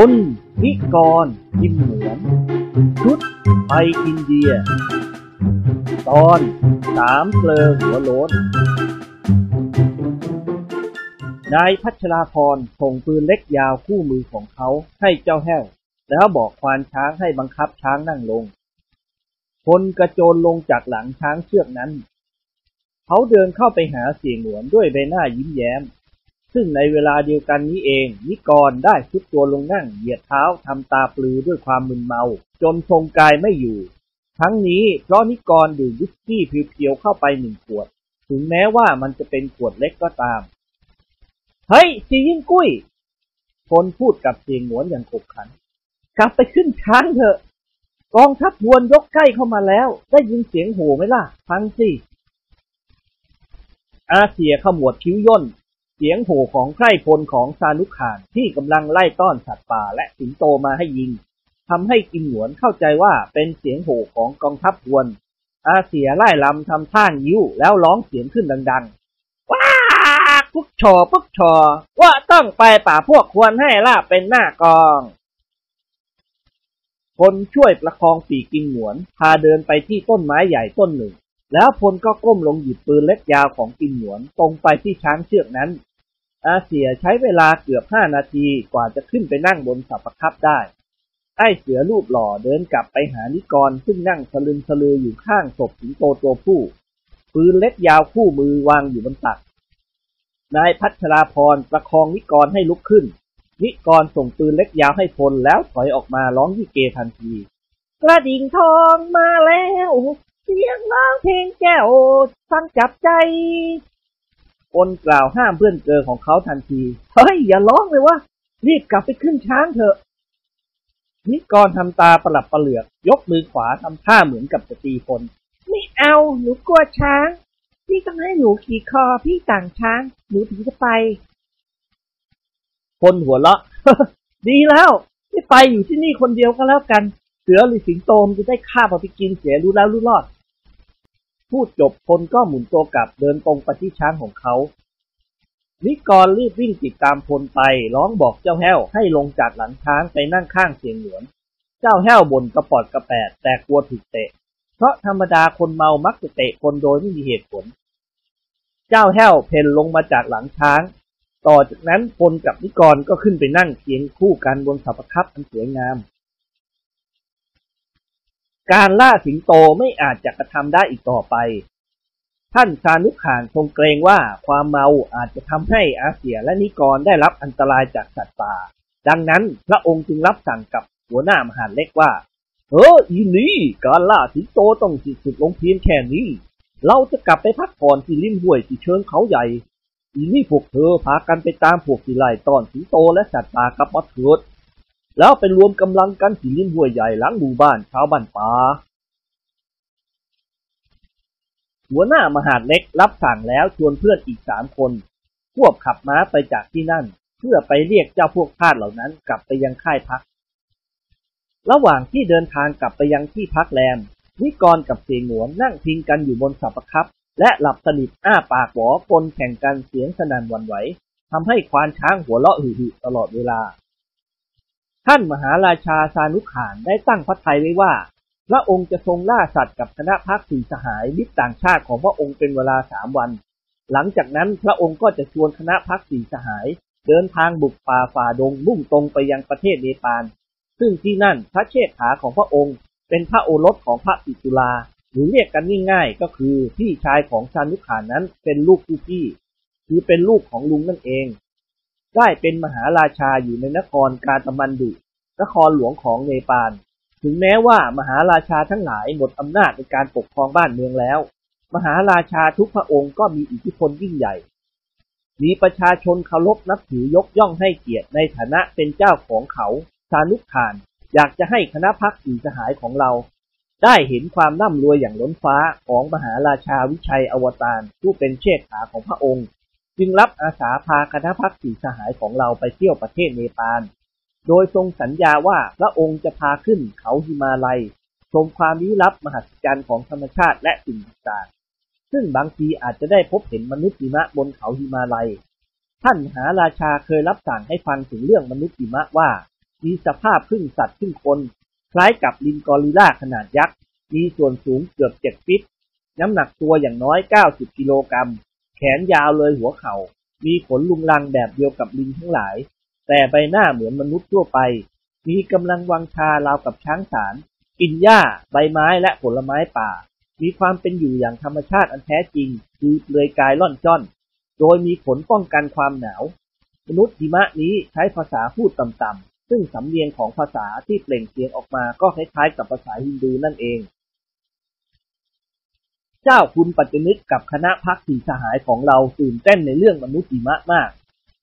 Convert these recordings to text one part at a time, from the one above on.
บนนิกรยิมเหมือน ชุดไปอินเดีย ตอนสามเกลอหัวโลนนายพัชราพรส่งปืนเล็กยาวคู่มือของเขาให้เจ้าแห้ว แล้วบอกควานช้างให้บังคับช้างนั่งลง คนกระโจนลงจากหลังช้างเชือกนั้น เขาเดินเข้าไปหาเสียงหนวนด้วยใบหน้ายิ้มแย้ม ซึ่งในเวลาเดียวกันนี้เอง นิกรได้ชุดตัวลงนั่งเหยียดเท้าทำตาปลือด้วยความมึนเมา จนทรงกายไม่อยู่ ทั้งนี้เพราะนิกรดื่มวิสกี้เพียวๆเข้าไปหนึ่งขวด ถึงแม้ว่ามันจะเป็นขวดเล็กก็ตาม เฮ้ยจียิ่งกุ้ย คนพูดกับเสียงหวนอย่างขบขัน กลับไปขึ้นช้างเถอะ กองทัพวนยกใกล้เข้ามาแล้ว ได้ยินเสียงโห่ไหมล่ะ ฟังสิอาเซียขมวดคิ้วย่น เสียงโห่ของไพร่พลของซานุขานที่กำลังไล่ต้อนสัตว์ป่าและสิงโตมาให้ยิงทำให้กิมหนวนเข้าใจว่าเป็นเสียงโห่ของกองทัพพวน อาเซียไล่ลำทำท่ายิ้วแล้วร้องเสียงขึ้นดังๆ ว้าปุ๊กชอปุ๊กชอ ว่าต้องไปป่าพวกควรให้ล่าเป็นหน้ากอง คนช่วยประคองปีกกินหนวน พาเดินไปที่ต้นไม้ใหญ่ต้นหนึ่ง แล้วพลก็ก้มลงหยิบปืนเล็กยาวของกินหนวนตรงไปที่ช้างเชือกนั้น อาเซียใช้เวลาเกือบห้านาทีกว่าจะขึ้นไปนั่งบนสับประคับได้ ไอ้เสือรูปหล่อเดินกลับไปหานิกรซึ่งนั่งสลึมสลืออยู่ข้างศพสิงโตตัวผู้ปืนเล็กยาวคู่มือวางอยู่บนตัก นายพัชราพรประคองนิกรให้ลุกขึ้น นิกรส่งปืนเล็กยาวให้พลแล้วถอยออกมาร้องวิเกทันที กระดิ่งทองมาแล้ว เสียงร้องเพลงแก้วฟังจับใจ พลกล่าวห้ามเพื่อนเกอของเขาทันที เฮ้ย อย่าร้องเลยวะรีบกลับไปขึ้นช้างเถอะ นิกรทำตาประหลับประเหลือก ยกมือขวาทำท่าเหมือนกับจะตีพลไม่เอา หนูกลัวช้าง พี่ต้องให้หนูขี่คอพี่ต่างช้าง หนูถึงจะไป คนหัวเราะ ดีแล้วไม่ไปอยู่ที่นี่คนเดียวก็แล้วกัน เสือหรือสิงโตมจะได้ฆ่าเอไปกินเสียรู้แล้วรู้รอด พูดจบคนก็หมุนตัวกลับเดินตรงไปที่ช้างของเขานิกรรีบวิ่งติดตามพลไปร้องบอกเจ้าแห้วให้ลงจากหลังช้างไปนั่งข้างเสียงหลวน เจ้าแห้วบ่นกระปอดกระแปดแต่กลัวถูกเตะ เพราะธรรมดาคนเมามักจะเตะคนโดยไม่มีเหตุผล เจ้าแห้วเพนลงมาจากหลังช้าง ต่อจากนั้นพลกับนิกรก็ขึ้นไปนั่งเคียงคู่กันบนสัปคับอันสวยงาม การล่าสิงโตไม่อาจจะกระทำได้อีกต่อไป ท่านซานุขานทรงเกรงว่าความเมาอาจจะทำให้อาเซียและนิกรได้รับอันตรายจากสัตว์ป่า ดังนั้นพระองค์จึงรับสั่งกับหัวหน้ามหาเล็กว่าเอออีนี่การล่าสิงโตต้องสิ้นสุดลงเพียงแค่นี้ เราจะกลับไปพักผ่อนที่ริมห้วยที่เชิงเขาใหญ่ อีนี่พวกเธอพากันไปตามพวกที่ไล่ต้อนสิงโตและสัตว์ป่ากลับมาเถิด แล้วไปรวมกำลังกันที่ริมห้วยใหญ่หลังหมู่บ้านชาวบ้านป่าหัวหน้ามหาดเล็กรับสั่งแล้วชวนเพื่อนอีกสามคน ควบขับม้าไปจากที่นั่น เพื่อไปเรียกเจ้าพวกทาสเหล่านั้นกลับไปยังค่ายพัก ระหว่างที่เดินทางกลับไปยังที่พักแรมนิกรกับเสียงหนวนนั่งพิงกันอยู่บนสับคับ และหลับสนิทอ้าปากหวอกลแข่งกันเสียงสนั่นวันไหวทำให้ควานช้างหัวเราะหึ่ตลอดเวลา ท่านมหาราชาซานุขานได้ตั้งพระทัยไว้ว่า พระองค์จะทรงล่าสัตว์กับคณะพักสี่สหายมิตรต่างชาติของพระองค์เป็นเวลาสามวัน หลังจากนั้นพระองค์ก็จะชวนคณะพักสี่สหาย เดินทางบุกป่าฝ่าดงมุ่งตรงไปยังประเทศเนปาล ซึ่งที่นั่นพระเชษฐาของพระองค์ เป็นพระโอรสของพระปิตุลาหรือเรียกกันง่ายๆก็คือพี่ชายของซานุขานนั้นเป็นลูกผู้พี่ คือเป็นลูกของลุงนั่นเอง ได้เป็นมหาราชาอยู่ในนครกาตมันดุ นครหลวงของเนปาล ถึงแม้ว่ามหาราชาทั้งหลายหมดอำนาจในการปกครองบ้านเมืองแล้ว มหาราชาทุกพระองค์ก็มีอิทธิพลยิ่งใหญ่ มีประชาชนเคารพนับถือยกย่องให้เกียรติในฐานะเป็นเจ้าของเขาซานุขาน อยากจะให้คณะพักสีสหายของเรา ได้เห็นความร่ำรวยอย่างล้นฟ้าของมหาราชาวิชัยอวตารผู้เป็นเชษฐาของพระองค์ จึงรับอาสาพาคณะพักสีสหายของเราไปเที่ยวประเทศเนปาล โดยทรงสัญญาว่าพระองค์จะพาขึ้นเขาหิมาลัย ชมความลี้ลับมหัศจรรย์ของธรรมชาติและสิ่งต่างๆซึ่งบางทีอาจจะได้พบเห็นมนุษย์หิมะบนเขาหิมาลัย ท่านหาราชาเคยรับสั่งให้ฟังถึงเรื่องมนุษย์หิมะว่า มีสภาพครึ่งสัตว์ครึ่งคน คล้ายกับลิงกอริลลาขนาดยักษ์ มีส่วนสูงเกือบเจ็ดฟิต น้ำหนักตัวอย่างน้อย 90 กิโลกรัม แขนยาวเลยหัวเขา่า มีขนลุงลังแบบเดียวกับลิงทั้งหลาย แต่ใบหน้าเหมือนมนุษย์ทั่วไป มีกำลังวังชาราวกับช้างสาร กินหญ้า ใบไม้และผลไม้ป่า มีความเป็นอยู่อย่างธรรมชาติอันแท้จริง คือเปลือยกายล่อนจ้อน โดยมีผลป้องกันความหนาว มนุษย์หิมะนี้ใช้ภาษาพูดต่ำๆซึ่งสำเนียงของภาษาที่เปล่งเสียงออกมาก็คล้ายๆกับภาษาฮินดูนั่นเอง เจ้าคุณปัจจนึกกับคณะพักสี่สหายของเราตื่นเต้นในเรื่องมนุษย์หิมะมาก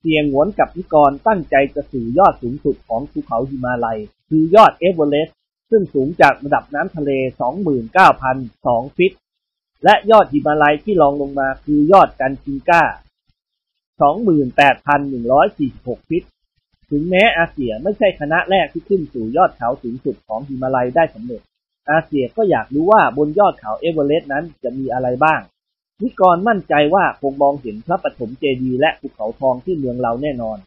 เสียงหวนกับนิกรตั้งใจจะสู่ยอดสูงสุดของภูเขาหิมาลัย คือยอดเอเวอเรสต์ซึ่งสูงจากระดับน้ำทะเล 29,002 ฟิต และยอดหิมาลัยที่รองลงมาคือยอดกันจิงก้า 28,146 ฟิต ถึงแม้อาเซียไม่ใช่คณะแรกที่ขึ้นสู่ยอดเขาสูงสุดของหิมาลัยได้สำเร็จ อาเซียก็อยากรู้ว่าบนยอดเขาเอเวอเรสต์นั้นจะมีอะไรบ้าง นิกรมั่นใจว่าคงมองเห็นพระปฐมเจดีย์และภูเขาทองที่เมืองเราแน่นอน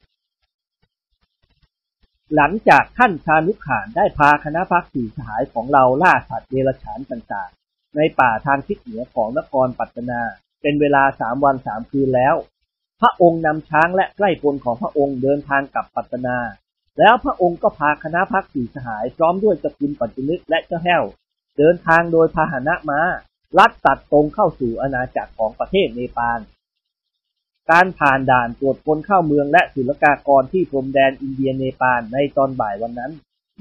หลังจากท่านชานุขานได้พาคณะพักสี่สหายของเราล่าสัตว์เดรัจฉานต่างๆ ในป่าทางทิศเหนือของนครปัตตนา เป็นเวลาสามวันสามคืนแล้ว พระองค์นำช้างและใกล้พลของพระองค์เดินทางกลับปัตตนา แล้วพระองค์ก็พาคณะพักสี่สหายพร้อมด้วยสกุลปัจจุนึกและเจ้าแห้ว เดินทางโดยพาหนะม้า ลัดตัดตรงเข้าสู่อาณาจักรของประเทศเนปาล การผ่านด่านตรวจคนเข้าเมืองและศุลกากรที่พรมแดนอินเดียเนปาลในตอนบ่ายวันนั้น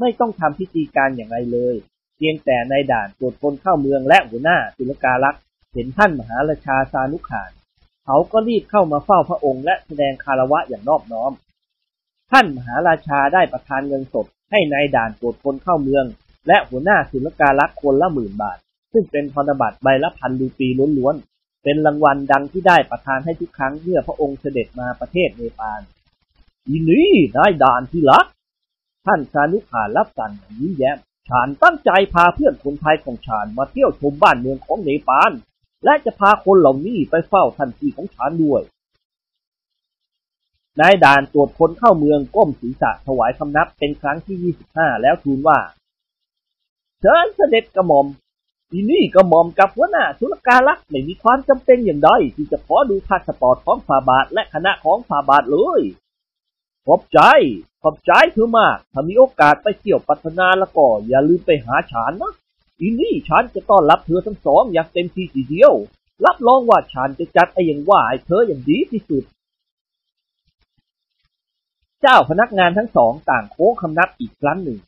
ไม่ต้องทำพิธีการอย่างไรเลย เพียงแต่ในด่านตรวจคนเข้าเมืองและหัวหน้าศุลกาลักษ์เห็นท่านมหาราชาสานุขาน เขาก็รีบเข้ามาเฝ้าพระองค์และแสดงคารวะอย่างนอบน้อม ท่านมหาราชาได้ประทานเงินสดให้ในายด่านตรวจคนเข้าเมือง และหัวหน้าศุลกาลักษ์คนละหมื่นบาท ซึ่งเป็นธนบัตรใบละพันรูปีล้วนๆ เป็นรางวัลดังที่ได้ประทานให้ทุกครั้งเมื่อพระองค์เสด็จมาประเทศเนปาลยินดีนายด่านที่รัก ท่านสานุขารับสั่งอย่างยิ้มแย้มฉันตั้งใจพาเพื่อนคนไทยของฉันมาเที่ยวชมบ้านเมืองของเนปาลและจะพาคนเหล่านี้ไปเฝ้าท่านพี่ของฉันด้วย นายด่านตรวจคนเข้าเมืองก้มศีรษะถวายคำนับเป็นครั้งที่ 25 แล้วทูลว่า เชิญเสด็จกระหม่อมที่นี่กระหม่อมกับหัวหน้าธุรการลักษ์ไม่มีความจำเป็นอย่างใดที่จะขอดูพาสปอร์ตของฝ่าบาทและคณะของฝ่าบาทเลยขอบใจ ขอบใจเธอมาก ถ้ามีโอกาสไปเที่ยวปัตนาแล้วก็อย่าลืมไปหาฉันนะอีนี่ฉันจะต้อนรับเธอทั้งสองอย่างเต็มที่ทีเดียว รับรองว่าฉันจะจัดไอ้อย่างว่าให้เธออย่างดีที่สุด เจ้าพนักงานทั้งสองต่างโค้งคำนับอีกครั้งหนึ่ง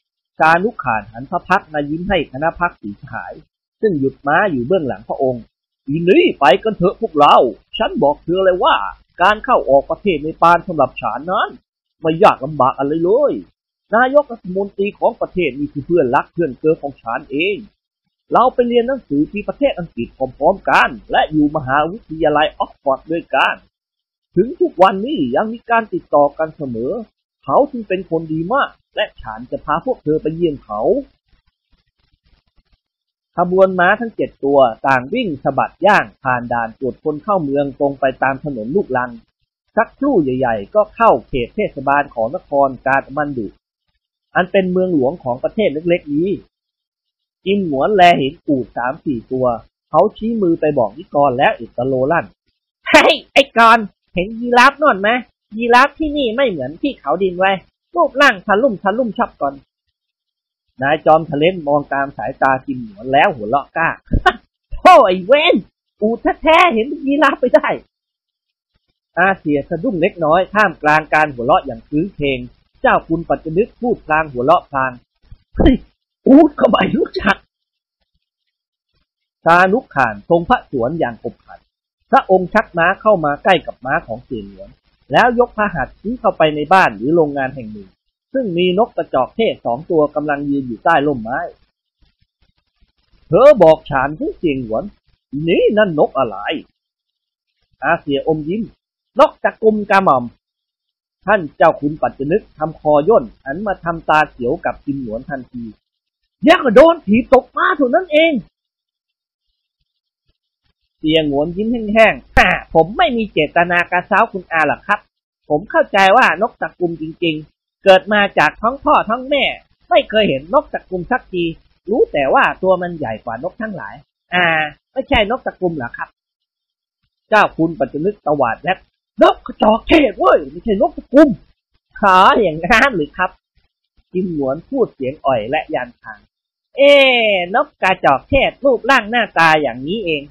การลุกขานหันพระพักมายิ้มให้คณะพักสีหาย ซึ่งหยุดม้าอยู่เบื้องหลังพระองค์ อีนี่ไปกันเถอะพวกเรา ฉันบอกเธอเลยว่า การเข้าออกประเทศในปานสำหรับฉันนั้นไม่ยากลำบากอะไรเลย นายกรัฐมนตรีของประเทศนี่คือเพื่อนรักเพื่อนเกอของฉันเอง เราไปเรียนหนังสือที่ประเทศอังกฤษพร้อมๆกัน และอยู่มหาวิทยาลัยออกฟอร์ดด้วยกัน ถึงทุกวันนี้ยังมีการติดต่อกันเสมอ เขาจึงเป็นคนดีมาก และฉันจะพาพวกเธอไปเยี่ยมเขาขบวนม้าทั้งเจ็ดตัวต่างวิ่งสะบัดย่างผ่านด่านตรวจคนเข้าเมืองตรงไปตามถนนลูกลัง สักครู่ใหญ่ๆ ก็เข้าเขตเทศบาลของนครกาดมันดุ อันเป็นเมืองหลวงของประเทศเล็กๆนี้จิมหวนแลเห็นอูดสามสี่ตัว เขาชี้มือไปบอกนิกรและอิตาโลลั่นเฮ้ยไอ้กรณ์ เห็นยีราฟนอนไหมยีราฟที่นี่ไม่เหมือนที่เขาดินไว้รูปร่างทะลุ่มทะลุ่มชอบก่อน นายจอมทะเลนมองตามสายตาจิมหวนแล้วหัวเราะกล้าโธ่ไอเวนอูดแท้ๆเห็นยีราฟไปได้ อาเซียสะดุ้งเล็กน้อยท่ามกลางการหัวเราะอย่างคื้นเพลงเจ้าคุณปัจจนึกพูดพลางหัวเราะพลางเฮ้ยอูดก็ไม่รู้จักสานุกขานทรงพระสวนอย่างขบขัน พระองค์ชักม้าเข้ามาใกล้กับม้าของเสียหลวง แล้วยกพระหัตถ์ชี้เข้าไปในบ้านหรือโรงงานแห่งหนึ่ง ซึ่งมีนกกระจอกเทศสองตัวกำลังยืนอยู่ใต้ร่มไม้ เธอบอกฉันถึงเสียงหวนนี่นั่นนกอะไร อาเซียอมยิ้ม นกจากกลุ่มกาหม่อม ท่านเจ้าคุณปัจจนึกทำคอย่นหันมาทำตาเขียวกับกิมหนวนทันทียักษ์โดนถีตกมาเท่านั้นเอง เสียงหวนยิ้มแห้งๆผมไม่มีเจตนากระซ้าคุณอาหรอกครับ ผมเข้าใจว่านกตะกุมจริง ๆ เกิดมาจากท้องพ่อท้องแม่ ไม่เคยเห็นนกตะกุมสักที รู้แต่ว่าตัวมันใหญ่กว่านกทั้งหลาย อ่า ไม่ใช่นกตะกุมหรอครับ เจ้าคุณปัจจนึกตวาดและนกกระจอกเทศเว้ยไม่ใช่นกตะกุมขาอย่างนั้นหรือครับจิมหวนพูดเสียงอ่อยและยันทาง เอ๊นกกระจอกเทศรูปร่างหน้าตาอย่างนี้เอง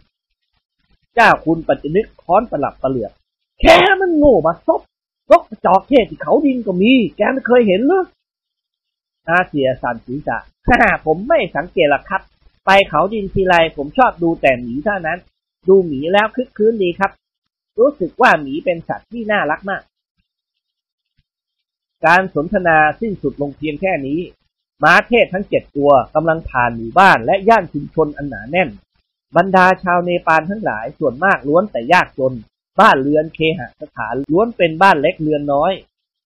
จ้าคุณปัจจนึกค้อนประหลับประเหลือกแค่มันโง่มาซบนกจอกเทศที่เขาดินก็มี แกไม่เคยเห็นหรืออาเสียสันศีรษะฮ่าผมไม่สังเกตหรอกครับ ไปเขาดินทีไรผมชอบดูแต่หมีเท่านั้น ดูหมีแล้วคึกคืนดีครับ รู้สึกว่าหมีเป็นสัตว์ที่น่ารักมาก การสนทนาสิ้นสุดลงเพียงแค่นี้ ม้าเทศทั้งเจ็ดตัวกำลังผ่านหมู่บ้านและย่านชุมชนอันหนาแน่น บรรดาชาวเนปาลทั้งหลายส่วนมากล้วนแต่ยากจน บ้านเรือนเคหสถานล้วนเป็นบ้านเล็กเรือนน้อย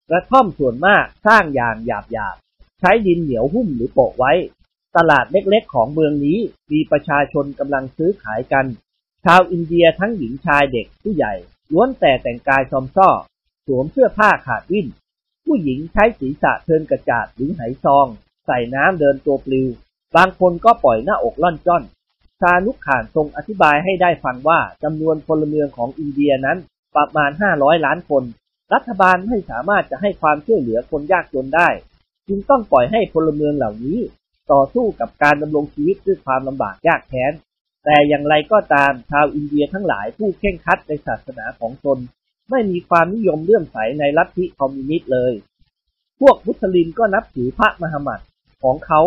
กระท่อมส่วนมากสร้างอย่างหยาบหยาบๆใช้ดินเหนียวหุ้มหรือโปะไว้ ตลาดเล็กๆของเมืองนี้มีประชาชนกำลังซื้อขายกัน ชาวอินเดียทั้งหญิงชายเด็กผู้ใหญ่ล้วนแต่แต่งกายซอมซ่อสวมเสื้อผ้าขาดวิ่น ผู้หญิงใช้ศีรษะเทินกระจาดหรือไหซอง ใส่น้ำเดินตัวปลิว บางคนก็ปล่อยหน้าอกล่อนจ้อน ชานุกขานทรงอธิบายให้ได้ฟังว่าจำนวนพลเมืองของอินเดียนั้นประมาณ 500 ล้านคน รัฐบาลไม่สามารถจะให้ความช่วยเหลือคนยากจนได้ จึงต้องปล่อยให้พลเมืองเหล่านี้ ต่อสู้กับการดำรงชีวิตด้วยความลำบากยากแค้น แต่อย่างไรก็ตามชาวอินเดียทั้งหลายผู้เคร่งครัดในศาสนาของตนไม่มีความนิยมเลื่อมใสในลัทธิคอมมิวนิสต์เลย พวกมุสลิมก็นับถือพระมหามัดของเขา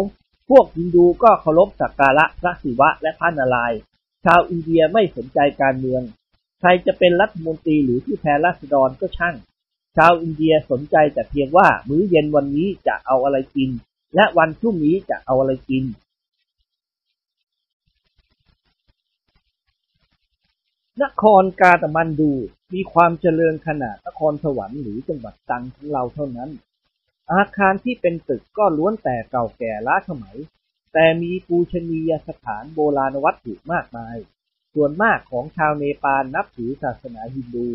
พวกฮินดูก็เคารพสักการะพระศิวะและพระนารายณ์ชาวอินเดียไม่สนใจการเมือง ใครจะเป็นรัฐมนตรีหรือผู้แทนราษฎรก็ช่าง ชาวอินเดียสนใจแต่เพียงว่ามื้อเย็นวันนี้จะเอาอะไรกิน และวันพรุ่งนี้จะเอาอะไรกินนครกาตมันดูมีความเจริญขนาดนครสวรรค์หรือจังหวัดตังของเราเท่านั้น อาคารที่เป็นตึกก็ล้วนแต่เก่าแก่ล้าสมัย แต่มีปูชนียสถานโบราณวัตถุมากมาย ส่วนมากของชาวเนปาลนับถือศาสนาฮินดู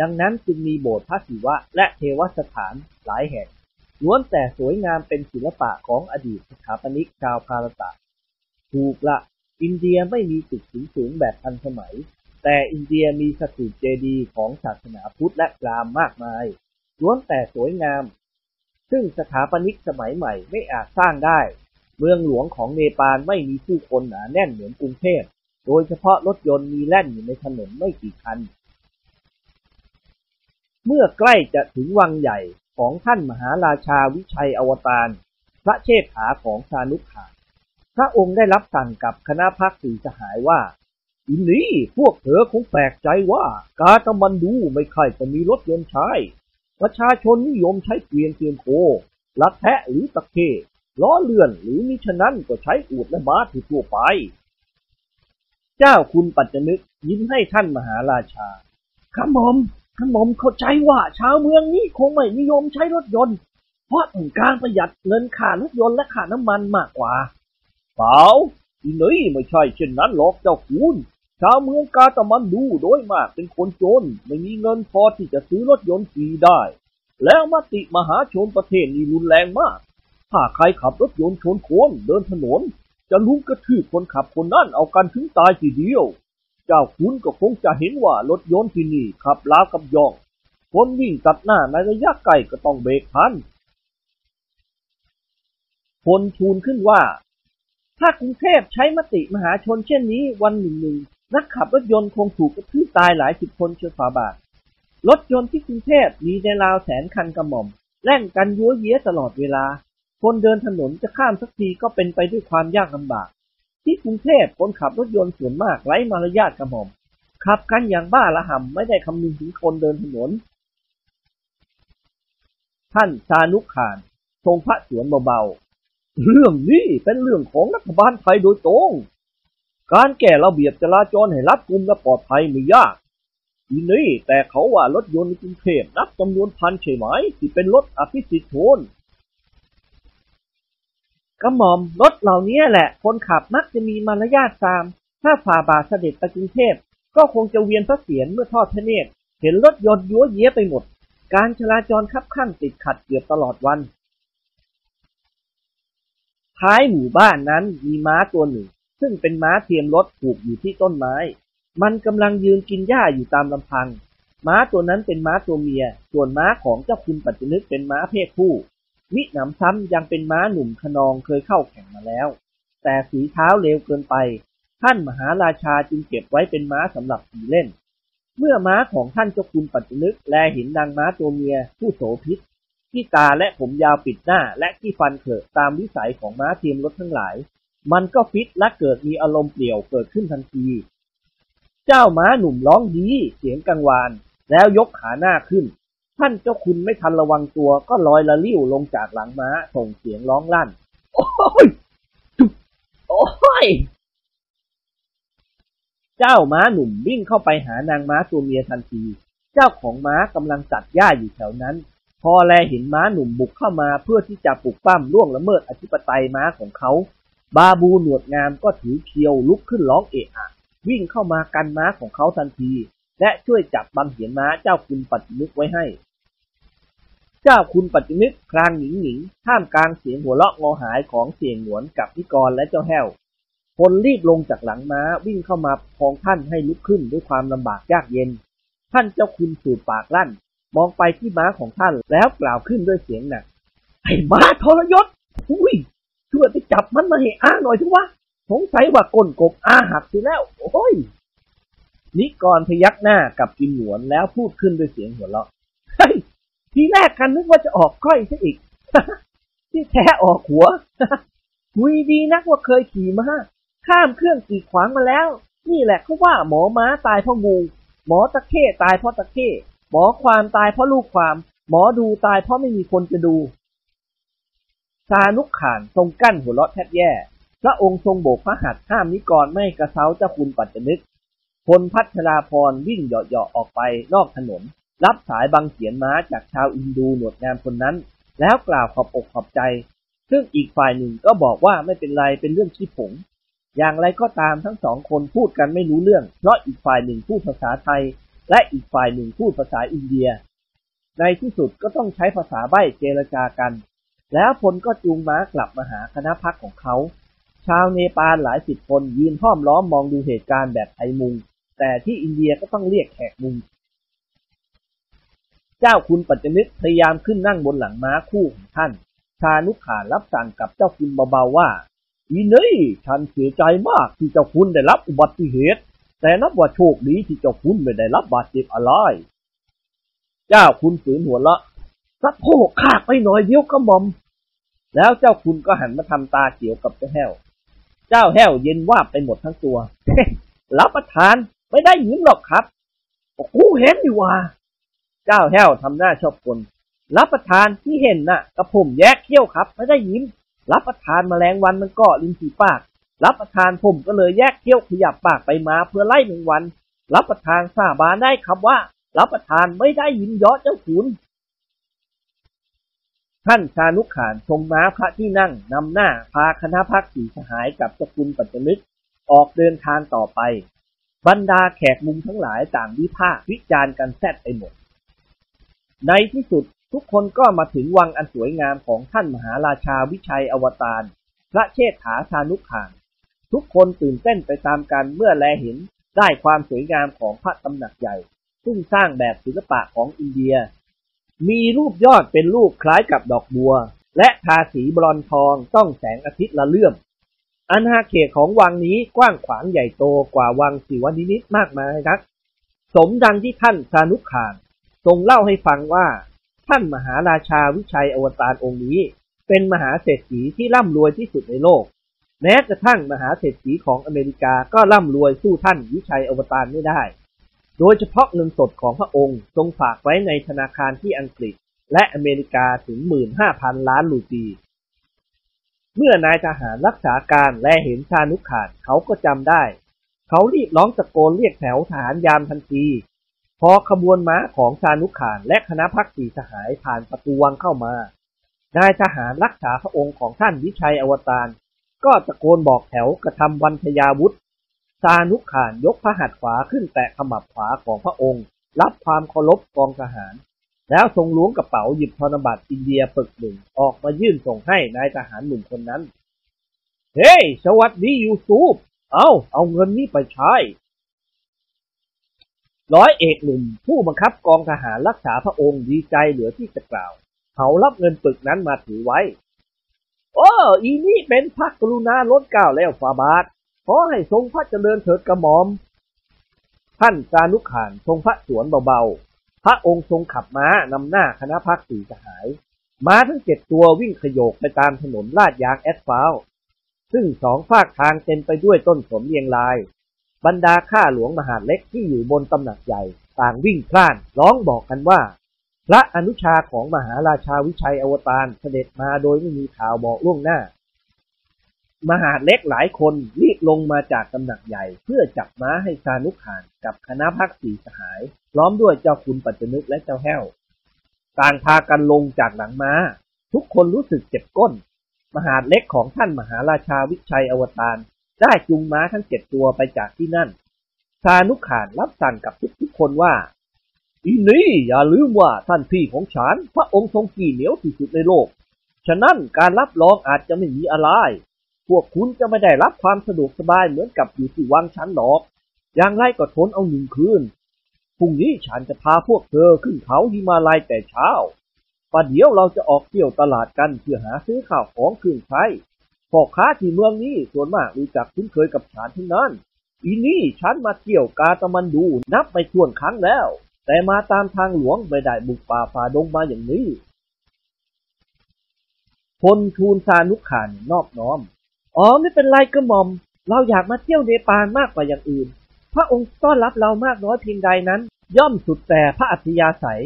ดังนั้นจึงมีโบสถ์พระศิวะและเทวสถานหลายแห่งล้วนแต่สวยงามเป็นศิลปะของอดีตสถาปนิกชาวพาราตะ ถูกละอินเดียไม่มีตึกสูงๆแบบทันสมัย แต่อินเดียมีสถูปเจดีย์ของศาสนาพุทธและพรามมากมายล้วนแต่สวยงาม ซึ่งสถาปนิกสมัยใหม่ไม่อาจสร้างได้ เมืองหลวงของเนปาลไม่มีผู้คนหนาแน่นเหมือนกรุงเทพ โดยเฉพาะรถยนต์มีแล่นอยู่ในถนนไม่กี่คัน เมื่อใกล้จะถึงวังใหญ่ของท่านมหาราชาวิชัยอวตาร พระเชษฐาของชานุขาพระองค์ได้รับสั่งกับคณะพักสี่สหายว่าอินนี้พวกเธอคงแปลกใจว่ากาตมันดูไม่ค่อยจะมีรถยนต์ใช้ ประชาชนนิยมใช้เกวียนเกวียนโคลัดแทะหรือตะเคล้อเลื่อนหรือมิฉะนั้นก็ใช้อูดและม้าทั่วไป เจ้าคุณปัจจนึกยิ้มให้ท่านมหาราชาขมอมขมอมเข้าใจว่าชาวเมืองนี้คงไม่นิยมใช้รถยนต์ เพราะต้องการประหยัดเงินค่ารถยนต์และค่าน้ำมันมากกว่า เปล่าอีนี่ไม่ใช่เช่นนั้นหรอกเจ้าคุณ ชาวเมืองกาตะมันดูโดยมากเป็นคนจนไม่มีเงินพอที่จะซื้อรถยนต์ขี่ได้ แล้วมติมหาชนประเทศนี้รุนแรงมาก ถ้าใครขับรถยนต์ชนคนเดินถนน จะลุมกระทืบคนขับคนนั้นเอากันถึงตายทีเดียว เจ้าคุณก็คงจะเห็นว่ารถยนต์ที่นี่ขับล้ากับยองคนวิ่งตัดหน้าในระยะไกลก็ต้องเบรกทันคนทูลขึ้นว่า ถ้ากรุงเทพใช้มติมหาชนเช่นนี้วันหนึ่งหนึ่ง นักขับรถยนต์คงถูกกระทืบตายหลายสิบคนเชื้อฝาบาท รถยนต์ที่กรุงเทพมีในราวแสนคันกระหม่อมแล่นกันยัวเยี้ยตลอดเวลา คนเดินถนนจะข้ามสักทีก็เป็นไปด้วยความยากลำบาก ที่กรุงเทพคนขับรถยนต์ส่วนมากไร้มารยาทกระหม่อมขับกันอย่างบ้าระห่ำไม่ได้คำนึงถึงคนเดินถนน ท่านชานุขานทรงพระเสวนเบาๆ เรื่องนี้เป็นเรื่องของรัฐบาลไทยโดยตรง การแก้ระเบียบจราจรให้รัดกุมและปลอดภัยไม่ยาก ทีนี้แต่เขาว่ารถยนต์กรุงเทพนับจำนวนพันใช่ไหม ที่เป็นรถอภิสิทธิ์ชนกระหม่อมรถเหล่านี้แหละ คนขับมักจะมีมารยาทตาม ถ้าฝ่าบาทเสด็จไปกรุงเทพก็คงจะเวียนพระเศียรเมื่อทอดพระเนตรเห็นรถยนต์ยัวเย้ไปหมด การจราจรคับข้างติดขัดเกือบตลอดวัน ท้ายหมู่บ้านนั้นมีม้าตัวหนึ่ง ซึ่งเป็นม้าเทียมรถผูกอยู่ที่ต้นไม้ มันกำลังยืนกินหญ้าอยู่ตามลำพัง ม้าตัวนั้นเป็นม้าตัวเมีย ส่วนม้าของเจ้าคุณปัจจนึกเป็นม้าเพศผู้ มิหนำซ้ำยังเป็นม้าหนุ่มขนองเคยเข้าแข่งมาแล้ว แต่สีเท้าเร็วเกินไป ท่านมหาราชาจึงเก็บไว้เป็นม้าสำหรับขี่เล่น เมื่อม้าของท่านเจ้าคุณปัจจนึกแลเห็นนางม้าตัวเมียผู้โสพิษที่ตาและผมยาวปิดหน้าและที่ฟันเขอะตามวิสัยของม้าเทียมรถทั้งหลาย มันก็ฟิตและเกิดมีอารมณ์เปลี่ยวเกิดขึ้นทันที เจ้าม้าหนุ่มร้องดีเสียงกังวาน แล้วยกขาหน้าขึ้น ท่านเจ้าคุณไม่ทันระวังตัวก็ลอยละลิ้วลงจากหลังม้าส่งเสียงร้องลั่น โอ้ยจุ๊โอ้ยเจ้าม้าหนุ่มวิ่งเข้าไปหานางม้าตัวเมียทันที เจ้าของม้ากำลังตัดหญ้าอยู่แถวนั้น พอแลเห็นม้าหนุ่มบุกเข้ามาเพื่อที่จะปลุกปั้มล่วงละเมิดอธิปไตยม้าของเขา บาบูหนวดงามก็ถือเคียวลุกขึ้นร้องเอะอะวิ่งเข้ามากันม้าของเขาทันที และช่วยจับบังเหียนม้าเจ้าคุณปัจจินึกไว้ให้ เจ้าคุณปัจจินึกคลางหนิงหนิงท่ามกลางเสียงหัวเราะงอหายของเสียงหนวนกับนิกรและเจ้าแห้วคนรีบลงจากหลังม้าวิ่งเข้ามาพองท่านให้ลุกขึ้นด้วยความลำบากยากเย็น ท่านเจ้าคุณสูดปากลั่น มองไปที่ม้าของท่านแล้วกล่าวขึ้นด้วยเสียงหนักไอ้ม้าทรยศอุ้ย ช่วยไปจับมันมาให้อ้าหน่อยถอะวะสงสัยว่าก้นกบอาหักสิแล้ว โอ้ยนิกรพยักหน้ากับกินหนวนแล้วพูดขึ้นด้วยเสียงหัวเราะเฮ้ยทีแรกกันนึกว่าจะออกก้อยซะอีก ที่แท้ออกหัวคุยดีนักว่าเคยขี่ม้าข้ามเครื่องกีดขวางมาแล้ว นี่แหละเขาว่าหมอม้าตายเพราะงู หมอตะเข้ตายเพราะตะเข้หมอความตายเพราะลูกความ หมอดูตายเพราะไม่มีคนจะดู ซานุกขานทรงกั้นหัวเราะแทบแย่ พระองค์ทรงโบกพระหัตถ์ห้ามนิกรไม่กระเซ้าเจ้าคุณปัจจนึกพลพัชราพรวิ่งเหยาะๆออกไปนอกถนน รับสายบังเขียนม้าจากชาวอินดูหนวดงามคนนั้น แล้วกล่าวขอบอกขอบใจ ซึ่งอีกฝ่ายหนึ่งก็บอกว่าไม่เป็นไรเป็นเรื่องขี้ผง อย่างไรก็ตามทั้งสองคนพูดกันไม่รู้เรื่อง เพราะอีกฝ่ายหนึ่งพูดภาษาไทย และอีกฝ่ายหนึ่งพูดภาษาอินเดีย ในที่สุดก็ต้องใช้ภาษาใบ้เจรจากัน แล้วพลก็จูงม้ากลับมาหาคณะพักของเขา ชาวเนปาลหลายสิบคนยืนห้อมล้อมมองดูเหตุการณ์แบบไทยมุง แต่ที่อินเดียก็ต้องเรียกแขกมุง เจ้าคุณปัจจนึกพยายามขึ้นนั่งบนหลังม้าคู่ของท่าน ชานุขารับสั่งกับเจ้าคุณเบาๆว่าอีนี่ฉันเสียใจมากที่เจ้าคุณได้รับอุบัติเหตุ แต่นับว่าโชคดีที่เจ้าคุณไม่ได้รับบาดเจ็บอะไร เจ้าคุณฝืนหัวละ สะโพกขาดไปหน่อยเดียวก็มอม แล้วเจ้าคุณก็หันมาทำตาเขียวกับเจ้าแห้ว เจ้าแห้วเย็นวาบไปหมดทั้งตัวรับประทานไม่ได้หญิงหรอกครับกูเห็นอยู่ว่า เจ้าแห้วทำหน้าชอบคนรับประทานที่เห็นน่ะกระผมแยกเขี้ยวครับ ไม่ได้ยิ้ม รับประทานแมลงวันมันเกาะริมฝีปาก รับประทานผมก็เลยแยกเขี้ยวขยับปากไปมาเพื่อไล่แมงวัน รับประทานสาบานได้ครับว่า รับประทานไม่ได้ยิ้มเยาะเจ้าขุน ท่านชานุขานทรงม้าพระที่นั่งนำหน้าพาคณะพักสีสหายกับเจ้าคุณปัจจนึกออกเดินทางต่อไป บรรดาแขกมุมทั้งหลายต่างวิพากษ์วิจารณ์กันแซดไปหมด ในที่สุดทุกคนก็มาถึงวังอันสวยงามของท่านมหาราชาวิชัยอวตาร พระเชษฐาชานุขาน ทุกคนตื่นเต้นไปตามกันเมื่อแลเห็นได้ความสวยงามของพระตำหนักใหญ่ ซึ่งสร้างแบบศิลปะของอินเดีย มีรูปยอดเป็นรูปคล้ายกับดอกบัว และทาสีบรอนทองต้องแสงอาทิตย์ละเลื่อมอาณาเขตของวังนี้กว้างขวางใหญ่โตกว่าวังศิวนินิตมากมายนัก สมดังที่ท่านชานุขานทรงเล่าให้ฟังว่า ท่านมหาราชาวิชัยอวตารองค์นี้ เป็นมหาเศรษฐีที่ร่ำรวยที่สุดในโลก แม้กระทั่งมหาเศรษฐีของอเมริกาก็ร่ำรวยสู้ท่านวิชัยอวตารไม่ได้ โดยเฉพาะเงินสดของพระองค์ทรงฝากไว้ในธนาคารที่อังกฤษ และอเมริกาถึง 15,000 ล้านรูปี เมื่อนายทหารรักษาการและเห็นชานุขานเขาก็จำได้ เขารีบร้องตะโกนเรียกแถวทหารยามทันที พอขบวนม้าของชานุขานและคณะพักสีสหายผ่านประตูวังเข้ามานายทหารรักษาพระองค์ของท่านวิชัยอวตารก็ตะโกนบอกแถวกระทำวันทยาวุธ ชานุขานยกพระหัตถ์ขวาขึ้นแตะขมับขวาของพระองค์ รับความเคารพกองทหาร แล้วทรงล้วงกระเป๋าหยิบธนบัตรอินเดียปึกหนึ่งออกมายื่นส่งให้นายทหารหนุ่มคนนั้น เฮ้ยสวัสดียูซูฟเอาเอาเงินนี้ไปใช้ ร้อยเอกหนุ่มผู้บังคับกองทหารรักษาพระองค์ดีใจเหลือที่จะกล่าว เขารับเงินปึกนั้นมาถือไว้โอ้อีนี่เป็นพระกรุณาล้นเก้าแล้วฟาบาท ขอให้ทรงพระเจริญเถิดกระหม่อม ท่านสานุขานทรงพระสวนเบาๆ พระองค์ทรงขับม้านำหน้าคณะพักสี่สหาย ม้าทั้งเจ็ดตัววิ่งขโยกไปตามถนนลาดยางแอสฟัลต์ซึ่งสองฝากทางเต็มไปด้วยต้นสนเรียงราย บรรดาข้าหลวงมหาเล็กที่อยู่บนตำหนักใหญ่ ต่างวิ่งพล่าน ร้องบอกกันว่า พระอนุชาของมหาราชาวิชัยอวตารเสด็จมาโดยไม่มีข่าวบอกล่วงหน้า มหาเล็กหลายคนรีบลงมาจากตำหนักใหญ่ เพื่อจับม้าให้ซานุขานกับคณะพักสี่สหายพร้อมด้วยเจ้าคุณปัจจนึกและเจ้าแห้ว ต่างพากันลงจากหลังม้า ทุกคนรู้สึกเจ็บก้น มหาเล็กของท่านมหาราชาวิชัยอวตารได้จุงม้าทั้งเจ็ดตัวไปจากที่นั่นซานุขานรับสั่งกับทุกๆคนว่าอีนี่อย่าลืมว่าท่านพี่ของฉันพระองค์ทรงกี่เหนียวที่สุดในโลก ฉะนั้นการรับรองอาจจะไม่มีอะไร พวกคุณจะไม่ได้รับความสะดวกสบายเหมือนกับอยู่ที่วังฉันหรอก อย่างไรก็ทนเอาหนึ่งคืน พรุ่งนี้ฉันจะพาพวกเธอขึ้นเขาหิมาลัยแต่เช้าประเดี๋ยวเราจะออกเที่ยวตลาดกันเพื่อหาซื้อข้าวของเครื่องใช้พ่อค้าที่เมืองนี้ส่วนมากรู้จักคุ้นเคยกับฉันทั้งนั้น อีนี่ฉันมาเที่ยวกาตะมันดูนับไปทวนครั้งแล้ว แต่มาตามทางหลวงไม่ได้บุกป่าฝ่าดงมาอย่างนี้พลทูลซานุขานนอบน้อม อ๋อไม่เป็นไรกระหม่อม เราอยากมาเที่ยวเนปาลมากกว่าอย่างอื่น พระองค์ต้อนรับเรามากน้อยเพียงใดนั้น ย่อมสุดแต่พระอัธยาศัย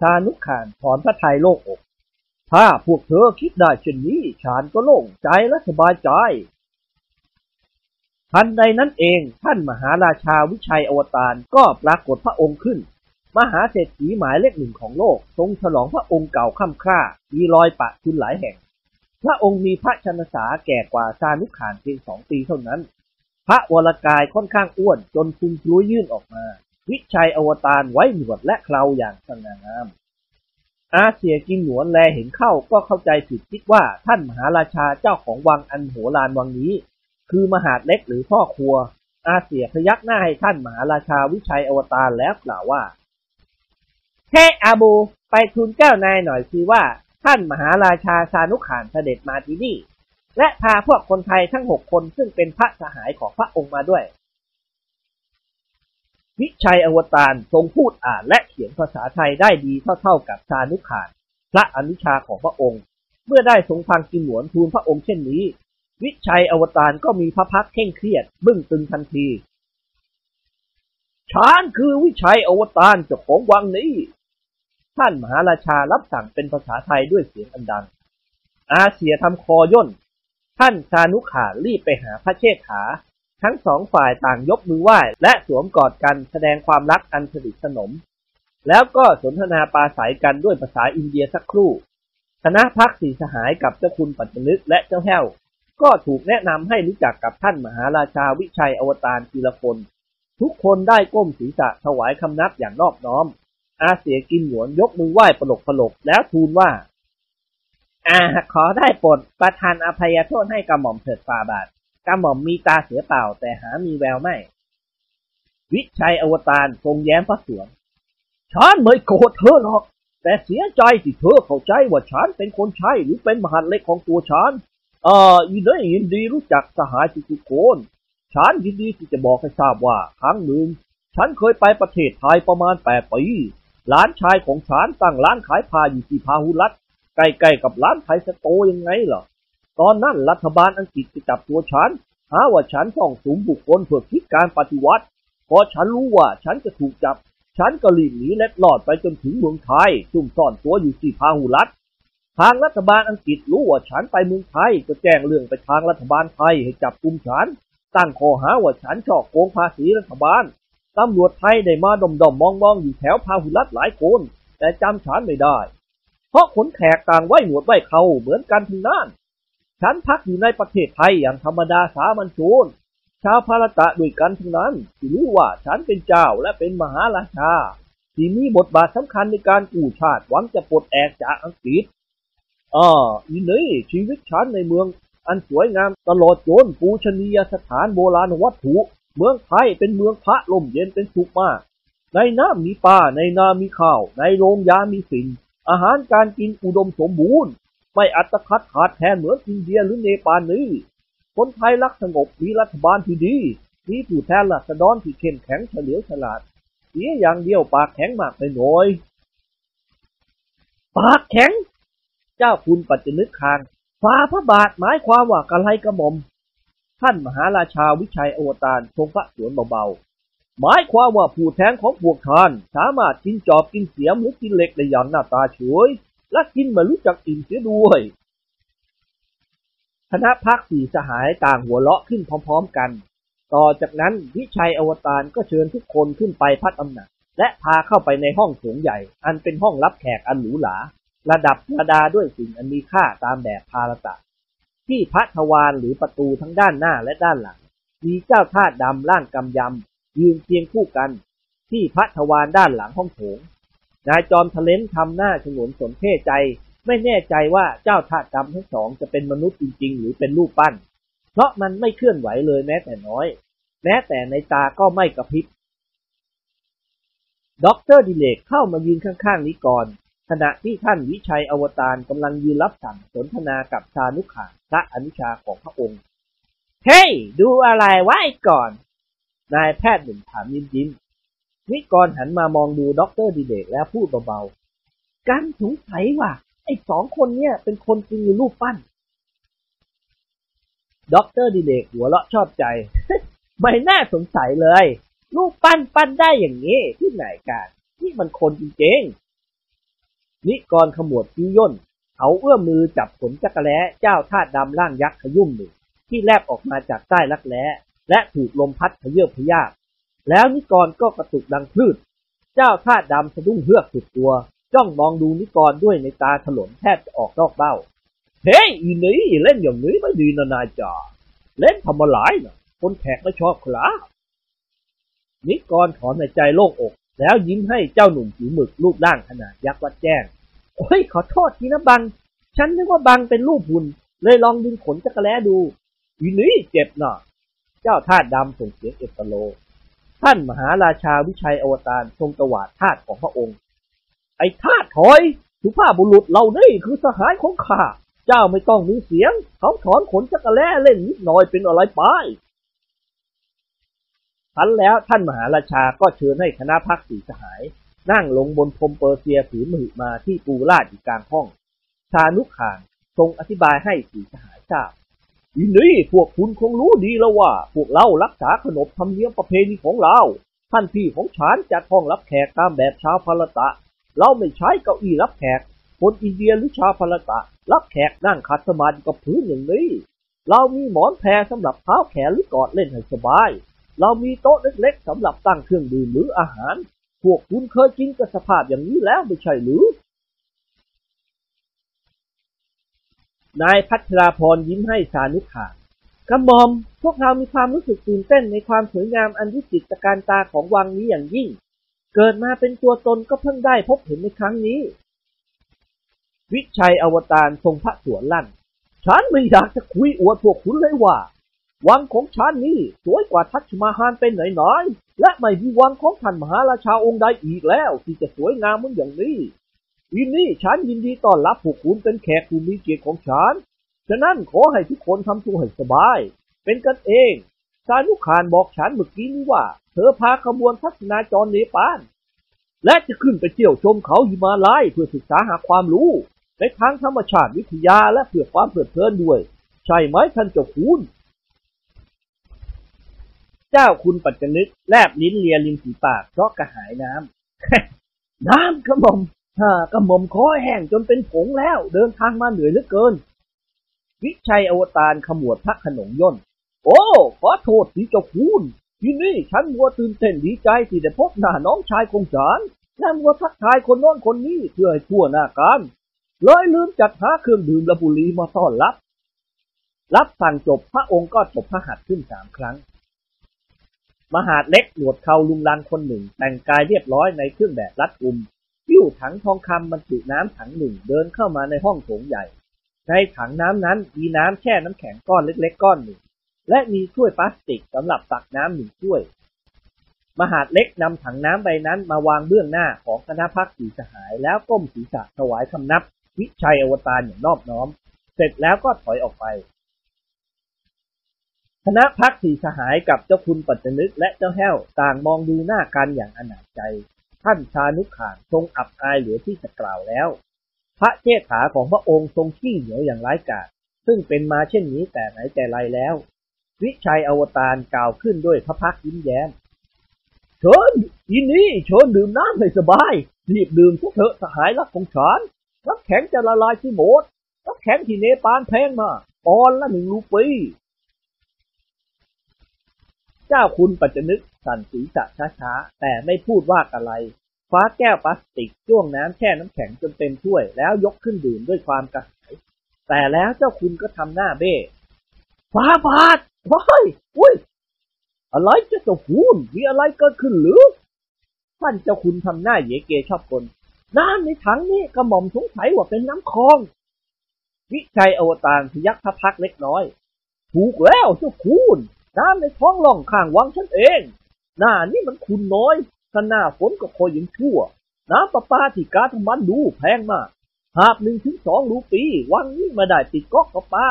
ซานุขานถอนพระทัยโล่งอก ถ้าพวกเธอคิดได้เช่นนี้ฉันก็โล่งใจและสบายใจทันใดนั้นเองท่านมหาราชาวิชัยอวตารก็ปรากฏพระองค์ขึ้น มหาเศรษฐีหมายเลขหนึ่งของโลก ทรงฉลองพระองค์เก่าค่ำค่ามีรอยปะคุณหลายแห่ง พระองค์มีพระชนสาแก่กว่าซานุขานเพียงสองปีเท่านั้น พระวรกายค่อนข้างอ้วนจนพุงพลุยยื่นออกมา วิชัยอวตารไว้หนวดและเคราอย่างสง่างาม อาเซียกินหนวนแลเห็นเข้าก็เข้าใจผิดคิดว่าท่านมหาราชาเจ้าของวังอันโหฬารวังนี้ คือมหาดเล็กหรือพ่อครัว อาเซียพยักหน้าให้ท่านมหาราชาวิชัยอวตารแล้วกล่าวว่าเฮ้อาบูไปทูลเจ้านายหน่อยสิว่า ท่านมหาราชาซานุขานเสด็จมาที่นี่ และพาพวกคนไทยทั้งหกคนซึ่งเป็นพระสหายของพระองค์มาด้วย วิชัยอวตารทรงพูดอ่านและเขียนภาษาไทยได้ดีเท่าๆกับซานุขาน พระอนุชาของพระองค์ เมื่อได้ทรงฟังกินหนวนทูลพระองค์เช่นนี้ วิชัยอวตารก็มีพระพักเคร่งเครียดบึ้งตึงทันทีฉันคือวิชัยอวตารเจ้าของวังนี้ ท่านมหาราชารับสั่งเป็นภาษาไทยด้วยเสียงอันดัง อาเซียทำคอย่น ท่านซานุขารีบไปหาพระเชษฐา ทั้งสองฝ่ายต่างยกมือไหว้ และสวมกอดกันแสดงความรักอันสนิทสนม แล้วก็สนทนาปราศัยกันด้วยภาษาอินเดียสักครู่ คณะพักสีสหายกับเจ้าคุณปัจจนึกและเจ้าแห้ว ก็ถูกแนะนำให้รู้จักกับท่านมหาราชาวิชัยอวตารทีละคน ทุกคนได้ก้มศีรษะถวายคำนับอย่างนอบน้อม อาเสียกินหยวนยกมือไหว้ปลกปลกแล้วทูลว่าอ่าขอได้โปรดประทานอภัยโทษให้กระหม่อมเถิดฝ่าบาทกระหม่อมมีตาเสียเปล่าแต่หามีแววไม่ วิชัยอวตารทรงแย้มพระสวนฉันไม่โกรธเธอหรอก แต่เสียใจที่เธอเข้าใจว่าฉันเป็นคนใช้หรือเป็นมหาเล็กของตัวฉันเอ่อยินดียินดีรู้จักสหายทุกๆคนฉันยินดีที่จะบอกให้ทราบว่า ครั้งหนึ่ง ฉันเคยไปประเทศไทยประมาณแปดปี หลานชายของฉันตั้งร้านขายผ้าอยู่ที่พาหุรัตใกล้ๆกับร้านไทยสโตยังไงล่ะตอนนั้นรัฐบาลอังกฤษจะจับตัวฉันหาว่าฉันส่องสุมบุคคลเพื่อคิดการปฏิวัติพอฉันรู้ว่าฉันจะถูกจับ ฉันก็รีบหนีเล็ดลอดไปจนถึงเมืองไทยซุ่มซ่อนตัวอยู่ที่พาหุรัตทางรัฐบาลอังกฤษรู้ว่าฉันไปเมืองไทยก็แจ้งเรื่องไปทางรัฐบาลไทยให้จับกุมฉัน ตั้งข้อหาว่าฉันช่อโกงภาษีรัฐบาล ตำรวจไทยได้มาดมดมมองมองอยู่แถวพาหุรัตหลายคนแต่จำฉันไม่ได้ เพราะขนแขกต่างไว้หนวดไว้เขาเหมือนกันทั้งนั้นฉันพักอยู่ในประเทศไทยอย่างธรรมดาสามัญชนชาวพาราตะด้วยกันทั้งนั้นที่รู้ว่าฉันเป็นเจ้าและเป็นมหาราชา ที่มีบทบาทสำคัญในการกู้ชาติหวังจะปลดแอกจากอังกฤษอ่าอีนี่ชีวิตฉันในเมืองอันสวยงามตลอดจนปูชนียสถานโบราณวัตถุ เมืองไทยเป็นเมืองพระลมเย็นเป็นสุขมาก ในน้ำมีปลาในนามีข้าว ในโรงยามีสินอาหารการกินอุดมสมบูรณ์ ไม่อัตคัดขาดแคลนเหมือนอินเดียหรือเนปาลนี้ คนไทยรักสงบมีรัฐบาลที่ดีมีผู้แทนราษฎรที่เข้มแข็งเฉลียวฉลาดเสียอย่างเดียวปากแข็งมากไปหน่อยปากแข็ง เจ้าคุณปัจจนึกคางฟ้าพระบาทหมายความว่ากระไรกระหม่อม ท่านมหาราชาวิชัยอวตารทรงพระสวนเบาๆ หมายความว่าผู้แทนของพวกท่านสามารถกินจอบกินเสียมหรือกินเหล็กได้อย่างหน้าตาเฉยและกินมารู้จักอิ่มเสียด้วยคณะพักสี่สหายต่างหัวเราะขึ้นพร้อมๆกัน ต่อจากนั้นวิชัยอวตารก็เชิญทุกคนขึ้นไปพัดอำนาจและพาเข้าไปในห้องโถงใหญ่ อันเป็นห้องรับแขกอันหรูหรา ระดับประดาด้วยสิ่งอันมีค่าตามแบบพาลตะ ที่พระทวารหรือประตูทั้งด้านหน้าและด้านหลัง มีเจ้าทาสดำร่างกำยำ ยืนเคียงคู่กัน ที่พระทวารด้านหลังห้องโถง นายจอมทะเล้นทำหน้าฉงนสนเท่ห์ใจ ไม่แน่ใจว่าเจ้าทาสดำทั้งสองจะเป็นมนุษย์จริง ๆ หรือเป็นรูปปั้น เพราะมันไม่เคลื่อนไหวเลยแม้แต่น้อย แม้แต่นัยน์ตาก็ไม่กระพริบด็อกเตอร์ดิเลกเข้ามายืนข้างๆนี้ก่อน ขณะที่ท่านวิชัยอวตารกำลังยืนรับสั่งสนทนากับซานุขานพระอนุชาของพระองค์ เฮ้ยดูอะไรไว้ก่อน นายแพทย์หนุ่มถามยิ้มยิ้มนิกรหันมามองดูด็อกเตอร์ดิเลกแล้วพูดเบาๆ กันสงสัยว่า ไอ้สองคนเนี่ยเป็นคนจริงหรือรูปปั้นด็อกเตอร์ดิเลกหัวเราะชอบใจไม่น่าสงสัยเลย รูปปั้นปั้นได้อย่างนี้ที่ไหนกัน นี่มันคนจริงๆ นิกรขมวดคิ้วย่นเขาเอื้อมมือจับขนจักรแล้เจ้าทาสดำร่างยักษ์ขยุ่มหนึ่ง ที่แลบออกมาจากใต้รักแร้และถูกลมพัดขยือบพยาบแล้วนิกรก็กระตุกดังคลื่นเจ้าทาสดำสะดุ้งเฮือกสุดตัว จ้องมองดูนิกรด้วยในตาถลนแทบจะออกนอกเบ้า เฮ้ยอีนี่เล่นอย่างนี้ไม่ดีนะนายจ่าเล่นทำมาหลายนะคนแขกไม่ชอบครับนิกรถอนในใจโล่งอก แล้วยิ้มให้เจ้าหนุ่มผิวหมึกรูปร่างขนาดยักษ์วัดแจ้ง โอ้ยขอโทษทีนะบัง ฉันนึกว่าบังเป็นรูปหุ่น เลยลองดึงขนจักรแล้ดูอีนี่เจ็บหน่ะเจ้าทาสดำส่งเสียงเอตโล ท่านมหาราชาวิชัยอวตารทรงตวาดทาสของพระองค์ ไอ้ทาสถอยสุภาพบุรุษเรานี่คือสหายของข้า เจ้าไม่ต้องมีเสียง เขาถอนขนจักรแล้เล่นนิดหน่อยเป็นอะไรไป ทันแล้วท่านมหาราชาก็เชิญให้คณะพักสีสหาย นั่งลงบนพรมเปอร์เซียผืนมือมาที่ปูลาดอยู่กลางห้อง ชานุขานทรงอธิบายให้สีสหายทราบอีนี่พวกคุณคงรู้ดีแล้วว่า พวกเรารักษาขนบธรรมเนียมประเพณีของเรา ท่านพี่ของฉันจัดห้องรับแขกตามแบบชาวพลตะ เราไม่ใช้เก้าอี้รับแขก คนอินเดียหรือชาวพลตะ รับแขกนั่งขัดสมาธิกับพื้นอย่างนี้ เรามีหมอนแพรสำหรับเท้าแขนหรือกอดเล่นให้สบาย เรามีโต๊ะเล็กๆสำหรับตั้งเครื่องดื่มหรืออาหาร พวกคุณเคยกินกับสภาพอย่างนี้แล้วไม่ใช่หรือ นายพัทราพรยิ้มให้สานุขากระหมอม พวกเรามีความรู้สึกตื่นเต้นในความสวยงามอันวิจิตรการตาของวังนี้อย่างยิ่ง เกิดมาเป็นตัวตนก็เพิ่งได้พบเห็นในครั้งนี้ วิชัยอวตารทรงพระสวนลั่น ฉันไม่อยากจะคุยอวดพวกคุณเลยว่า วังของฉันนี่สวยกว่าทัชมาฮานเป็นไหนๆและไม่มีวังของท่านมหาราชาองค์ใดอีกแล้ว ที่จะสวยงามเหมือนอย่างนี้วินนี่ฉันยินดีต้อนรับพวกคุณเป็นแขกผู้มีเกียรติของฉัน ฉะนั้นขอให้ทุกคนทำตัวให้สบาย เป็นกันเองสานุขานบอกฉันเมื่อกี้นี้ว่า เธอพาขบวนทัศนาจรเนปาลและจะขึ้นไปเที่ยวชมเขาหิมาลัยเพื่อศึกษาหาความรู้ ในทางธรรมชาติวิทยาและเพื่อความเพลิดเพลินด้วย ใช่ไหมท่านเจ้าคุณ เจ้าคุณปัจจนึกแลบลิ้นเลียริมฝีปากเพราะกระหายน้ำ น้ำกระหม่อมฮ่ากระหม่อมคอแห้งจนเป็นผงแล้ว เดินทางมาเหนื่อยเหลือเกิน วิชัยอวตารขมวดพระขนงย่น โอ้ขอโทษที่เจ้าคุณที่นี่ฉันมัวตื่นเต้นดีใจที่ได้พบหน้าน้องชายของฉันและมัวทักทายคนโน้นคนนี้เพื่อให้ทั่วหน้ากันเลยลืมจัดหาเครื่องดื่มละบุรีมาต้อนรับ รับสั่งจบพระองค์ก็ตบพระหัตถ์ขึ้นสามครั้ง มหาดเล็กหนวดเขาลุงลังคนหนึ่ง แต่งกายเรียบร้อยในเครื่องแบบรัดกุมหิ้วถังทองคำบรรจุน้ำถังหนึ่งเดินเข้ามาในห้องโถงใหญ่ ในถังน้ำนั้นมีน้ำแช่น้ำแข็งก้อนเล็กๆก้อนหนึ่ง และมีถ้วยพลาสติกสำหรับตักน้ำหนึ่งถ้วย มหาดเล็กนำถังน้ำใบนั้นมาวางเบื้องหน้าของคณะพักสีสหายแล้วก้มศีรษะถวายคำนับวิชัยอวตารอย่างนอบน้อม เสร็จแล้วก็ถอยออกไป คณะพักสีสหายกับเจ้าคุณปัจจนึกและเจ้าแห้วต่างมองดูหน้ากันอย่างอนาจใจ ท่านชานุขานทรงอับอายเหลือที่จะกล่าวแล้ว พระเจษฐาของพระองค์ทรงขี้เหนียวอย่างร้ายกาจซึ่งเป็นมาเช่นนี้แต่ไหนแต่ไรแล้ว วิชัยอวตารกล่าวขึ้นด้วยพระพักยิ้มแย้มเชิญยินนี้เชิญดื่มน้ำให้สบาย รีบดื่มสักเถอะสหายรักของฉันน้ำแข็งจะละลายที่หมดน้ำแข็งที่เนปาลแพงมากปอนละหนึ่งรูปี เจ้าคุณปัจจนึกสั่นศีรษะช้าๆ แต่ไม่พูดว่าอะไรฟ้าแก้วพลาสติกจ้วงน้ำแช่น้ำแข็งจนเต็มถ้วย แล้วยกขึ้นดื่มด้วยความกระหาย แต่แล้วเจ้าคุณก็ทำหน้าเบ้ฟ้าบาดว้ายอุ้ย อะไรจะเจ้าคุณมีอะไรเกิดขึ้นหรือท่านเจ้าคุณทำหน้าเยเกชอบกลน้ำในถังนี้กระหม่อมสงสัยว่าเป็นน้ำคลอง วิชัยอวตารพยักพระพักเล็กน้อย ถูกแล้วเจ้าคุณ น้ำในท้องร่องข้างวังฉันเอง หน้านี่มันคุณน้อยถ้าหน้าฝนก็คอยยังชั่ว น้ำประปาที่กาทมันดูแพงมาก หาบหนึ่งถึงสองรูปี วังนี้มาได้ติดก๊อกประปา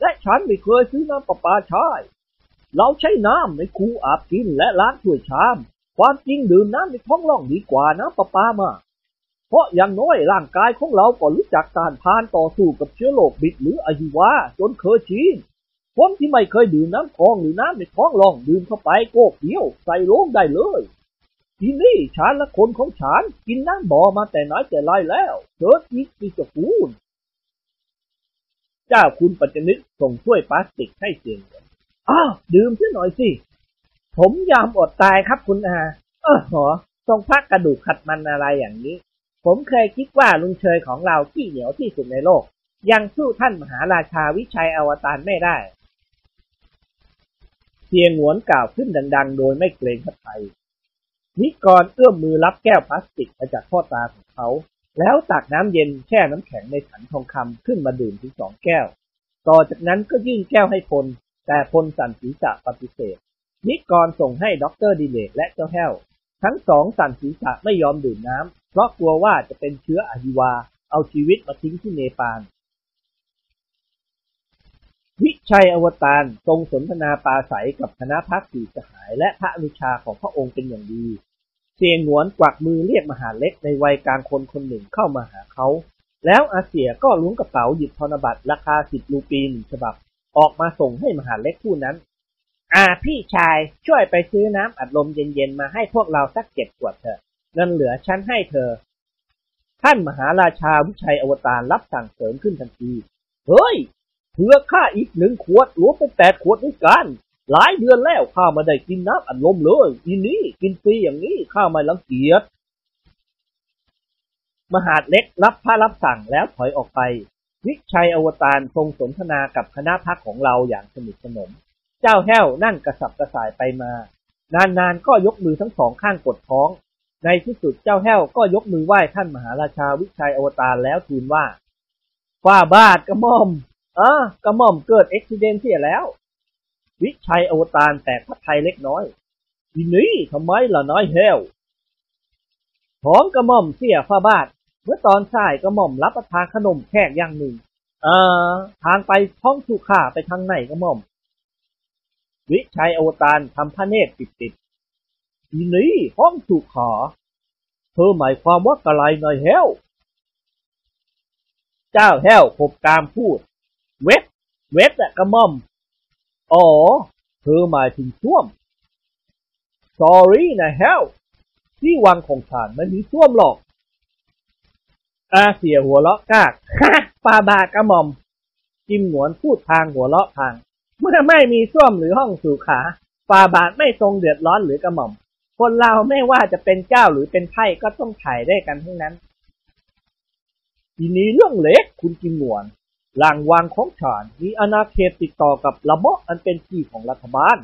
และฉันไม่เคยซื้อน้ำประปาใช้เราใช้น้ำในคูอาบกินและล้างถ้วยชาม ความจริงดื่มน้ำในท้องร่องดีกว่าน้ำประปามากเพราะอย่างน้อยร่างกายของเราก็รู้จักการทานต่อสู้กับเชื้อโรคบิดหรืออหิวาจนเคยชิน คนที่ไม่เคยดื่มน้ำคลองหรือน้ำในท้องร่องดื่มเข้าไปโกกเดียวใส่โลงได้เลย ที่นี่ฉันและคนของฉันกินน้ำบ่อมาแต่ไหนแต่ไรแล้วเชิดนิดที่จะคูนเจ้าคุณปัจจนึกส่งถ้วยพลาสติกให้เสียงอ้าวดื่มซะหน่อยสิ ผมยอมอดตายครับคุณอาเออหอทรงพักกระดูกขัดมันอะไรอย่างนี้ ผมเคยคิดว่าลุงเชยของเราขี้เหนียวที่สุดในโลก ยังสู้ท่านมหาราชาวิชัยอวตารไม่ได้ เสี่ยหงวนกล่าวขึ้นดัง ๆ โดยไม่เกรงพระทัยนิกรเอื้อมมือรับแก้วพลาสติกมาจากพ่อตาของเขา แล้วตักน้ำเย็นแช่น้ำแข็งในถังทองคำขึ้นมาดื่มถึงสองแก้ว ต่อจากนั้นก็ยื่นแก้วให้พล แต่พลสั่นศีรษะปฏิเสธ นิกรส่งให้ด็อกเตอร์ดิเลกและเจ้าแห้ว ทั้งสองสั่นศีรษะไม่ยอมดื่มน้ำเพราะกลัวว่าจะเป็นเชื้ออหิวา เอาชีวิตมาทิ้งที่เนปาล วิชัยอวตารทรงสนทนาปราศัยกับคณะพักสีสหาย และพระอนุชาของพระองค์เป็นอย่างดี เสียงหนวนกวักมือเรียกมหาเล็กในวัยกลางคนคนหนึ่งเข้ามาหาเขา แล้วอาเสียก็ล้วงกระเป๋าหยิบธนบัตรราคาสิบรูปีหนึ่งฉบับ ออกมาส่งให้มหาเล็กผู้นั้น อ่าพี่ชายช่วยไปซื้อน้ำอัดลมเย็นๆมาให้พวกเราสักเจ็ดขวดเถอะเงินเหลือฉันให้เธอ ท่านมหาราชาวิชัยอวตารรับสั่งเสริมขึ้นทันทีเฮ้ย เพื่อข้าอีกหนึ่งขวดรวมเป็นแปดขวดด้วยกัน หลายเดือนแล้วข้าไมาได้กินน้ำอัดลมเลยอีนี้กินฟรีอย่างนี้ข้าไม่รังเกียจมหาดเล็กรับพระรับสั่งแล้วถอยออกไป วิชัยอวตารทรงสนทนากับคณะพักของเราอย่างสนิทสนม เจ้าแห้วนั่งกระสับกระส่ายไปมา นานๆก็ยกมือทั้งสองข้างกดท้อง ในที่สุดเจ้าแห้วก็ยกมือไหว้ท่านมหาราชาวิชัยอวตารแล้วทูลว่าฝ่าบาทกระหม่อม อ่ากระหม่อมเกิดเอ็กซิเดนต์เสียแล้ว วิชัยอวตารแตกพระไทยเล็กน้อยทีนี้ทำไมล่ะน้อยแห้วของกระหม่อมเสียฝ่าบาท เมื่อตอนสายกระหม่อมรับประทานขนมแขกอย่างหนึ่ง เอ่อ ทางไปท้องสุขาไปทางไหนกระหม่อม วิชัยอวตารทำพระเนตรติดติดๆทีนี้ห้องสุขาเธอหมายความว่ากะไรน้อยแห้วเจ้าแห้วขบกามพูด เวทเวทอะกระม่อม อ๋อ เธอหมายถึงส้วม sorry นะแฮวที่วังของฉันไม่มีส้วมหรอกอาเสียหัวเราะกากฮ่าปาบากระหม่อม จิมหนวนพูดทางหัวเราะทาง เมื่อไม่มีส้วมหรือห้องสู่ขาปาบาทไม่ทรงเดือดร้อนหรือกระหม่อม คนเราไม่ว่าจะเป็นเจ้าหรือเป็นไพ่ก็ต้องถ่ายได้กันทั้งนั้น ทีนี้เรื่องเล็กคุณจิมหนวน หลังวังของฉันมีอาณาเขตติดต่อกับระบบอันเป็นที่ของรัฐบาล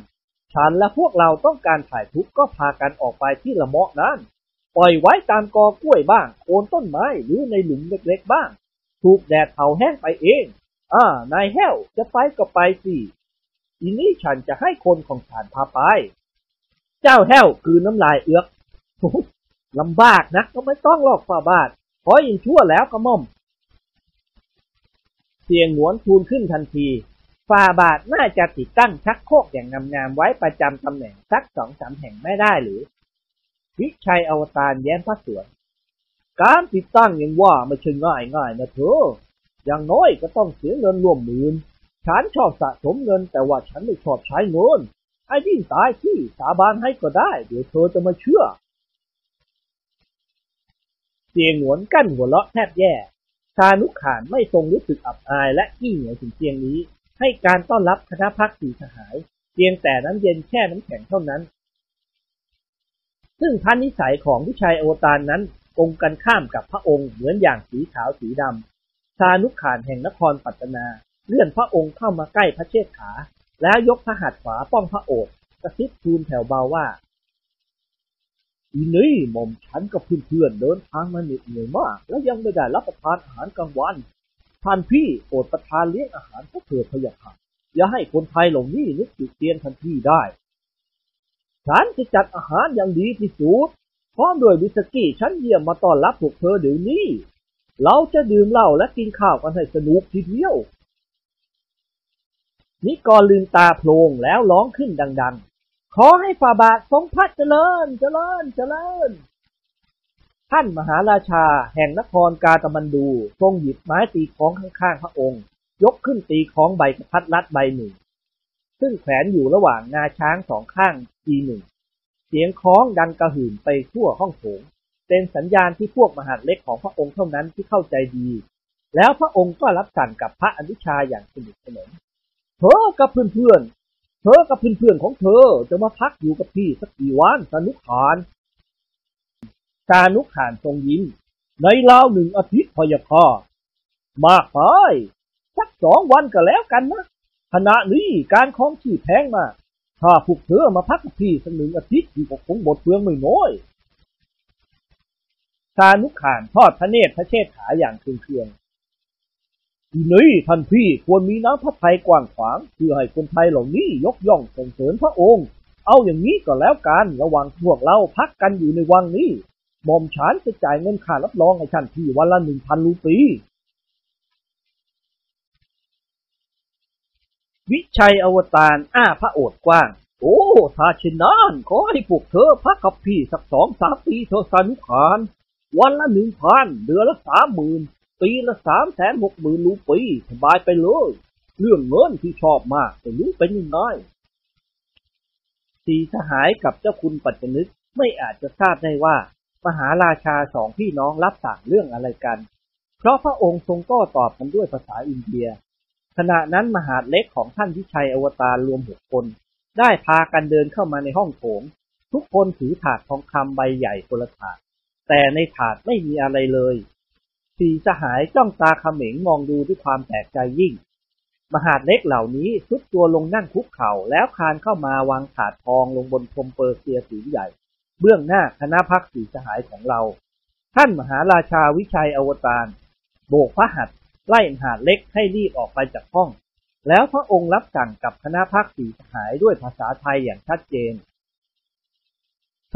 ฉันและพวกเราต้องการถ่ายทุกก็พากันออกไปที่ละเมาะนั้น ปล่อยไว้ตามกอกล้วยบ้าง โคนต้นไม้หรือในหลุมเล็กๆบ้าง ถูกแดดเผาแห้งไปเอง อ่านายแห้วจะไปก็ไปสิอีนี้ฉันจะให้คนของฉันพาไป เจ้าแห้วคือน้ำลายเอือกลำบากนะก็ไม่ต้องหรอกฝ่าบาทขอยิงชั่วแล้วก็ม่อม เสียงหวนทูลขึ้นทันทีฝ่าบาทน่าจะติดตั้งชักโครกอย่างงามๆไว้ประจำตำแหน่งสักสองสามแห่งไม่ได้หรือ วิชัยอวตารแย้มพระสวน การติดตั้งยังว่าไม่ใช่ง่ายง่ายนะเธออย่างน้อยก็ต้องเสียเงินร่วมหมื่นฉันชอบสะสมเงินแต่ว่าฉันไม่ชอบใช้เงินไอ้ยิ่งตายที่สาบานให้ก็ได้ เดี๋ยวเธอจะมาเชื่อ เสียงหวนกั้นหัวเราะแทบแย่ ชานุขานไม่ทรงรู้สึกอับอายและขี้เหนียวถึงเพียงนี้ ให้การต้อนรับคณะพักสีสหาย เพียงแต่น้ำเย็นแช่น้ำแข็งเท่านั้น ซึ่งพันนิสัยของวิชัยโอตารนั้นตรงกันข้ามกับพระองค์เหมือนอย่างสีขาวสีดำชานุขานแห่งนครปัตตนาเลื่อนพระองค์เข้ามาใกล้พระเชษฐา แล้วยกพระหัตถ์ขวาป้องพระโอษฐ์กระซิบทูลแผ่วเบาว่า อีนี่หม่อมฉันกับเพื่อนๆเดินทางมาเหนื่อยมาก และยังไม่ได้รับประทานอาหารกลางวัน ท่านพี่โปรดประทานเลี้ยงอาหารพวกเถิดพยะค่ะอย่าให้คนไทยเหล่านี้นึกติดเตียนทันทีได้ ฉันจะจัดอาหารอย่างดีที่สุดพร้อมด้วยวิสกี้ชั้นเยี่ยมมาต้อนรับพวกเธอเดี๋ยวนี้ เราจะดื่มเหล้าและกินข้าวกันให้สนุกทีเดียวนิกรลืมตาโพลงแล้วร้องขึ้นดัง ๆ ขอให้ฝ่าบาททรงพระเจริญ เจริญ เจริญ ท่านมหาราชาแห่งนครกาตมันดูทรงหยิบไม้ตีของข้างๆพระองค์ ยกขึ้นตีของใบกระพัดรัดใบหนึ่ง ซึ่งแขวนอยู่ระหว่างงาช้างสองข้างทีหนึ่ง เสียงคล้องดังกระหึ่มไปทั่วห้องโถง เป็นสัญญาณที่พวกมหาเล็กของพระองค์เท่านั้นที่เข้าใจดี แล้วพระองค์ก็รับสั่งกับพระอนุชาอย่างสนิทสนมเธอกับเพื่อน เธอกับเพื่อนๆของเธอจะมาพักอยู่กับพี่สักกี่วันสนุขานสานุขานทรงยิ้ม ในราวหนึ่งอาทิตย์พยาพอมากไปสักสองวันก็แล้วกันนะขณะนี้การคลองชีพแพงมาก ถ้าพวกเธอมาพักกับพี่สักหนึ่งอาทิตย์พี่ก็คงหมดเปลืองไม่น้อยชานุขานทอดพระเนตรพระเชษฐาอย่างเคืองๆ ทีนี้ท่านพี่ควรมีน้ำพระทัยกว้างขวางเพื่อให้คนไทยเหล่านี้ยกย่องส่งเสริมพระองค์ เอาอย่างนี้ก็แล้วกันระหว่างพวกเราพักกันอยู่ในวังนี้หม่อมฉันจะจ่ายเงินค่ารับรองให้ท่านพี่วันละหนึ่งพันรูปีวิชัยอวตารอ้าพระโอษฐ์กว้าง โอ้ถ้าเช่นนั้นขอให้พวกเธอพักกับพี่สักสองสามปีเธอสนุขาน วันละหนึ่งพันเดือนละสามหมื่น ปีละสามแสนหกหมื่นรูปีสบายไปเลย เรื่องเงินที่ชอบมากแต่รู้เป็นยังไงสีสหายกับเจ้าคุณปัจจนึกไม่อาจจะทราบได้ว่า มหาราชาสองพี่น้องรับสั่งเรื่องอะไรกัน เพราะพระองค์ทรงโต้ตอบกันด้วยภาษาอินเดีย ขณะนั้นมหาเล็กของท่านวิชัยอวตารรวมหกคน ได้พากันเดินเข้ามาในห้องโถง ทุกคนถือถาดทองคำใบใหญ่คนละถาดแต่ในถาดไม่มีอะไรเลย สีสหายจ้องตาเขม็งมองดูด้วยความแปลกใจยิ่ง มหาดเล็กเหล่านี้ทุดตัวลงนั่งคุกเข่าแล้วคานเข้ามาวางถาดทองลงบนพรมเปอร์เซียสีใหญ่ เบื้องหน้าคณะพักสีสหายของเรา ท่านมหาราชาวิชัยอวตารโบกพระหัตถ์ไล่มหาดเล็กให้รีบออกไปจากห้อง แล้วพระองค์รับสั่งกับคณะพักสีสหายด้วยภาษาไทยอย่างชัดเจน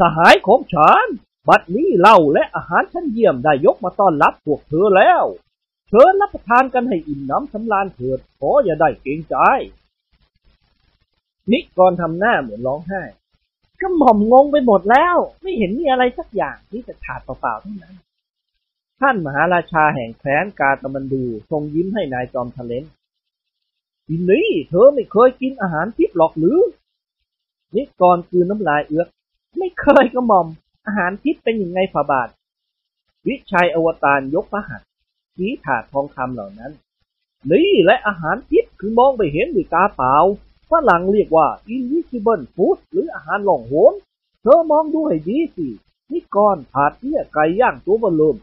สหายของฉัน บัดนี้เหล้าและอาหารชั้นเยี่ยมได้ยกมาต้อนรับพวกเธอแล้ว เชิญรับประทานกันให้อิ่มน้ำสำราญเถิด ขออย่าได้เกรงใจ นิกรทำหน้าเหมือนร้องไห้ก็หม่อมงงไปหมดแล้ว ไม่เห็นมีอะไรสักอย่างที่จะขาดเปล่าๆเท่านั้น ท่านมหาราชาแห่งแคว้นกาตมันดูทรงยิ้มให้นายจอมทะเลนทีนี้เธอไม่เคยกินอาหารทิพย์หรอกหรือนิกรคือน้ำลายเอื้อก ไม่เคยก็หม่อม อาหารทิพย์เป็นอยังไงฝ่าบาท วิชัยอวตารยกพระหัตถ์ชี้ถาดทองคำเหล่านั้น นี่และอาหารทิพย์คือมองไปเห็นด้วยตาเปล่าฝรั่งเรียกว่า invisible food หรืออาหารหล่องโหนเธอมองดูให้ดีสิ นี่ก่อนถาดเนี่ยไก่ย่างตัวเบลเริ่ม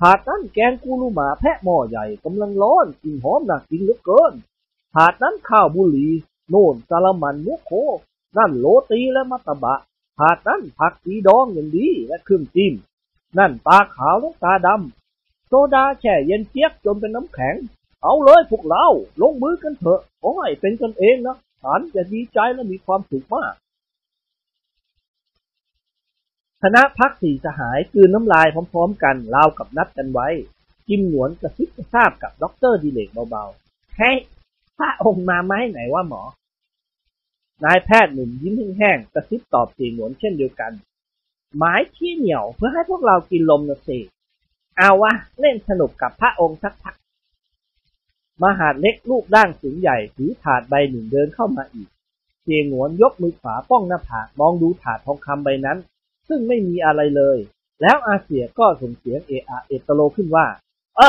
ถาดนั้นแกงกูรูหมาแพะหม้อใหญ่กำลังร้อนกลิ่นหอมน่ากินเหลือเกินถาดนั้นข้าวบุหรี่โน่นซาลามันเนื้อโค นั่นโรตีและมัตตบะ ถาดนั้นผักสีดองอย่างดีและเครื่องจิ้ม นั่นตราขาวและตราดำโซดาแช่เย็นเจี๊ยบจนเป็นน้ำแข็ง เอาเลยพวกเรา ลงมือกันเถอะขอให้เป็นกันเองนะฉันจะดีใจและมีความสุขมากคณะพรรคสี่สหายกลืนน้ำลายพร้อมๆ กันราวกับนัดกันไว้ กิมหงวนกระซิบกระซาบกับด็อกเตอร์ดิเลกเบาๆเฮ้ยพระองค์มาไหมไหนว่าหมอ นายแพทย์หนุ่มยิ้มแห้งๆกระซิบตอบสีหนวนเช่นเดียวกัน หมายที่เหนียวเพื่อให้พวกเรากินลมนะสิเอาวะเล่นสนุกกับพระองค์สักพักมหาดเล็กลูกด้างสูงใหญ่ถือถาดใบหนึ่งเดินเข้ามาอีกเสียงหวนยกมือขวาป้องหน้าผากมองดูถาดทองคำใบนั้น ซึ่งไม่มีอะไรเลย แล้วอาเสียก็ส่งเสียงเอะอะเอตโลขึ้นว่าอ๋อ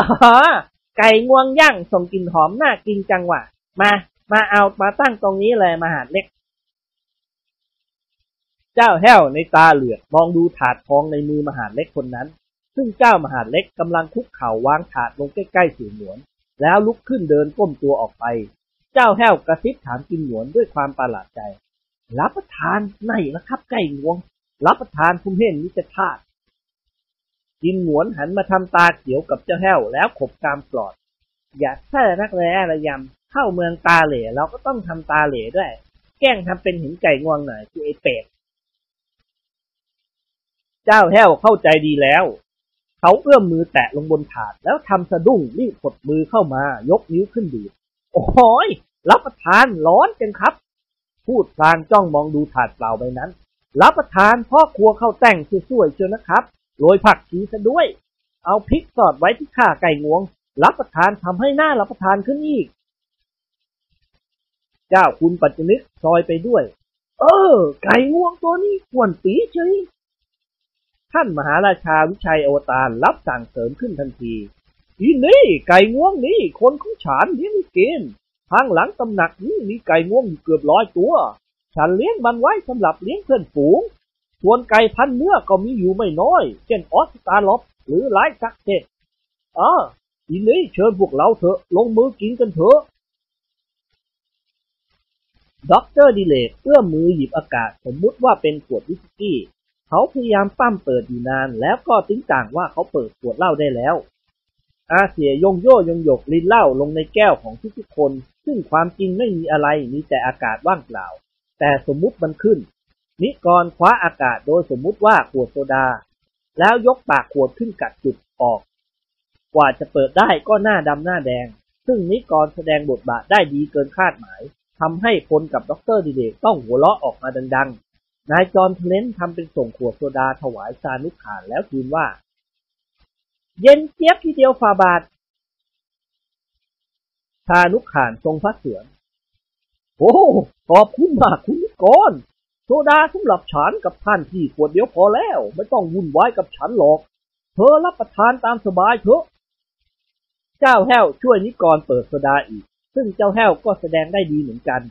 ไก่งวงย่างส่งกลิ่นหอมน่ากินจังวะมา มาเอามาตั้งตรงนี้เลยมหาดเล็ก เจ้าแห้วในตาเหลือกมองดูถาดทองในมือมหาเล็กคนนั้น ซึ่งเจ้ามหาเล็กกำลังคุกเข่าวางถาดลงใกล้ๆเสียหนวน แล้วลุกขึ้นเดินก้มตัวออกไป เจ้าแห้วกระซิบถามกิมหนวนด้วยความประหลาดใจ รับประทานไหนละครับไก่งวง รับประทานผมเห็นนิจธาตุกินหนวนหันมาทำตาเขียวกับเจ้าแห้วแล้วขบกามปลอด อย่าแท้นักแร้ระยำเข้าเมืองตาเหล่เราก็ต้องทำตาเหล่ด้วย แกล้งทำเป็นห็นไก่งวงหน่อยคือไอเป็ด เจ้าแห้วเข้าใจดีแล้ว เขาเอื้อมมือแตะลงบนถาดแล้วทำสะดุ้งรีบกดมือเข้ามายกนิ้วขึ้นดูดโอ้ยรับประทานร้อนจังครับ พูดพลางจ้องมองดูถาดเปล่าใบนั้น รับประทานพ่อครัวเข้าแต่งสวยๆเชียวนะครับโรยผักชีซะด้วย เอาพริกสอดไว้ที่ข่าไก่งวง รับประทานทำให้หน้ารับประทานขึ้นอีก เจ้าคุณปัจจนึกซอยไปด้วย เออ ไก่งวงตัวนี้ควรปีเฉย ท่านมหาราชาวิชัยอวตารรับสั่งเสริมขึ้นทันทีอีนี่ไก่งวงนี่คนของฉันเลี้ยงเกณฑ์ทางหลังตำหนักนี้มีไก่งวงอยู่เกือบร้อยตัว ฉันเลี้ยงมันไว้สำหรับเลี้ยงเพื่อนฝูง ส่วนไก่พันธุ์เนื้อก็มีอยู่ไม่น้อย เช่น Australorp หรือ Light Sussex อ่าอีนี้เชิญพวกเราเถอะลงมือกินกันเถอะด็อกเตอร์ดิเลกเอื้อมมือหยิบอากาศสมมุติว่าเป็นขวดวิสกี้ เขาพยายามปั้มเปิดอยู่นาน แล้วก็ติ้งต่างว่าเขาเปิดขวดเหล้าได้แล้ว อาเสี่ยยงโย่ยงหยกรินเหล้าลงในแก้วของทุกๆคน ซึ่งความจริงไม่มีอะไรมีแต่อากาศว่างเปล่า แต่สมมุติมันขึ้น นิกรคว้าอากาศโดยสมมุติว่าขวดโซดา แล้วยกปากขวดขึ้นกัดจุกออก กว่าจะเปิดได้ก็หน้าดำหน้าแดง ซึ่งนิกรแสดงบทบาทได้ดีเกินคาดหมายทำให้พลกับด็อกเตอร์ดิเรกต้องหัวเราะออกมาดังๆ นายจอมทะเล้นทำเป็นส่งขวดโซดาถวายซานุขานแล้วทูลว่า เย็นเจี๊ยบทีเดียวฝ่าบาทชานุขานทรงพระเสือโอ้ขอบคุณมากคุณนิกรโซดาสำหรับฉันกับท่านที่ขวดเดียวพอแล้ว ไม่ต้องวุ่นวายกับฉันหรอก เธอรับประทานตามสบายเถอะ เจ้าแห้วช่วยนิกรเปิดโซดาอีก ซึ่งเจ้าแห้วก็แสดงได้ดีเหมือนกัน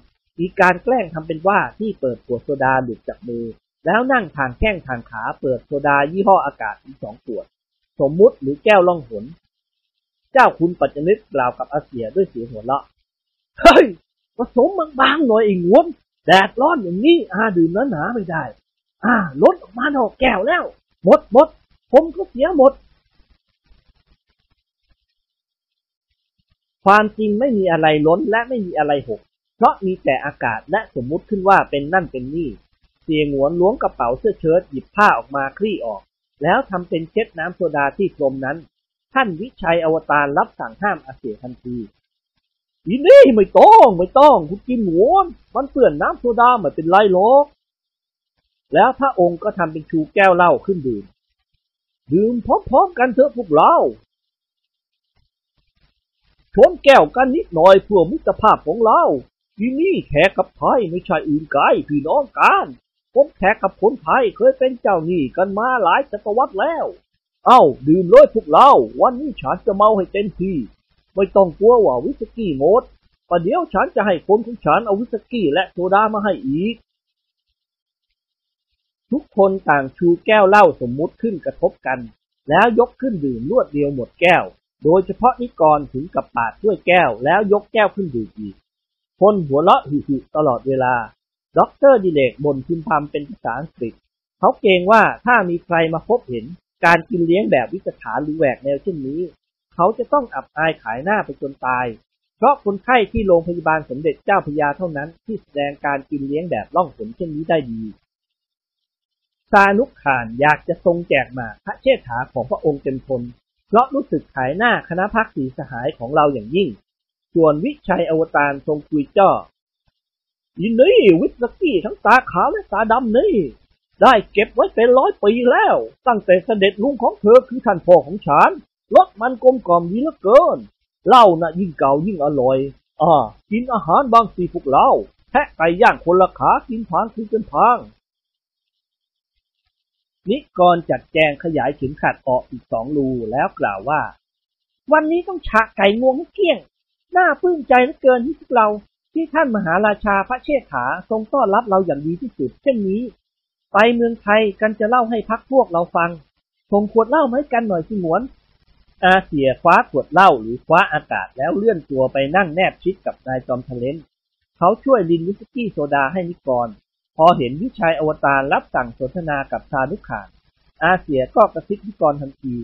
มีการแกล้งทำเป็นว่าที่เปิดขวดโซดาหลุดจากมือ แล้วนั่งทางแข้งทางขาเปิดโซดายี่ห้ออากาศอีกสองขวด สมมุติหรือแก้วล่องหน เจ้าคุณปัจจนึกกล่าวกับอาเสียด้วยเสียงหัวเราะเฮ้ยผสมบางๆหน่อยไอ้งวมแดดร้อนอย่างนี้อาดื่มแล้วหนาไม่ได้ อ่าลดออกมานอกแก้วแล้ว หมดหมดผมก็เสียหมด ความจริงไม่มีอะไรล้นและไม่มีอะไรหก เพราะมีแต่อากาศและสมมุติขึ้นว่าเป็นนั่นเป็นนี่ เสียงหวนล้วงกระเป๋าเสื้อเชิ้ตหยิบผ้าออกมาคลี่ออก แล้วทำเป็นเช็ดน้ำโซดาที่พรมนั้น ท่านวิชัยอวตารรับสั่งห้ามอาเสียทันทีอีนี่ไม่ต้องไม่ต้องคุณกินหวนมันเปื่อนน้ำโซดาไม่เป็นไรหรอกแล้วพระองค์ก็ทำเป็นชูแก้วเหล้าขึ้นดื่มดื่มพร้อมๆกันเถอะพวกเราชนแก้วกันนิดหน่อยเพื่อมิตรภาพของเรา ที่นี่แขกกับไทยไม่ใช่อื่นไกลพี่น้องกันผมแขกกับคนไทยเคยเป็นเจ้าหนี้กันมาหลายศตวรรษแล้ว เอ้า ดื่มเลยพวกเรา วันนี้ฉันจะเมาให้เต็มที่ ไม่ต้องกลัวว่าวิสกี้หมดประเดี๋ยวฉันจะให้คนของฉันเอาวิสกี้และโซดามาให้อีก ทุกคนต่างชูแก้วเหล้าสมมุติขึ้นกระทบกัน แล้วยกขึ้นดื่มรวดเดียวหมดแก้ว โดยเฉพาะนิกรถึงกับปาดด้วยแก้วแล้วยกแก้วขึ้นดื่มอีก พลหัวเราะหึตลอดเวลาด็อกเตอร์ดิเลกบ่นพึมพำเป็นภาษาอังกฤษ เขาเกรงว่าถ้ามีใครมาพบเห็น การกินเลี้ยงแบบวิตถารหรือแหวกแนวเช่นนี้ เขาจะต้องอับอายขายหน้าไปจนตาย เพราะคนไข้ที่โรงพยาบาลสมเด็จเจ้าพระยาเท่านั้น ที่แสดงการกินเลี้ยงแบบล่องหนเช่นนี้ได้ดีซานุขานอยากจะทรงแจกหมัดพระเชษฐาของพระองค์เต็มทนเพราะรู้สึกขายหน้าคณะพักสีสหายของเราอย่างยิ่ง ส่วนวิชัยอวตารทรงคุยจ้อยินนี่วิสกี้ทั้งตาขาวและตาดำนี่ ได้เก็บไว้เป็นร้อยปีแล้ว ตั้งแต่เสด็จลุงของเธอคือท่านพ่อของฉันรสมันกลมกล่อมดีเหลือเกินเหล้าน่ะยิ่งเก่ายิ่งอร่อยอ่ากินอาหารบางสีพวกเราแทะไก่ย่างคนละขากินพางคือกันพาง นิกรจัดแจงขยายเข็มขัดออกอีกสองรูแล้วกล่าวว่า วันนี้ต้องฉะไก่งวงเกี้ยง น่าปลื้มใจเหลือเกินที่พวกเราที่ท่านมหาราชาพระเชษฐาทรงต้อนรับเราอย่างดีที่สุด เช่นนี้ ไปเมืองไทยกันจะเล่าให้พักพวกเราฟังส่งขวดเหล้ามาให้กันหน่อยสิหมวน อาเสียคว้าขวดเหล้าหรือคว้าอากาศแล้วเลื่อนตัวไปนั่งแนบชิดกับนายจอมทะเลนเขาช่วยลินวิสกี้โซดาให้นิกร พอเห็นวิชัยอวตารรับสั่งสนทนากับซานุขานอาเสียก็กระซิบนิกรทันที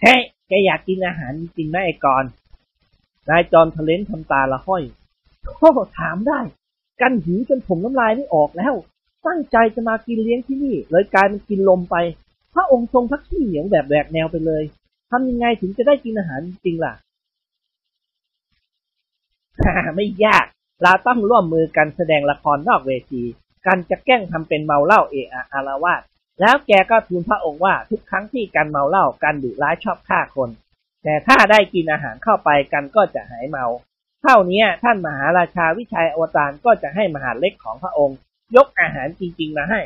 เฮ้แกอยากกินอาหารจริงไหมไอ้กร นายจอมทะเลนทำตาละห้อยโอ้ถามได้ กันหิวจนผมน้ำลายไม่ออกแล้ว ตั้งใจจะมากินเลี้ยงที่นี่ เลยกลายเป็นกินลมไป พระองค์ทรงพักขี้เหนียวแบบแหวกแนวไปเลยทำยังไงถึงจะได้กินอาหารจริงล่ะไม่ยาก เราต้องร่วมมือกันแสดงละครนอกเวที กันจะแกล้งทำเป็นเมาเหล้าเอะอะอาวาสแล้วแกก็ทูลพระองค์ว่าทุกครั้งที่กันเมาเหล้ากันดุร้ายชอบฆ่าคน แต่ถ้าได้กินอาหารเข้าไปกันก็จะหายเมา เท่านี้ท่านมหาราชาวิชัยอวตารก็จะให้มหาเล็กของพระองค์ ยกอาหารจริงๆมาให้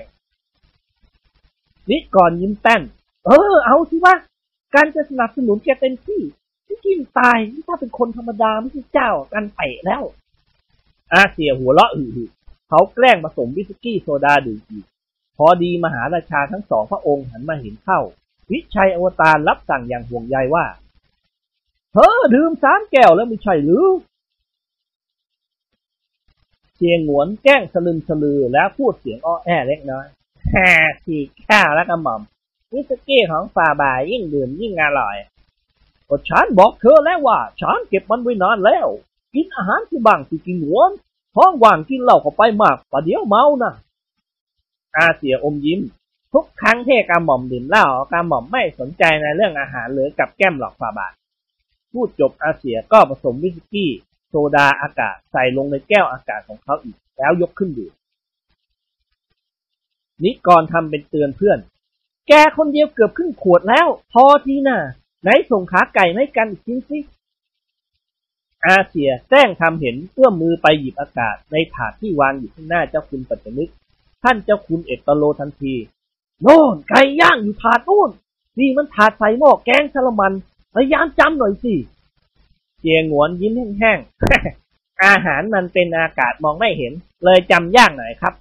นิกรยิ้มแป้น เออ เอาสิวะ การจะสนับสนุนแกเต็มที่ที่กินตายนี่ถ้าเป็นคนธรรมดาไม่ใช่เจ้ากันเตะแล้ว อาเสียหัวเราะอือเขาแกล้งผสมวิสกี้โซดาดื่มอีกพอดีมหาราชาทั้งสองพระองค์หันมาเห็นเข้า วิชัยอวตารรับสั่งอย่างห่วงใยว่า เธอดื่มสามแก้วแล้วไม่ใช่หรือเชียงหวนแกล้งสลึมสลือแล้วพูดเสียงอ้อแอเล็กน้อยแฮ่สี่ข้าวแล้วก็หม่อมวิสกี้ของฝ่าบาทยิ่งดื่มยิ่งอร่อยก็ฉันบอกเธอแล้วว่าฉันเก็บมันไว้นานแล้ว กินอาหารซีบ้างซีกิมหงวนท้องว่างกินเหล้าเข้าไปมากประเดี๋ยวเมานะอาเสี่ยอมยิ้ม ทุกครั้งที่กระหม่อมดื่มเหล้ากระหม่อมไม่สนใจในเรื่องอาหารหรือกับแกล้มหรอกฝ่าบาท พูดจบอาเสี่ยก็ผสมวิสกี้โซดาอากาศใส่ลงในแก้วอากาศของเขาอีก แล้วยกขึ้นดื่มนิกรทำเป็นเตือนเพื่อน แกคนเดียวเกือบครึ่งขวดแล้ว พอทีน่ะ ไหนส่งขาไก่ให้กันอีกชิ้นสิอาเซียแซงทำเห็นเอื้อมมือไปหยิบอากาศในถาดที่วางอยู่ข้างหน้าเจ้าคุณปัจจนึก ท่านเจ้าคุณเอตโลทันที โน่นไก่ย่างอยู่ถาดนู่นนี่มันถาดใส่หม้อแกงชะละมัน พยายามจำหน่อยสิ เจียงหวนยิ้มแห้งๆ อาหารมันเป็นอากาศมองไม่เห็น เลยจำยากหน่อยครับ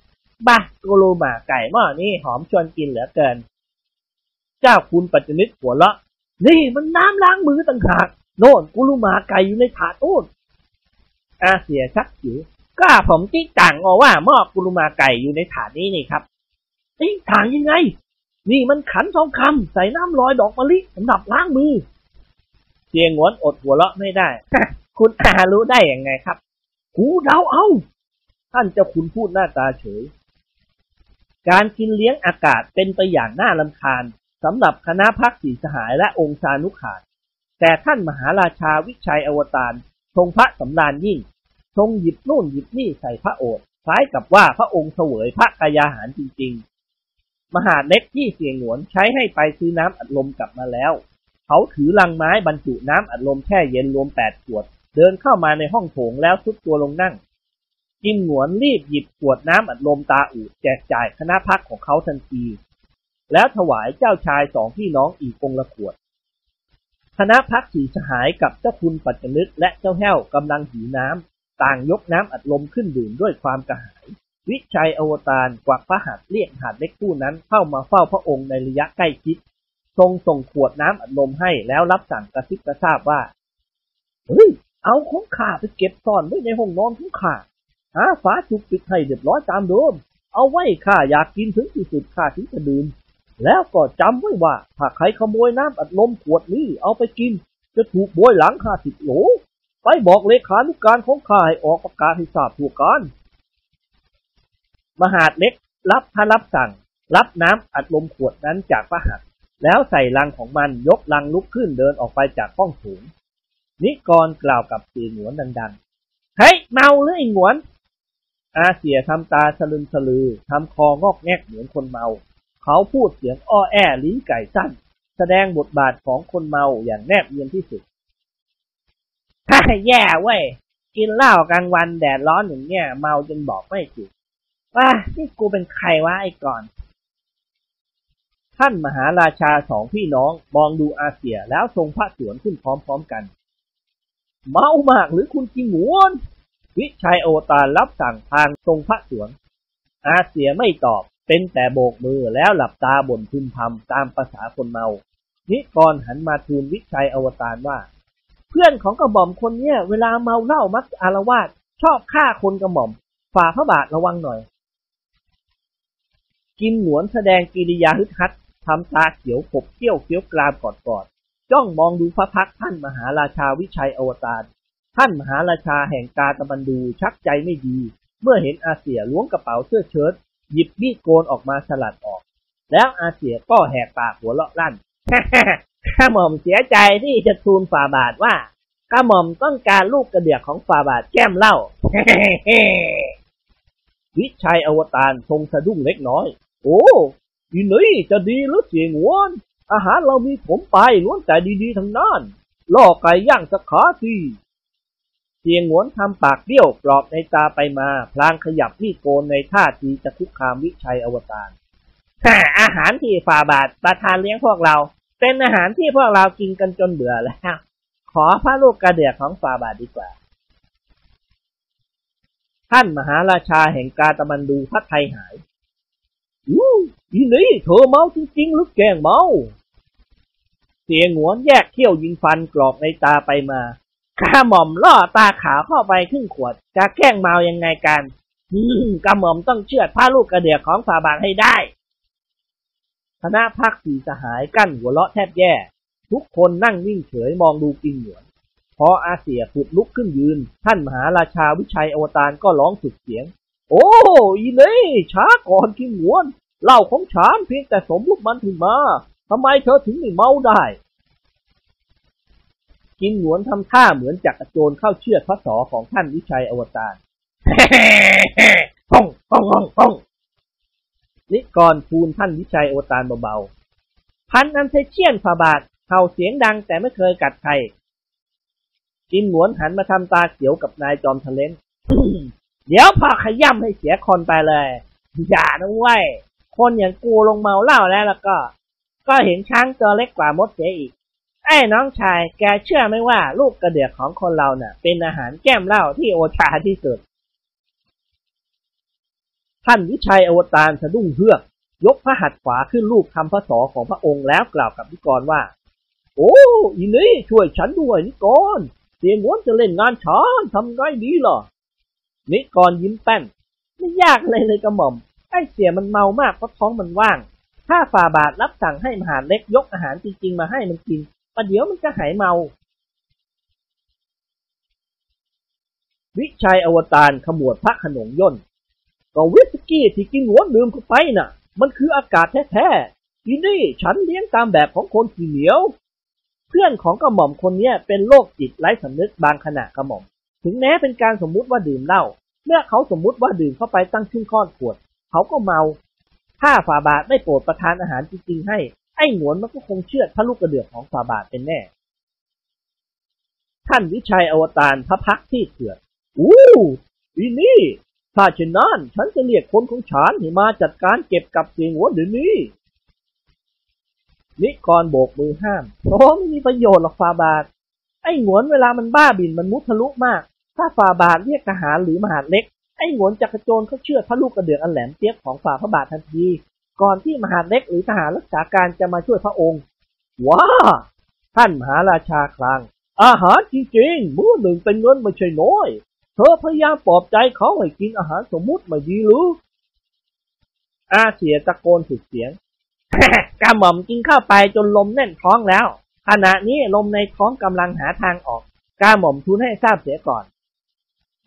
บ้ากูรูหมาไก่หม้อนี่หอมชวนกินเหลือเกิน เจ้าคุณปัจจนิตหัวเราะ นี่มันน้ำล้างมือต่างหาก โน่นกูรูหมาไก่อยู่ในถาดตู้นอาเสียชักจิ๋วก็ผมที่ต่างอว่าหม้อกุลูมาไก่อยู่ในถาดนี้นี่ครับนี่ต่างยังไง นี่มันขันทองคำใส่น้ำลอยดอกมะลิสำหรับล้างมือ เจียงหวนอดหัวเราะไม่ได้ คุณอารู้ได้ยังไงครับ กูเดาเอา ท่านเจ้าคุณพูดหน้าตาเฉย การกินเลี้ยงอากาศเป็นไปอย่างน่าลำคาญสำหรับคณะพักสีสหายและองค์ชานุขาดแต่ท่านมหาราชาวิชัยอวตารทรงพระสำราญยิ่ง ทรงหยิบนู่นหยิบนี่ใส่พระโอษฐ์คล้ายกับว่าพระองค์เสวยพระกายาหารจริง ๆ มหาเล็กที่เสียงหนวนใช้ให้ไปซื้อน้ำอัดลมกลับมาแล้ว เขาถือลังไม้บรรจุน้ำอัดลมแช่เย็นรวมแปดขวด เดินเข้ามาในห้องโถงแล้วทุดตัวลงนั่ง กินหนวนรีบหยิบขวดน้ำอัดลมตาอูดแจกจ่ายคณะพักของเขาทันที แล้วถวายเจ้าชายสองพี่น้องอีกองละขวด คณะพักสีสหายกับเจ้าคุณปัจจนึกและเจ้าแห้วกำลังหิวน้ำต่างยกน้ำอัดลมขึ้นดื่มด้วยความกระหายวิชัยอวตารกวักพระหัตถ์เรียกหาดเล็กผู้นั้นเข้ามาเฝ้าพระองค์ในระยะใกล้ชิด ทรงส่งขวดน้ำอัดลมให้แล้วรับสั่งกระซิบกระซาบว่า เฮ้ย เอาของข้าไปเก็บซ่อนไว้ในห้องนอนของข้าหาฝาจุกปิดให้เรียบร้อยตามเดิม เอาไว้ข้าอยากกินถึงที่สุดข้าถึงจะดื่มแล้วก็จำไว้ว่า ถ้าใครขโมยน้ำอัดลมขวดนี้เอาไปกิน จะถูกโบยหลังห้าสิบโหลไปบอกเลขานุกการของข้าให้ออกประกาศให้ทราบทั่วกันมหาดเล็กรับพระรับสั่ง รับน้ำอัดลมขวดนั้นจากพระหัตถ์ แล้วใส่ลังของมันยกลังลุกขึ้นเดินออกไปจากห้องสูงนิกรกล่าวกับสีหนวนดังๆ เฮ้ยเมาหรือไอ้หนวน อาเสียทำตาสลึมสลือทำคองอกแงกเหมือนคนเมา เขาพูดเสียงอ้อแอลิ้นไก่สั้น แสดงบทบาทของคนเมาอย่างแนบเนียนที่สุดฮ่าแย่เว้ย กินเหล้ากลางวันแดดร้อนอย่างเนี้ยเมาจนบอกไม่ถูกว่านี่กูเป็นใครวะไอ้ก่อน ท่านมหาราชาสองพี่น้องมองดูอาเสียแล้วทรงพระสวนขึ้นพร้อมๆกัน เมามากหรือคุณกินหวนวิชัยโอตารรับสั่งทางทรงพระสวน อาเสียไม่ตอบเป็นแต่โบกมือแล้วหลับตาบ่นพึมพำตามภาษาคนเมา นิกรหันมาทูลวิชัยอวตารว่า เพื่อนของกระหม่อมคนเนี้ยเวลาเมาเหล้ามักอารวาสชอบฆ่าคนกระหม่อม ฝ่าพระบาทระวังหน่อย กินหนวนแสดงกิริยาฮึดฮัด ทำตาเขียวขบเขี้ยวเคี้ยวกรามกอดกอดจ้องมองดูพระพักท่านมหาราชาวิชัยอวตาร ท่านมหาราชาแห่งกาตะบันดูชักใจไม่ดี เมื่อเห็นอาเสียล้วงกระเป๋าเสื้อเชิ้ตหยิบมีดโกนออกมาสลัดออก แล้วอาเสียก็แหกปากหัวเราะลั่นข้าหม่อมเสียใจที่จะทูลฝ่าบาทว่าข้าหม่อมต้องการลูกกระเดียกของฝ่าบาทแก้มเล้าวิชัยอวตารทรงสะดุ้งเล็กน้อย โอ้ ทีนี้จะดีหรือเสียงวนอาหารเรามีผมไปล้วนแต่ดีๆทั้งนั้นล่อไก่ย่างสักขาทีเสียงหวนทำปากเบี้ยวปลอบในตาไปมา พลางขยับมีดโกนในท่าทีจะคุกคามวิชัยอวตารฮ่าอาหารที่ฝ่าบาทประทานเลี้ยงพวกเรา เป็นอาหารที่พวกเรากินกันจนเบื่อแล้ว ขอพระลูกกระเดือกของฝ่าบาทดีกว่า ท่านมหาราชาแห่งกาตะมันดูพระไทยหาย อู้อีนี่เธอเมาจริงๆหรือแกงเมา เสียงหวนแยกเขี้ยวยิงฟันกรอกในตาไปมาข้าหม่อมล่อตาขาวเข้าไปครึ่งขวด จะแกล้งเมายังไงกันอืมกระหม่อมต้องเชื่อดพระลูกกระเดือกของฝาบาทให้ได้คณะพักสีสหายกั้นหัวเราะแทบแย่ ทุกคนนั่งนิ่งเฉยมองดูกินหวน พออาเสียผุดลุกขึ้นยืน ท่านมหาราชาวิชัยอวตารก็ร้องสุดเสียง โอ้อีเน่ช้าก่อนกินหวนเหล้าของฉันเพียงแต่สมมุติมันขึ้นมาทำไมเธอถึงไม่เมาได้ กินหนวนทำท่าเหมือนจักรโจรเข้าเชือดพระสอของท่านวิชัยอวตารป้องป้องป้องป้องนิกรทูลท่านวิชัยอวตารเบาๆ พันธุ์อัลเซเชียนฝ่าบาทเห่าเสียงดังแต่ไม่เคยกัดใครกิมหงวนหันมาทำตาเขียวกับนายจอมทะเล้น เดี๋ยวพ่อขย้ำให้เสียคนไปเลย อย่านะเว้ย คนอย่างกูลองเมาเหล้าแล้วแล้วก็ ก็เห็นช้างตัวเล็กกว่ามดเสียอีก ไอ้น้องชายแกเชื่อไหมว่าลูกกระเดือกของคนเราเน่ะ เป็นอาหารแกล้มเหล้าที่โอชาที่สุด ท่านวิชัยอวตารสะดุ้งเฮือก ยกพระหัตถ์ขวาขึ้นรูปคำพระสอของพระองค์แล้วกล่าวกับนิกรว่า โอ้อีนี่ช่วยฉันด้วยนิกรเสียงวนจะเล่นงานฉันทำไงดีล่ะ นิกรยิ้มแป้น ไม่ยากเลยเลยกระหม่อม ไอ้เสียมันเมามากเพราะท้องมันว่าง ถ้าฝ่าบาทรับสั่งให้มหาเล็กยกอาหารจริงๆมาให้มันกินประเดี๋ยวมันจะหายเมา วิชัยอวตารขมวดพระขนงย่นก็วิสกี้ที่กินหัวดื่มเข้าไปน่ะ มันคืออากาศแท้ๆทีนี่ฉันเลี้ยงตามแบบของคนขี้เหนียว เพื่อนของกระหม่อมคนเนี้ยเป็นโรคจิตไร้สำนึกบางขณะกระหม่อม ถึงแม้เป็นการสมมุติว่าดื่มเหล้าเมื่อเขาสมมุติว่าดื่มเข้าไปตั้งครึ่งข้อนขวด เขาก็เมา ถ้าฝาบาทไม่โปรดประทานอาหารจริงๆให้ ไอ้หนวนมันก็คงเชื่อพระลูกกระเดือกของฝาบาทเป็นแน่ ท่านวิชัยอวตารพระพักที่เถื่อนอู้อีนี่ถ้าเช่นนั้นฉันจะเรียกคนของฉันให้มาจัดการเก็บกับเสียงหัวเดี๋ยวนี้ นิกรโบกมือห้ามโอ้ไม่มีประโยชน์หรอกฟาบาท อ้หงวนเวลามันบ้าบินมันมุทะลุมาก ถ้าฟาบาทเรียกทหารหรือมหาเล็ก ไอ้หงวนจักรโจรเขาเชื่อพระลูกกระเดื่อกอันแหลมเปียกของฝ่าพระบาททันที ก่อนที่มหาเล็กหรือทหารรักษาการจะมาช่วยพระองค์ว้าท่านมหาราชาคลัง อาหารจริงๆมื้อหนึ่งเป็นเงินไม่ใช่น้อย เธอพยายามปลอบใจเขาให้กินอาหารสมมุติไม่ดีหรืออาเสียตะโกนสุดเสียงกระหม่อมกินข้าวไปจนลมแน่นท้องแล้ว ขณะนี้ลมในท้องกำลังหาทางออกกาหม่อมทูลให้ทราบเสียก่อน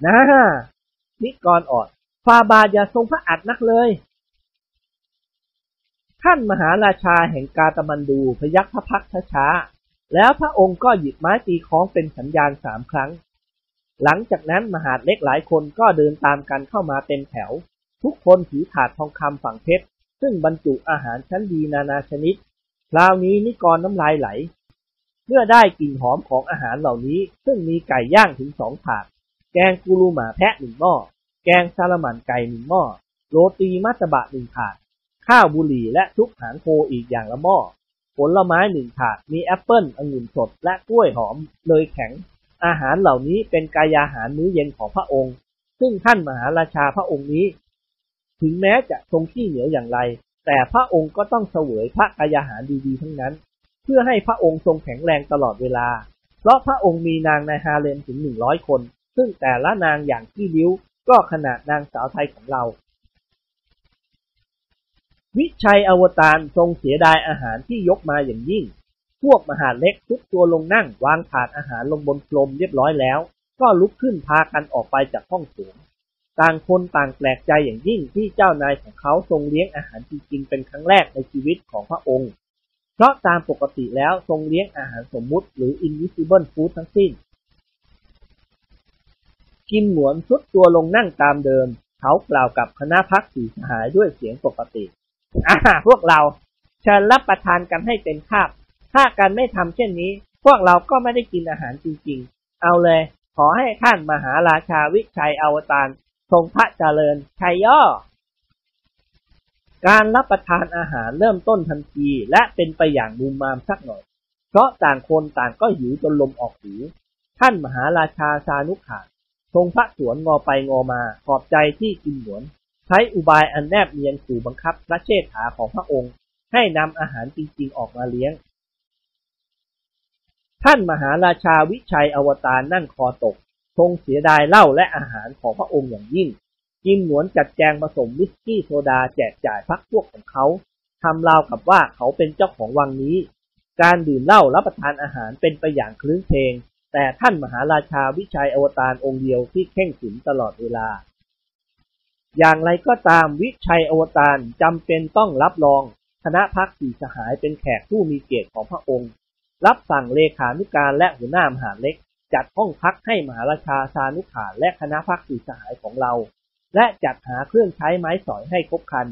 นะนิกรออดฟาบาอย่าทรงพระอัฏนักเลย ท่านมหาราชาแห่งกาตมันดูพยักพระพักช้าแล้วพระองค์ก็หยิบไม้ตีคล้องเป็นสัญญาณสามครั้ง หลังจากนั้นมหาดเล็กหลายคนก็เดินตามกันเข้ามาเต็มแถว ทุกคนถือถาดทองคำฝังเพชรซึ่งบรรจุอาหารชั้นดีนานาชนิด คราวนี้นิกรน้ำลายไหล มื่อได้กลิ่นหอมของอาหารเหล่านี้ ซึ่งมีไก่ย่างถึงสองถาด แกงกูรูหมาแพะหนึ่งหม้อ แกงซาลามันไก่หนึ่งหม้อ โรตีมัตตบะหนึ่งถาด ข้าวบุหรี่และทุกหางโคอีกอย่างละหม้อ ผลไม้หนึ่งถาด มีแอปเปิ้ลองุ่นสด และกล้วยหอมเนยแข็ง อาหารเหล่านี้เป็นกายาหารมื้อเย็นของพระองค์ ซึ่งท่านมหาราชาพระองค์นี้ ถึงแม้จะทรงขี้เหนียวอย่างไร แต่พระองค์ก็ต้องเสวยพระกายาหารดีๆทั้งนั้น เพื่อให้พระองค์ทรงแข็งแรงตลอดเวลา เพราะพระองค์มีนางในฮาเลมถึงหนึ่งร้อยคน ซึ่งแต่ละนางอย่างที่ลิ้วก็ขนาดนางสาวไทยของเรา วิชัยอวตารทรงเสียดายอาหารที่ยกมาอย่างยิ่ง พวกมหาเล็กทุกตัวลงนั่งวางถาดอาหารลงบนพรมเรียบร้อยแล้ว ก็ลุกขึ้นพากันออกไปจากห้องสวงต่างคนต่างแปลกใจอย่างยิ่งที่เจ้านายของเขาทรงเลี้ยงอาหารจริงๆเป็นครั้งแรกในชีวิตของพระองค์ เพราะตามปกติแล้วทรงเลี้ยงอาหารสมมุติหรือ invisible food ทั้งสิ้น กินหนวนสุดตัวลงนั่งตามเดิม เขากล่าวกับคณะพักสีสหายด้วยเสียงปกติอ่าพวกเราเชิญรับประทานกันให้เต็มคาบ ถ้ากันไม่ทำเช่นนี้ พวกเราก็ไม่ได้กินอาหารจริงๆ เอาเลย ขอให้ท่านมหาราชาวิชัยอวตารทรงพระเจริญชัยย่อ การรับประทานอาหารเริ่มต้นทันที และเป็นไปอย่างมุมมามสักหน่อย เพราะต่างคนต่างก็หิวจนลมออกหูท่านมหาราชาสานุขาทรงพระสวนงอไปงอมา ขอบใจที่กินหวน ใช้อุบายอันแนบเนียนสู่บังคับพระเชษฐาของพระองค์ ให้นำอาหารจริงๆออกมาเลี้ยง ท่านมหาราชาวิชัยอวตารนั่งคอตก ทรงเสียดายเหล้าและอาหารของพระองค์อย่างยิ่ง จิมหนวนจัดแจงผสมวิสกี้โซดาแจกจ่ายพักพวกของเขาทำราวกับว่าเขาเป็นเจ้าของวังนี้ การดื่มเหล้ารับประทานอาหารเป็นไปอย่างคลื้นเพลง แต่ท่านมหาราชาวิชัยอวตารองค์เดียวที่เข่งขรึมตลอดเวลา อย่างไรก็ตามวิชัยอวตารจำเป็นต้องรับรองคณะพักสี่สหายเป็นแขกผู้มีเกียรติของพระองค์ รับสั่งเลขานุการและหัวหน้ามหาเล็ก จัดห้องพักให้มหาราชาสานุขาและคณะพักสี่สหายของเรา และจัดหาเครื่องใช้ไม้สอยให้ครบครัน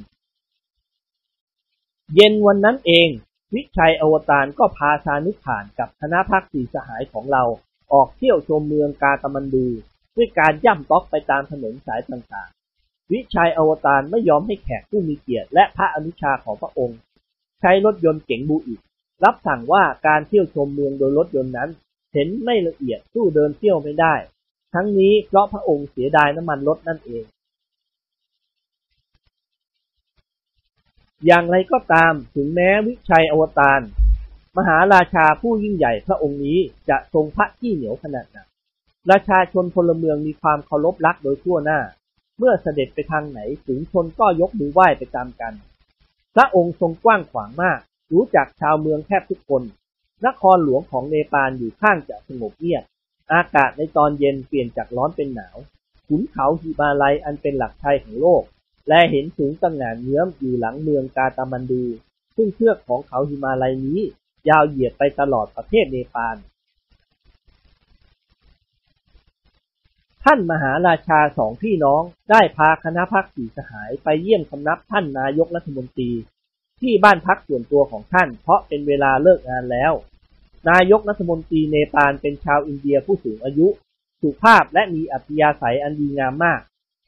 เย็นวันนั้นเอง วิชัยอวตารก็พาสานุขานกับคณะพักสีสหายของเราออกเที่ยวชมเมืองกาตมันดู ด้วยการย่ำต๊อกไปตามถนนสายต่างๆ วิชัยอวตารไม่ยอมให้แขกผู้มีเกียรติ และพระอนุชาของพระองค์ ใช้รถยนต์เก๋งบูอิกรับสั่งว่าการเที่ยวชมเมืองโดยรถยนต์นั้น เห็นไม่ละเอียดสู้เดินเที่ยวไม่ได้ ทั้งนี้เพราะพระองค์เสียดายน้ำมันรถนั่นเอง อย่างไรก็ตามถึงแม้วิชัยอวตารมหาราชาผู้ยิ่งใหญ่พระองค์นี้จะทรงพระที่เหนียวขนาดไหนราชาชนพลเมืองมีความเคารพรักโดยทั่วหน้า เมื่อเสด็จไปทางไหนถึงชนก็ยกมือไหว้ไปตามกัน พระองค์ทรงกว้างขวางมาก รู้จักชาวเมืองแทบทุกคน นครหลวงของเนปาลอยู่ข้างจะสงบเงียบ อากาศในตอนเย็นเปลี่ยนจากร้อนเป็นหนาวขุนเขาฮิมาลัยอันเป็นหลักชัยของโลก และเห็นสูงตั้งหานเนื้อมอยู่หลังเมืองกาตามันดู ซึ่งเชือกของเขาฮิมาลัยนี้ ยาวเหยียดไปตลอดประเทศเนปาลท่านมหาราชาสองพี่น้องได้พาคณะพักสีสหายไปเยี่ยมคำนับท่านนายกรัฐมนตรี ที่บ้านพักส่วนตัวของท่าน เพราะเป็นเวลาเลิกงานแล้ว นายกรัฐมนตรีเนปาลเป็นชาวอินเดียผู้สูงอายุ สุภาพและมีอัธยาศัยอันดีงามมาก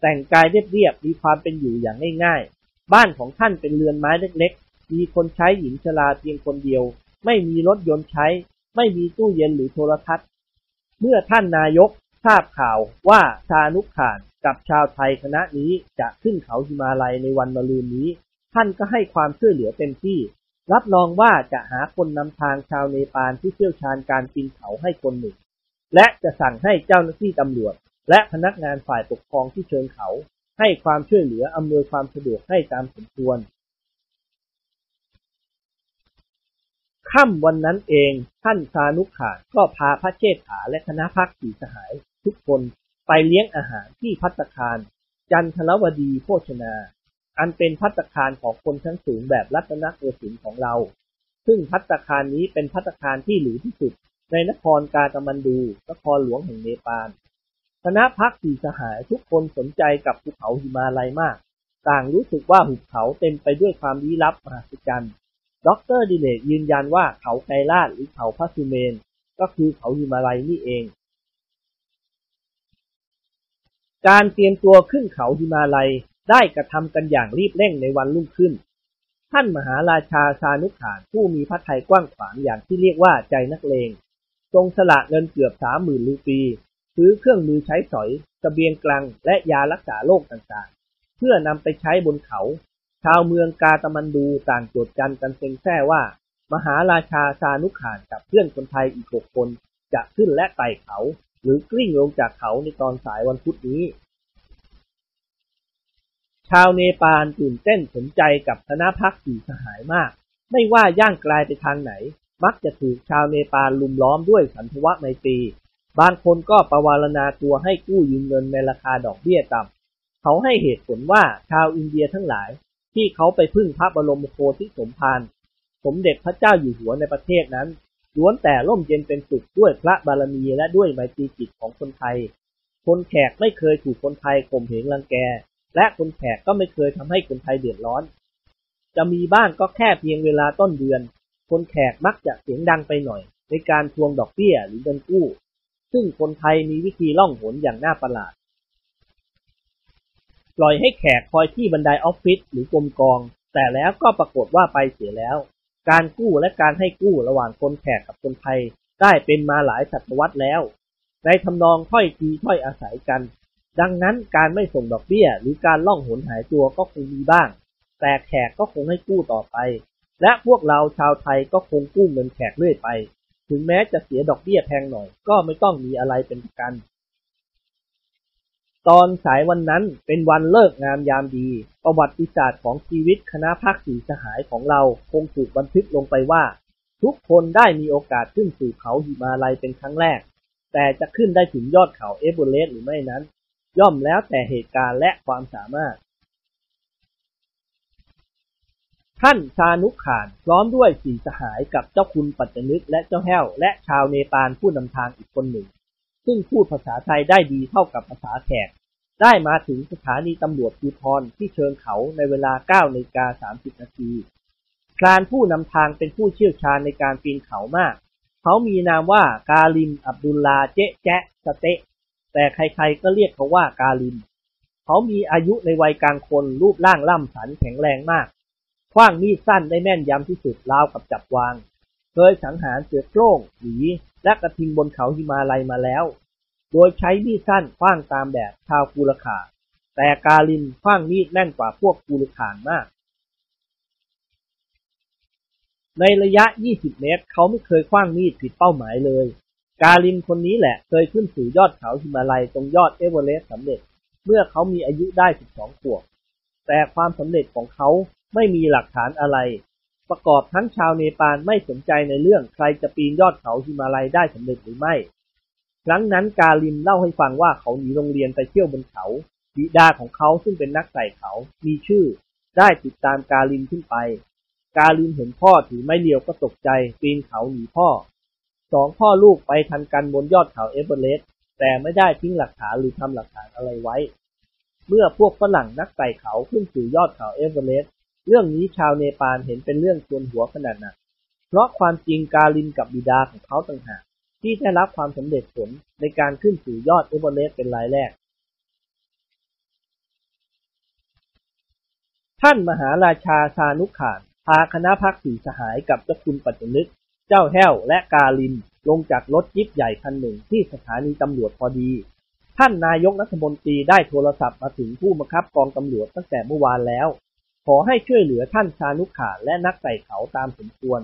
แต่งกายเรียบๆ มีความเป็นอยู่อย่างง่ายๆ บ้านของท่านเป็นเรือนไม้เล็กๆ มีคนใช้หญิงชราเพียงคนเดียว ไม่มีรถยนต์ใช้ ไม่มีตู้เย็นหรือโทรทัศน์ เมื่อท่านนายกทราบข่าวว่าชานุกขานกับชาวไทยคณะนี้จะขึ้นเขาหิมาลัยในวันมะรืนนี้ ท่านก็ให้ความช่วยเหลือเต็มที่ รับรองว่าจะหาคนนำทางชาวเนปาลที่เชี่ยวชาญการปีนเขาให้คนหนึ่ง และจะสั่งให้เจ้าหน้าที่ตำรวจ และพนักงานฝ่ายปกครองที่เชิญเขาให้ความช่วยเหลืออำนวยความสะดวกให้ตามสมควรค่ำวันนั้นเองท่านสานุขาก็พาพระเชษฐาและคณะพักสีสหายทุกคนไปเลี้ยงอาหารที่พัตคาร จันทรวดีโภชนา อันเป็นพัตคารของคนชั้นสูงแบบรัตนโกสินทร์ของเรา ซึ่งพัตคารนี้เป็นพัตคารที่หรูที่สุด ในนครกาตมันดูนครหลวงแห่งเนปาล คณะพักสี่สหายทุกคนสนใจกับภูเขาหิมาลัยมาก ต่างรู้สึกว่าหุบเขาเต็มไปด้วยความลี้ลับมหัศจรรย์ดรดิเลกยืนยันว่าเขาไกรลาดหรือเขาพระสุเมน ก็คือเขาหิมาลัยนี่เอง การเตรียมตัวขึ้นเขาหิมาลัยได้กระทำกันอย่างรีบเร่งในวันรุ่งขึ้น ท่านมหาราชาชานุขานผู้มีพระทัยกว้างขวางอย่างที่เรียกว่าใจนักเลงทรงสละเงินเกือบสามหมื่นรูปี ซื้อเครื่องมือใช้สอยสเสบียงกลางและยารักษาโรคต่างๆ เพื่อนำไปใช้บนเขา ชาวเมืองกาตมันดูต่างโจดจันกันเซ็งแท้ว่า มหาราชาชานุขานกับเพื่อนคนไทยอีกหกคน จะขึ้นและไต่เขา หรือกลิ้งลงจากเขาในตอนสายวันพุธนี้ ชาวเนปาลตื่นเต้นสนใจกับคณะพักสี่สหายมาก ไม่ว่าย่างกลายไปทางไหน มักจะถูกชาวเนปาลลุมล้อมด้วยสันทวะไมตรี บางคนก็ประวารณาตัวให้กู้ยืมเงินในราคาดอกเบี้ยต่ำ เขาให้เหตุผลว่าชาวอินเดียทั้งหลาย ที่เขาไปพึ่งพระบรมโคสิสมภารสมเด็จพระเจ้าอยู่หัวในประเทศนั้นล้วนแต่ร่มเย็นเป็นสุขด้วยพระบารมีและด้วยไมตรีจิตของคนไทย คนแขกไม่เคยถูกคนไทยข่มเหงรังแก และคนแขกก็ไม่เคยทำให้คนไทยเดือดร้อน จะมีบ้างก็แค่เพียงเวลาต้นเดือน คนแขกมักจะเสียงดังไปหน่อย ในการทวงดอกเบี้ยหรือเงินกู้ ซึ่งคนไทยมีวิธีล่องหนอย่างน่าประหลาด ปล่อยให้แขกคอยที่บันไดออฟฟิศหรือกรมกอง แต่แล้วก็ปรากฏว่าไปเสียแล้ว การกู้และการให้กู้ระหว่างคนแขกกับคนไทยได้เป็นมาหลายศตวรรษแล้ว ในทำนองถ้อยทีถ้อยอาศัยกัน ดังนั้นการไม่ส่งดอกเบี้ย หรือการล่องหนหายตัวก็คงมีบ้าง แต่แขกก็คงให้กู้ต่อไป และพวกเราชาวไทยก็คงกู้เงินแขกเรื่อยไป ถึงแม้จะเสียดอกเบี้ยแพงหน่อย ก็ไม่ต้องมีอะไรเป็นประกัน ตอนสายวันนั้นเป็นวันเลิกงามยามดี ประวัติศาสตร์ของชีวิตคณะภาคสีสหายของเราคงถูกบันทึกลงไปว่า ทุกคนได้มีโอกาสขึ้นสู่เขาหิมาลัยเป็นครั้งแรก แต่จะขึ้นได้ถึงยอดเขาเอเบอเรสต์หรือไม่นั้น ย่อมแล้วแต่เหตุการณ์และความสามารถ ท่านชานุขานพร้อมด้วยสี่สหายกับเจ้าคุณปัจจนึกและเจ้าแห้ว และชาวเนปาลผู้นำทางอีกคนหนึ่ง ซึ่งพูดภาษาไทยได้ดีเท่ากับภาษาแขก ได้มาถึงสถานีตำรวจภูทรที่เชิงเขาในเวลา9นาฬิกา30นาทีคลานผู้นำทางเป็นผู้เชี่ยวชาญในการปีนเขามาก เขามีนามว่ากาลิม อับดุลลาเจ๊แจ๊สเตะ แต่ใครๆก็เรียกเขาว่ากาลิม เขามีอายุในวัยกลางคนรูปร่างล่ำสันแข็งแรงมาก คว้างมีดสั้นได้แม่นยำที่สุดราวกับจับวาง เคยสังหารเสือโคร่งหมีและกระทิงบนเขาหิมาลัยมาแล้ว โดยใช้มีดสั้นคว้างตามแบบชาวกูลขาแต่กาลินคว้างมีดแม่นกว่าพวกกูลขานมาก ในระยะ 20 เมตร เขาไม่เคยคว้างมีดผิดเป้าหมายเลย กาลินคนนี้แหละเคยขึ้นสู่ยอดเขาหิมาลัยตรงยอดเอเวอเรสต์สำเร็จ เมื่อเขามีอายุได้ 12 ขวบแต่ความสำเร็จของเขา ไม่มีหลักฐานอะไร ประกอบทั้งชาวเนปาลไม่สนใจในเรื่องใครจะปีนยอดเขาฮิมาลัยได้สำเร็จหรือไม่ ครั้งนั้นกาลิมเล่าให้ฟังว่าเขาหนีโรงเรียนไปเที่ยวบนเขาบิดาของเขาซึ่งเป็นนักไต่เขา มีชื่อ ได้ติดตามกาลิมขึ้นไป กาลิมเห็นพ่อถือไม้เรียวก็ตกใจ ปีนเขาหนีพ่อ สองพ่อลูกไปทันกันบนยอดเขาเอเวอเรสต์แต่ไม่ได้ทิ้งหลักฐานหรือทำหลักฐานอะไรไว้ เมื่อพวกฝรั่งนักไต่เขาขึ้นสู่ยอดเขาเอเวอเรสต์ เรื่องนี้ชาวเนปาลเห็นเป็นเรื่องชวนหัวขนาดหนัก เพราะความจริงกาลิมกับบิดาของเขาต่างหากที่ได้รับความสำเร็จผลในการขึ้นสู่ยอดเอเวอเรสต์เป็นรายแรก ท่านมหาราชาซานุขานพาคณะพรรคสี่สหายกับเจ้าคุณปัจจนึก เจ้าแห้วและกาลิมลงจากรถจี๊ปใหญ่คันหนึ่งที่สถานีตำรวจพอดี ท่านนายกรัฐมนตรีได้โทรศัพท์มาถึงผู้บังคับกองตำรวจตั้งแต่เมื่อวานแล้ว ขอให้ช่วยเหลือท่านชานุขาและนักไต่เขาตามสมควร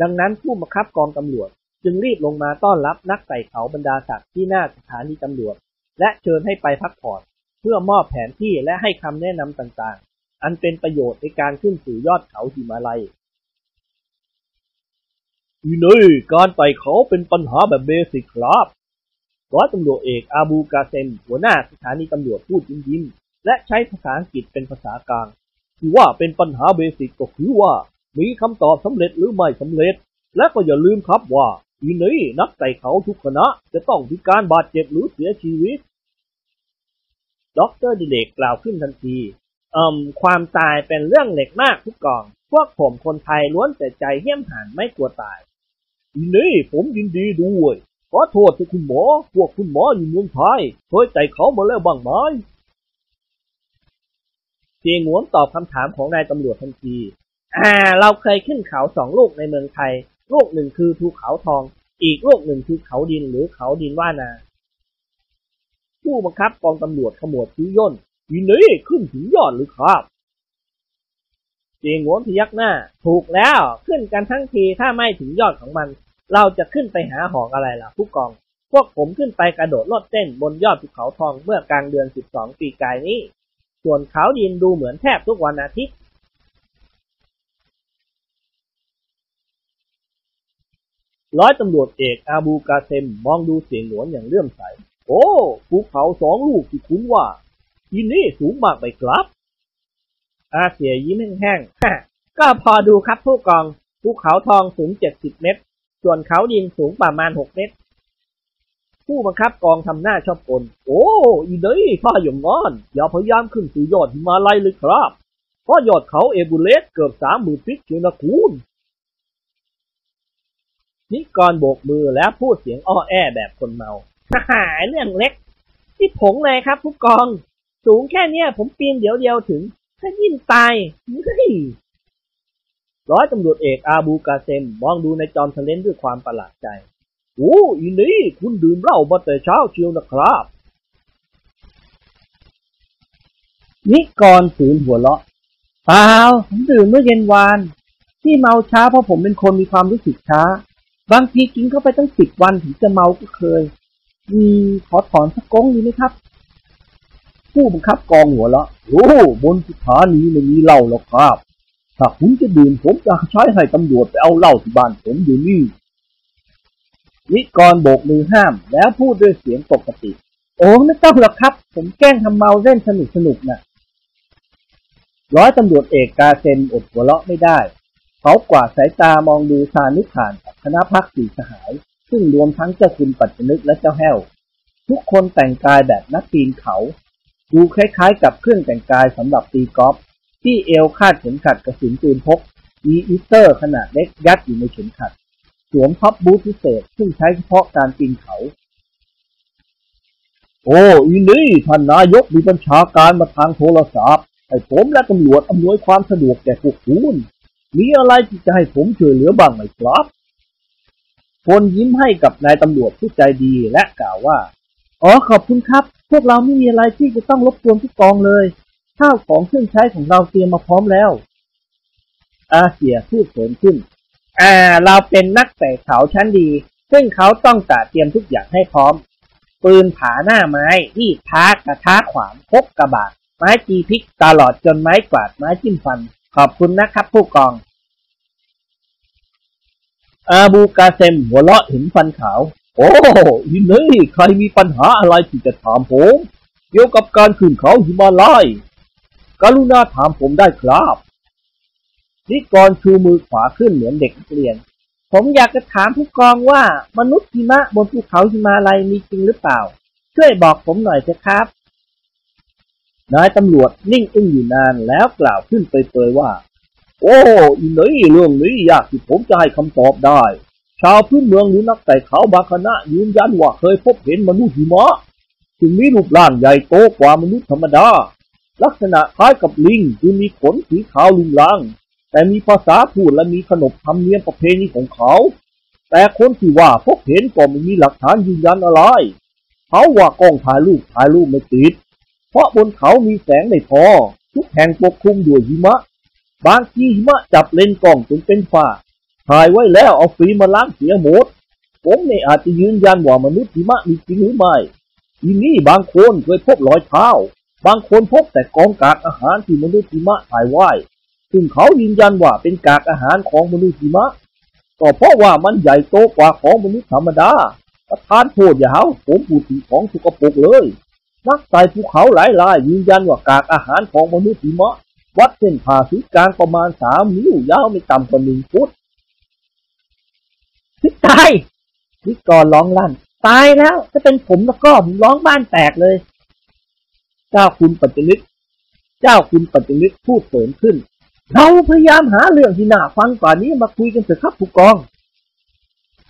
ดังนั้นผู้บังคับกองตำรวจจึงรีบลงมาต้อนรับนักไต่เขาบรรดาศักดิ์ที่หน้าสถานีตำรวจ และเชิญให้ไปพักผ่อน เพื่อมอบแผนที่และให้คำแนะนำต่างๆ อันเป็นประโยชน์ในการขึ้นสู่ยอดเขาหิมาลัยอีนี่การไต่เขาเป็นปัญหาแบบเบสิกครับร้อยตำรวจเอกอาบูกาเซมหัวหน้าสถานีตำรวจพูดยิ้มๆและใช้ภาษาอังกฤษเป็นภาษากลาง ที่ว่าเป็นปัญหา basic ก็คือว่า มีคำตอบสำเร็จหรือไม่สำเร็จ และก็อย่าลืมครับว่าอีนี้นักไต่เขาทุกคณะจะต้องมีการบาดเจ็บหรือเสียชีวิตด็อกเตอร์ดิเลกกล่าวขึ้นทันทีเอ่มความตายเป็นเรื่องเล็กมากทุกกอง พวกผมคนไทยล้วนแต่ใจเหี้ยมหาญไม่กลัวตายอีนี่ผมยินดีด้วยขอโทษที่คุณหมอ พวกคุณหมออยู่เมืองไทยเคยใจเขามาแล้วบ้างไหม เสียงหวนตอบคำถามของนายตำรวจทันที อ่า เราเคยขึ้นเขาสองลูกในเมืองไทย ลูกหนึ่งคือภูเขาทอง อีกลูกหนึ่งคือเขาดินหรือเขาดินว่านา ผู้บังคับกองตำรวจขมวดชี้วย่นอีนี่ขึ้นถึงยอดหรือครับเสียงหวนพยักหน้า ถูกแล้วขึ้นกันทั้งทีถ้าไม่ถึงยอดของมัน เราจะขึ้นไปหาหองอะไรล่ะ ผู้กอง พวกผมขึ้นไปกระโดดโลดเต้นบนยอดภูเขาทองเมื่อกลางเดือน 12 ปีกายนี้ ส่วนเขาดินดูเหมือนแทบทุกวันอาทิตย์ร้อยตำรวจเอกอาบูกาเซมมองดูเสียงหนวนอย่างเลื่อมใส โอ้ภูเขาสองลูกที่คุ้นว่าที่นี่สูงมากไปครับ อาเสียยิ้มแห้งๆก็พอดูครับผู้กองภูเขาทองสูง70เมตร ส่วนเขาดินสูงประมาณ6เมตร ผู้บังคับกองทำหน้าชอบกล โอ้ อีเดยถ้าอย่างงอน อย่าพยายามขึ้นสู่ยอดหิมาลัยเลยครับเพราะยอดเขาเอเบูเลสเกือบสามหมื่นฟิตเชียวนะคุณนิกรโบกมือแล้วพูดเสียงอ้อแอแบบคนเมาหายเรื่องเล็ก ที่ผงเลยครับผู้กอง สูงแค่เนี้ย ผมปีนเดี๋ยวเดียวถึง ถ้ายิ่งตายเฮ้ยร้อยตำรวจเอกอาบูกาเซมมองดูในจอมเทเลนด้วยความประหลาดใจ โอ้อีนี่คุณดื่มเหล้ามาแต่เช้าเชียวนะครับ นิกรฝืนหัวเราะเปล่าผมดื่มเมื่อเย็นวาน ที่เมาช้าเพราะผมเป็นคนมีความรู้สึกช้า บางทีกินเข้าไปตั้งสิบวันถึงจะเมาก็เคยมีขอถอนสักก้งดีไหมครับ ผู้บังคับกองหัวเราะโอ้บนสถานีไม่มีเหล้าหรอกครับ ถ้าคุณจะดื่มผมจะใช้ให้ตำรวจไปเอาเหล้าที่บ้านผมอยู่นี่ นิกรโบกมือห้าม แล้วพูดด้วยเสียงปกติ โอ้ไม่ต้องหรอกครับ ผมแกล้งทำเมาเล่นสนุกสนุกๆนะร้อยตำรวจเอกกาเซนอดหัวเราะไม่ได้ เขากวาดสายตามองดูซานิผ่านคณะพรรคสี่สหาย ซึ่งรวมทั้งเจ้าคุณปัจจนึกและเจ้าแห้ว ทุกคนแต่งกายแบบนักปีนเขา ดูคล้ายๆ กับเครื่องแต่งกายสำหรับตีกอล์ฟที่เอวคาดเข็มขัดกระสุนปืนพกมีอีสเตอร์ขนาดเล็กยัดอยู่ในเข็มขัด สวมท็อปบู๊ตพิเศษซึ่งใช้เฉพาะการปีนเขา โอ้อีนี่ท่านนายกมีบัญชาการมาทางโทรศัพท์ให้ผมและตำรวจอำนวยความสะดวกแก่พวกคุณมีอะไรที่จะให้ผมช่วยเหลือบ้างไหมครับคนยิ้มให้กับนายตำรวจผู้ใจดีและกล่าวว่า อ๋อขอบคุณครับ พวกเราไม่มีอะไรที่จะต้องรบกวนทุกกองเลย ข้าวของเครื่องใช้ของเราเตรียมมาพร้อมแล้ว อาเซียพูดเสริมขึ้น อ่า เราเป็นนักแต่เขาชั้นดี ซึ่งเขาต้องจัดเตรียมทุกอย่างให้พร้อม ปืนผาหน้าไม้ที่ท้ากระท้าขวานพกกระบาดไม้จีพิกตลอดจนไม้กวาดไม้จิ้มฟัน ขอบคุณนะครับผู้กองอาบูกาเซมหัวเราะเห็นฟันขาว โอ้ยินเลยใครมีปัญหาอะไรที่จะถามผม เกี่ยวกับการขึ้นเขาหิมาลัยกรุณาถามผมได้ครับ นิกรชูมือขวาขึ้นเหมือนเด็กนักเรียน ผมอยากจะถามผู้กองว่ามนุษย์หิมะบนภูเขาหิมาลัยมีจริงหรือเปล่า ช่วยบอกผมหน่อยเถอะครับ นายตำรวจนิ่งอึ้งอยู่นานแล้วกล่าวขึ้นเปยๆว่า โอ้อีนี่เรื่องนี้ยากที่ผมจะให้คำตอบได้ ชาวพื้นเมืองหรือนักไต่เขาบางคณะยืนยันว่าเคยพบเห็นมนุษย์หิมะซึ่งมีรูปร่างใหญ่โตกว่ามนุษย์ธรรมดาลักษณะคล้ายกับลิงคือมีขนสีขาวลุงลัง แต่มีภาษาพูดและมีขนบธรรมเนียมประเพณีของเขา แต่คนที่ว่าพบเห็นก็ไม่มีหลักฐานยืนยันอะไร เขาว่ากล้องถ่ายรูปถ่ายรูปไม่ติด เพราะบนเขามีแสงไม่พอ ทุกแห่งปกคลุมด้วยหิมะ บางทีหิมะจับเลนกล้องจนเป็นฝ้า ถ่ายไว้แล้วเอาฟิล์มมาล้างเสียหมด ผมไม่อาจจะยืนยันว่ามนุษย์หิมะมีจริงหรือไม่ทีนี่บางคนเคยพบรอยเท้า บางคนพบแต่กองกากอาหารที่มนุษย์หิมะถ่ายไว้ ซึ่งเขายืนยันว่าเป็นกากอาหารของมนุษย์หิมะ ก็เพราะว่ามันใหญ่โตกว่าของมนุษย์ธรรมดา ประธานโทษอย่าหาผมพูดถึงของสกปรกเลย นักไต่ภูเขาหลายรายยืนยันว่ากากอาหารของมนุษย์หิมะ วัดเส้นผ่าศูนย์กลางประมาณสามนิ้วยาวไม่ต่ำกว่าหนึ่งฟุตตายวิกรร้องลั่น ตายแล้วถ้าเป็นผมแล้วก็ผมร้องบ้านแตกเลย เจ้าคุณปัจจุลิก เจ้าคุณปัจจุลิกพูดเสริมขึ้น เราพยายามหาเรื่องที่น่าฟังกว่านี้มาคุยกันเถอะครับผู้กอง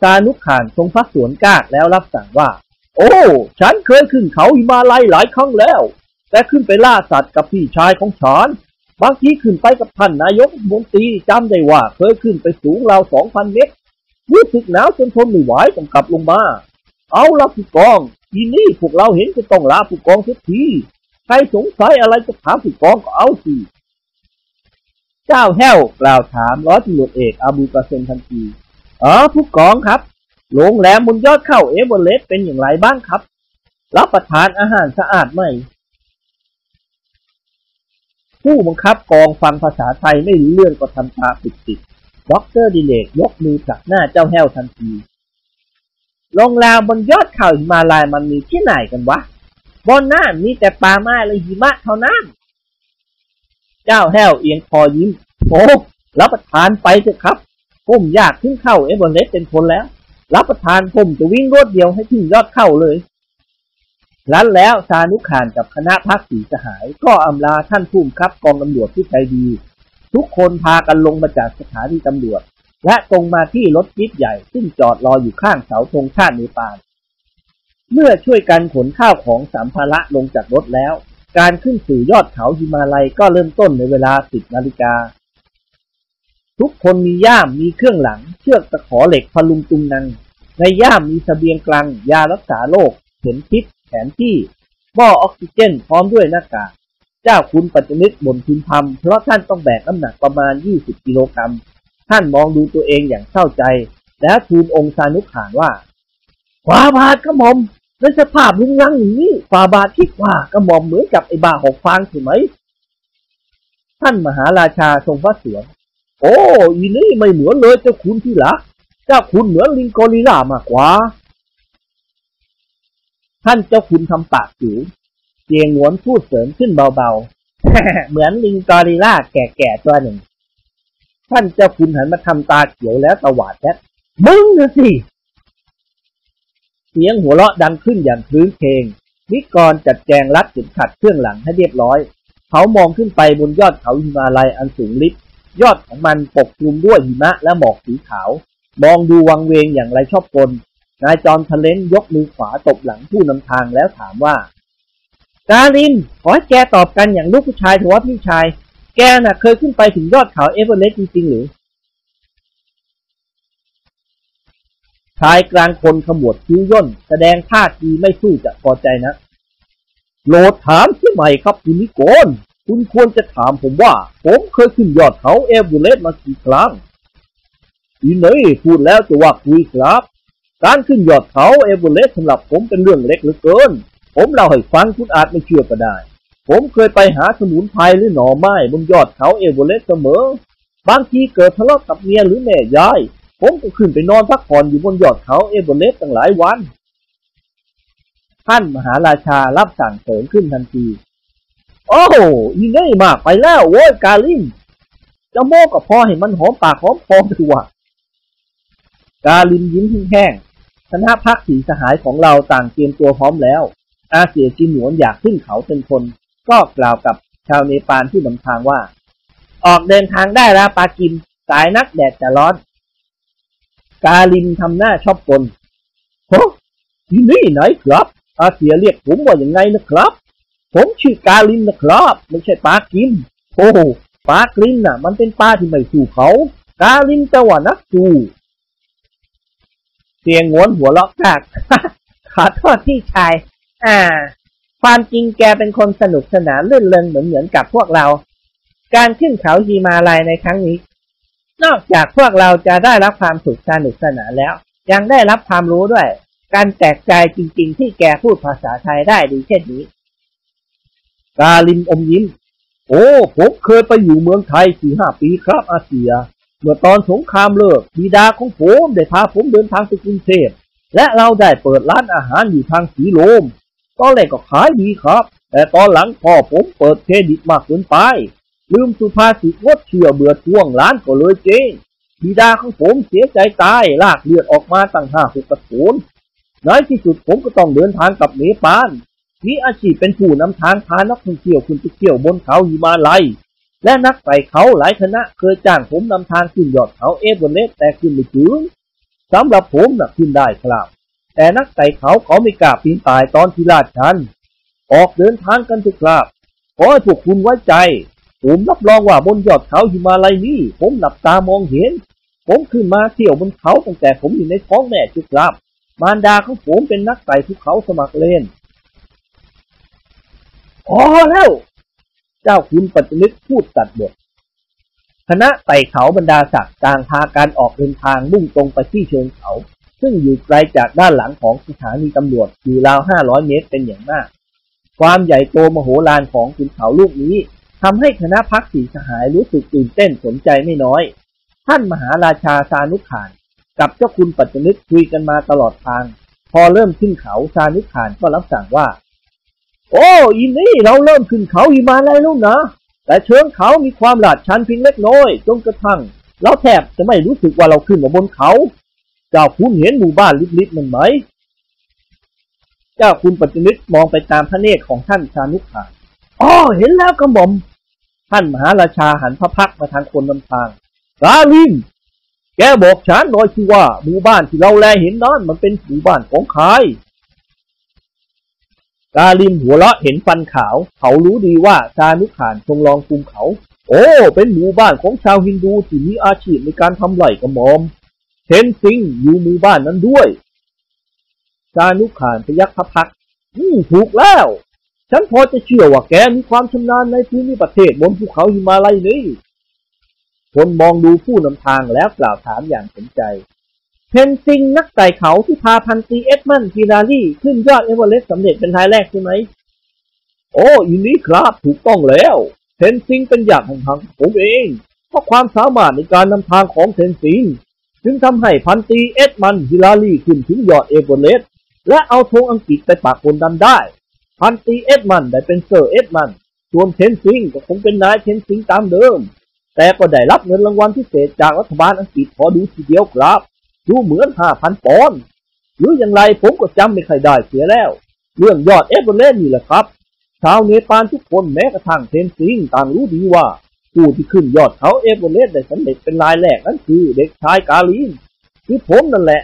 สานุขานทรงพักสวนกากแล้วรับสั่งว่า โอ้ ฉันเคยขึ้นเขาหิมาลัยหลายครั้งแล้ว แต่ขึ้นไปล่าสัตว์กับพี่ชายของฉัน บางทีขึ้นไปกับท่านนายกมนตรีจำได้ว่าเคยขึ้นไปสูงราวสองพันเมตรรู้สึกหนาวจนทนไม่ไหวต้องกลับลงมา เอาละผู้กอง ทีนี้พวกเราเห็นจะต้องลาผู้กองสักที ใครสงสัยอะไรจะถามผู้กองก็เอาสิ เจ้าแห้วกล่าวถามร้อยตำรวจเอกอาบูกาเซนทันทีอ๋อผู้กองครับ โรงแรมบนยอดเข้าเอเวอเรสต์เป็นอย่างไรบ้างครับ รับประทานอาหารสะอาดไหม ผู้บังคับกองฟังภาษาไทยไม่รู้เรื่องก็ทำตาปิดติดด็อกเตอร์ดิเรกยกมือผลักหน้าเจ้าแห้วทันที โรงแรมบนยอดเขาหิมาลายมันมีที่ไหนกันวะ บนนั้นมีแต่ป่าไม้และหิมะเท่านั้น เจ้าแห้วเอียงคอยิ้ม โอ้รับประทานไปเถอะครับผมอยากขึ้นเขาเอเวอเรสต์เต็มทนแล้ว รับประทานผมจะวิ่งรวดเดียวให้ถึงยอดเขาเลยนั้นแล้วสานุขานกับคณะพรรคสี่สหาย ก็อำลาท่านผู้บังคับกองตำรวจที่ใจดี ทุกคนพากันลงมาจากสถานีตำรวจ และตรงมาที่รถจิ๊บใหญ่ ซึ่งจอดรออยู่ข้างเสาธงชาติเนปาลเมื่อช่วยกันขนข้าวของสัมภาระลงจากรถแล้ว การขึ้นสู่ยอดเขาหิมาลัยก็เริ่มต้นในเวลา 10 นาฬิกา ทุกคนมีย่ามมีเครื่องหลัง เชือกตะขอเหล็กพลุงตุงนัง ในย่ามมีเสบียงกลาง ยารักษาโรคเข็มทิศแผนที่หม้อออกซิเจนพร้อมด้วยหน้ากากเจ้าคุณปัจจนิตบ่นพึมพำเพราะท่านต้องแบกน้ำหนักประมาณ 20 กิโลกรัม ท่านมองดูตัวเองอย่างเศร้าใจ แล้วทูลองค์สานุขานว่าฝ่าบาทกระหม่อม ในสภาพลุงรังอย่างนี้ฝ่าบาทคิดว่ากระหม่อมเหมือนกับไอ้บาหกฟางใช่ไหม ท่านมหาราชาทรงพระเสียงโอ้อีนี่ไม่เหมือนเลยเจ้าคุณที่ละเจ้าคุณเหมือนลิงกอริลลามากกว่า ท่านเจ้าคุณทำปากจิ๋วเจียงหวนพูดเสริมขึ้นเบาๆ เหมือนลิงกอริลลาแก่ๆตัวหนึ่ง ท่านเจ้าคุณหันมาทำตาเขียวแล้วตวาดแจ๊มึงนะสิ เสียงหัวเราะดังขึ้นอย่างคลื้นเพลงนิกรจัดแจงรัดเข็มขัดเครื่องหลังให้เรียบร้อย เขามองขึ้นไปบนยอดเขาหิมาลัยอันสูงลิบยอดของมันปกคลุมด้วยหิมะและหมอกสีขาว มองดูวังเวงอย่างไรชอบกลนายจอมทะเลนยกมือขวาตบหลังผู้นำทางแล้วถามว่า กาลิน ขอให้แกตอบกันอย่างลูกผู้ชายเถอะว่าพี่ชาย แกน่ะเคยขึ้นไปถึงยอดเขาเอเวอเรสต์จริงๆหรือ ชายกลางคนขมวดคิ้วย่น แสดงท่าทีไม่สู้จะพอใจนะ โหลดถามที่ใหม่ครับคุณนิโกนคุณควรจะถามผมว่า ผมเคยขึ้นยอดเขาเอเวอเรสต์มากี่ครั้งอีนี่พูดแล้วจะว่าคุยครับ การขึ้นยอดเขาเอเวอเรสต์สำหรับผมเป็นเรื่องเล็กเหลือเกิน ผมเล่าให้ฟังคุณอาจไม่เชื่อก็ได้ ผมเคยไปหาสมุนไพรหรือหน่อไม้บนยอดเขาเอเวอเรสต์เสมอ บางทีเกิดทะเลาะกับเมียหรือแม่ยาย ผมก็ขึ้นไปนอนพักผ่อนอยู่บนยอดเขาเอเวอเรสต์ตั้งหลายวัน ท่านมหาราชารับสั่งเสริมขึ้นทันที โอ้โหอีนี่มากไปแล้วโว้ยกาลินจะโม้ก็พอให้มันหอมปากหอมคอถือว่ากาลินยิ้มแห้งๆคณะพักสีสหายของเราต่างเตรียมตัวพร้อมแล้ว อาเสียจินหนวนอยากขึ้นเขาเป็นคน ก็กล่าวกับชาวเนปาลที่นำทางว่า ออกเดินทางได้แล้วปากิมสายนักแดดจะร้อน กาลินทำหน้าชอบกลโอ้ที่นี่ไหนครับ อาเสียเรียกผมว่าอย่างไงนะครับ ผมชื่อกาลินนะครับ ไม่ใช่ปากิมโอ้ปากิมน่ะ มันเป็นปลาที่ไม่สู้เขา กาลินแต่ว่านักสู้เสียงงวนหัวเราะกากขอโทษพี่ชาย อ่า ความจริงแกเป็นคนสนุกสนานลื่นเริงเหมือนเหมือนกับพวกเรา การขึ้นเขาฮีมาลัยในครั้งนี้ นอกจากพวกเราจะได้รับความสุขสนุกสนานแล้ว ยังได้รับความรู้ด้วย การแตกใจจริง ๆ ที่แกพูดภาษาไทยได้ดีเช่นนี้ กาลินอมยิ้ม โอ้ผมเคยไปอยู่เมืองไทยสี่ห้าปีครับอาเซีย เมื่อตอนสงครามเลิกบิดาของผมได้พาผมเดินทางไปกรุงเทพและเราได้เปิดร้านอาหารอยู่ทางสีลมตอนแรกก็ขายดีครับ แต่ตอนหลังพ่อผมเปิดเครดิตมากเกินไป ลืมสุภาษิตงดเชื่อเบื่อท่วงร้านก็เลยเจ๊งบิดาของผมเสียใจตายลากเลือดออกมาตั้งห้าหกกระโถนในที่สุดผมก็ต้องเดินทางกับเนปาลมีอาชีพเป็นผู้นำทางพานักท่องเที่ยวขึ้นไปเที่ยวบนเขาหิมาลัย และนักไต่เขาหลายคณะเคยจ้างผมนำทางขึ้นยอดเขาเอเวอเรสต์แต่ขึ้นไม่ถึงสำหรับผมน่ะขึ้นได้ครับ แต่นักไต่เขาเขาไม่กล้าปีนป่ายตอนที่ลาดชัน ออกเดินทางกันเถอะครับ ขอให้พวกคุณไว้ใจ ผมรับรองว่าบนยอดเขาหิมาลัยนี้ ผมหลับตามองเห็น ผมขึ้นมาเที่ยวบนเขาตั้งแต่ผมอยู่ในท้องแม่จุครับมารดาของผมเป็นนักไต่ภูเขาสมัครเล่นพอแล้ว เจ้าคุณปัจจุบันพูดตัดบทคณะไต่เขาบรรดาศักดิ์ต่างพาการออกเดินทางมุ่งตรงไปที่เชิงเขา ซึ่งอยู่ไกลจากด้านหลังของสถานีตำรวจอยู่ราวห้าร้อยเมตรเป็นอย่างมาก ความใหญ่โตมโหฬารของขุนเขาลูกนี้ ทำให้คณะพักสีสหายรู้สึกตื่นเต้นสนใจไม่น้อย ท่านมหาราชาซานุขาน กับเจ้าคุณปัจจุบันคุยกันมาตลอดทาง พอเริ่มขึ้นเขาซานุขานก็รับสั่งว่า โอ้อินนี่เราเริ่มขึ้นเขาหิมาลัยแล้วนะ แต่เชิงเขามีความลาดชันเพียงเล็กน้อยจนกระทั่งเราแทบจะไม่รู้สึกว่าเราขึ้นมาบนเขา เจ้าคุณเห็นหมู่บ้านลิบๆมันไหม เจ้าคุณปัจจุบันมองไปตามพระเนตรของท่านชานุขานอ๋อเห็นแล้วกระหม่อม ท่านมหาราชาหันพระพักมาทางคนนำทางกาลิน แกบอกฉันหน่อยสิว่าหมู่บ้านที่เราแลเห็นนั้นมันเป็นหมู่บ้านของใครกาลิมหัวเราะเห็นฟันขาว เขารู้ดีว่าซานุขานทรงลองภูมิเขา โอ้ เป็นหมู่บ้านของชาวฮินดูที่มีอาชีพในการทำไร่กระหม่อมเทนซิงอยู่หมู่บ้านนั้นด้วยซานุขานพยักพระพักอืมถูกแล้ว ฉันพอจะเชื่อว่าแกมีความชำนาญในภูมิประเทศบนภูเขาหิมาลัยนี้คนมองดูผู้นำทางแล้วกล่าวถามอย่างสนใจ เพนซิงนักไต่เขาที่พาพันตีเอ็ดมันพีราลี่ขึ้นยอดเอเวอเรสต์สำเร็จเป็นรายแรกใช่ไหม โอ้อินนี้ครับถูกต้องแล้ว เพนซิงเป็นอย่างของทางผมเอง เพราะความสามารถในการนำทางของเทนซิงจึงทำให้พันตรีเอ็ดมันด์ฮิลลารีขึ้นถึงยอดเอเวอเรสต์และเอาธงอังกฤษไปปักบนนั้นได้ พันตรีเอ็ดมันด์ได้เป็นเซอร์เอ็ดมันด์ ส่วนเทนซิงก็คงเป็นนายเทนซิงตามเดิม แต่ก็ได้รับเงินรางวัลพิเศษจากรัฐบาลอังกฤษพอดูทีเดียวครับ ดูเหมือนห้าพันปอนด์หรืออย่างไรผมก็จำไม่ค่อยได้เสียแล้ว เรื่องยอดเอเวอเรสต์นี่แหละครับ ชาวเนปาลทุกคนแม้กระทั่งเทนซิงต่างรู้ดีว่าผู้ที่ขึ้นยอดเขาเอเวอเรสต์ได้สำเร็จเป็นรายแรกนั้นคือเด็กชายกาลินคือผมนั่นแหละ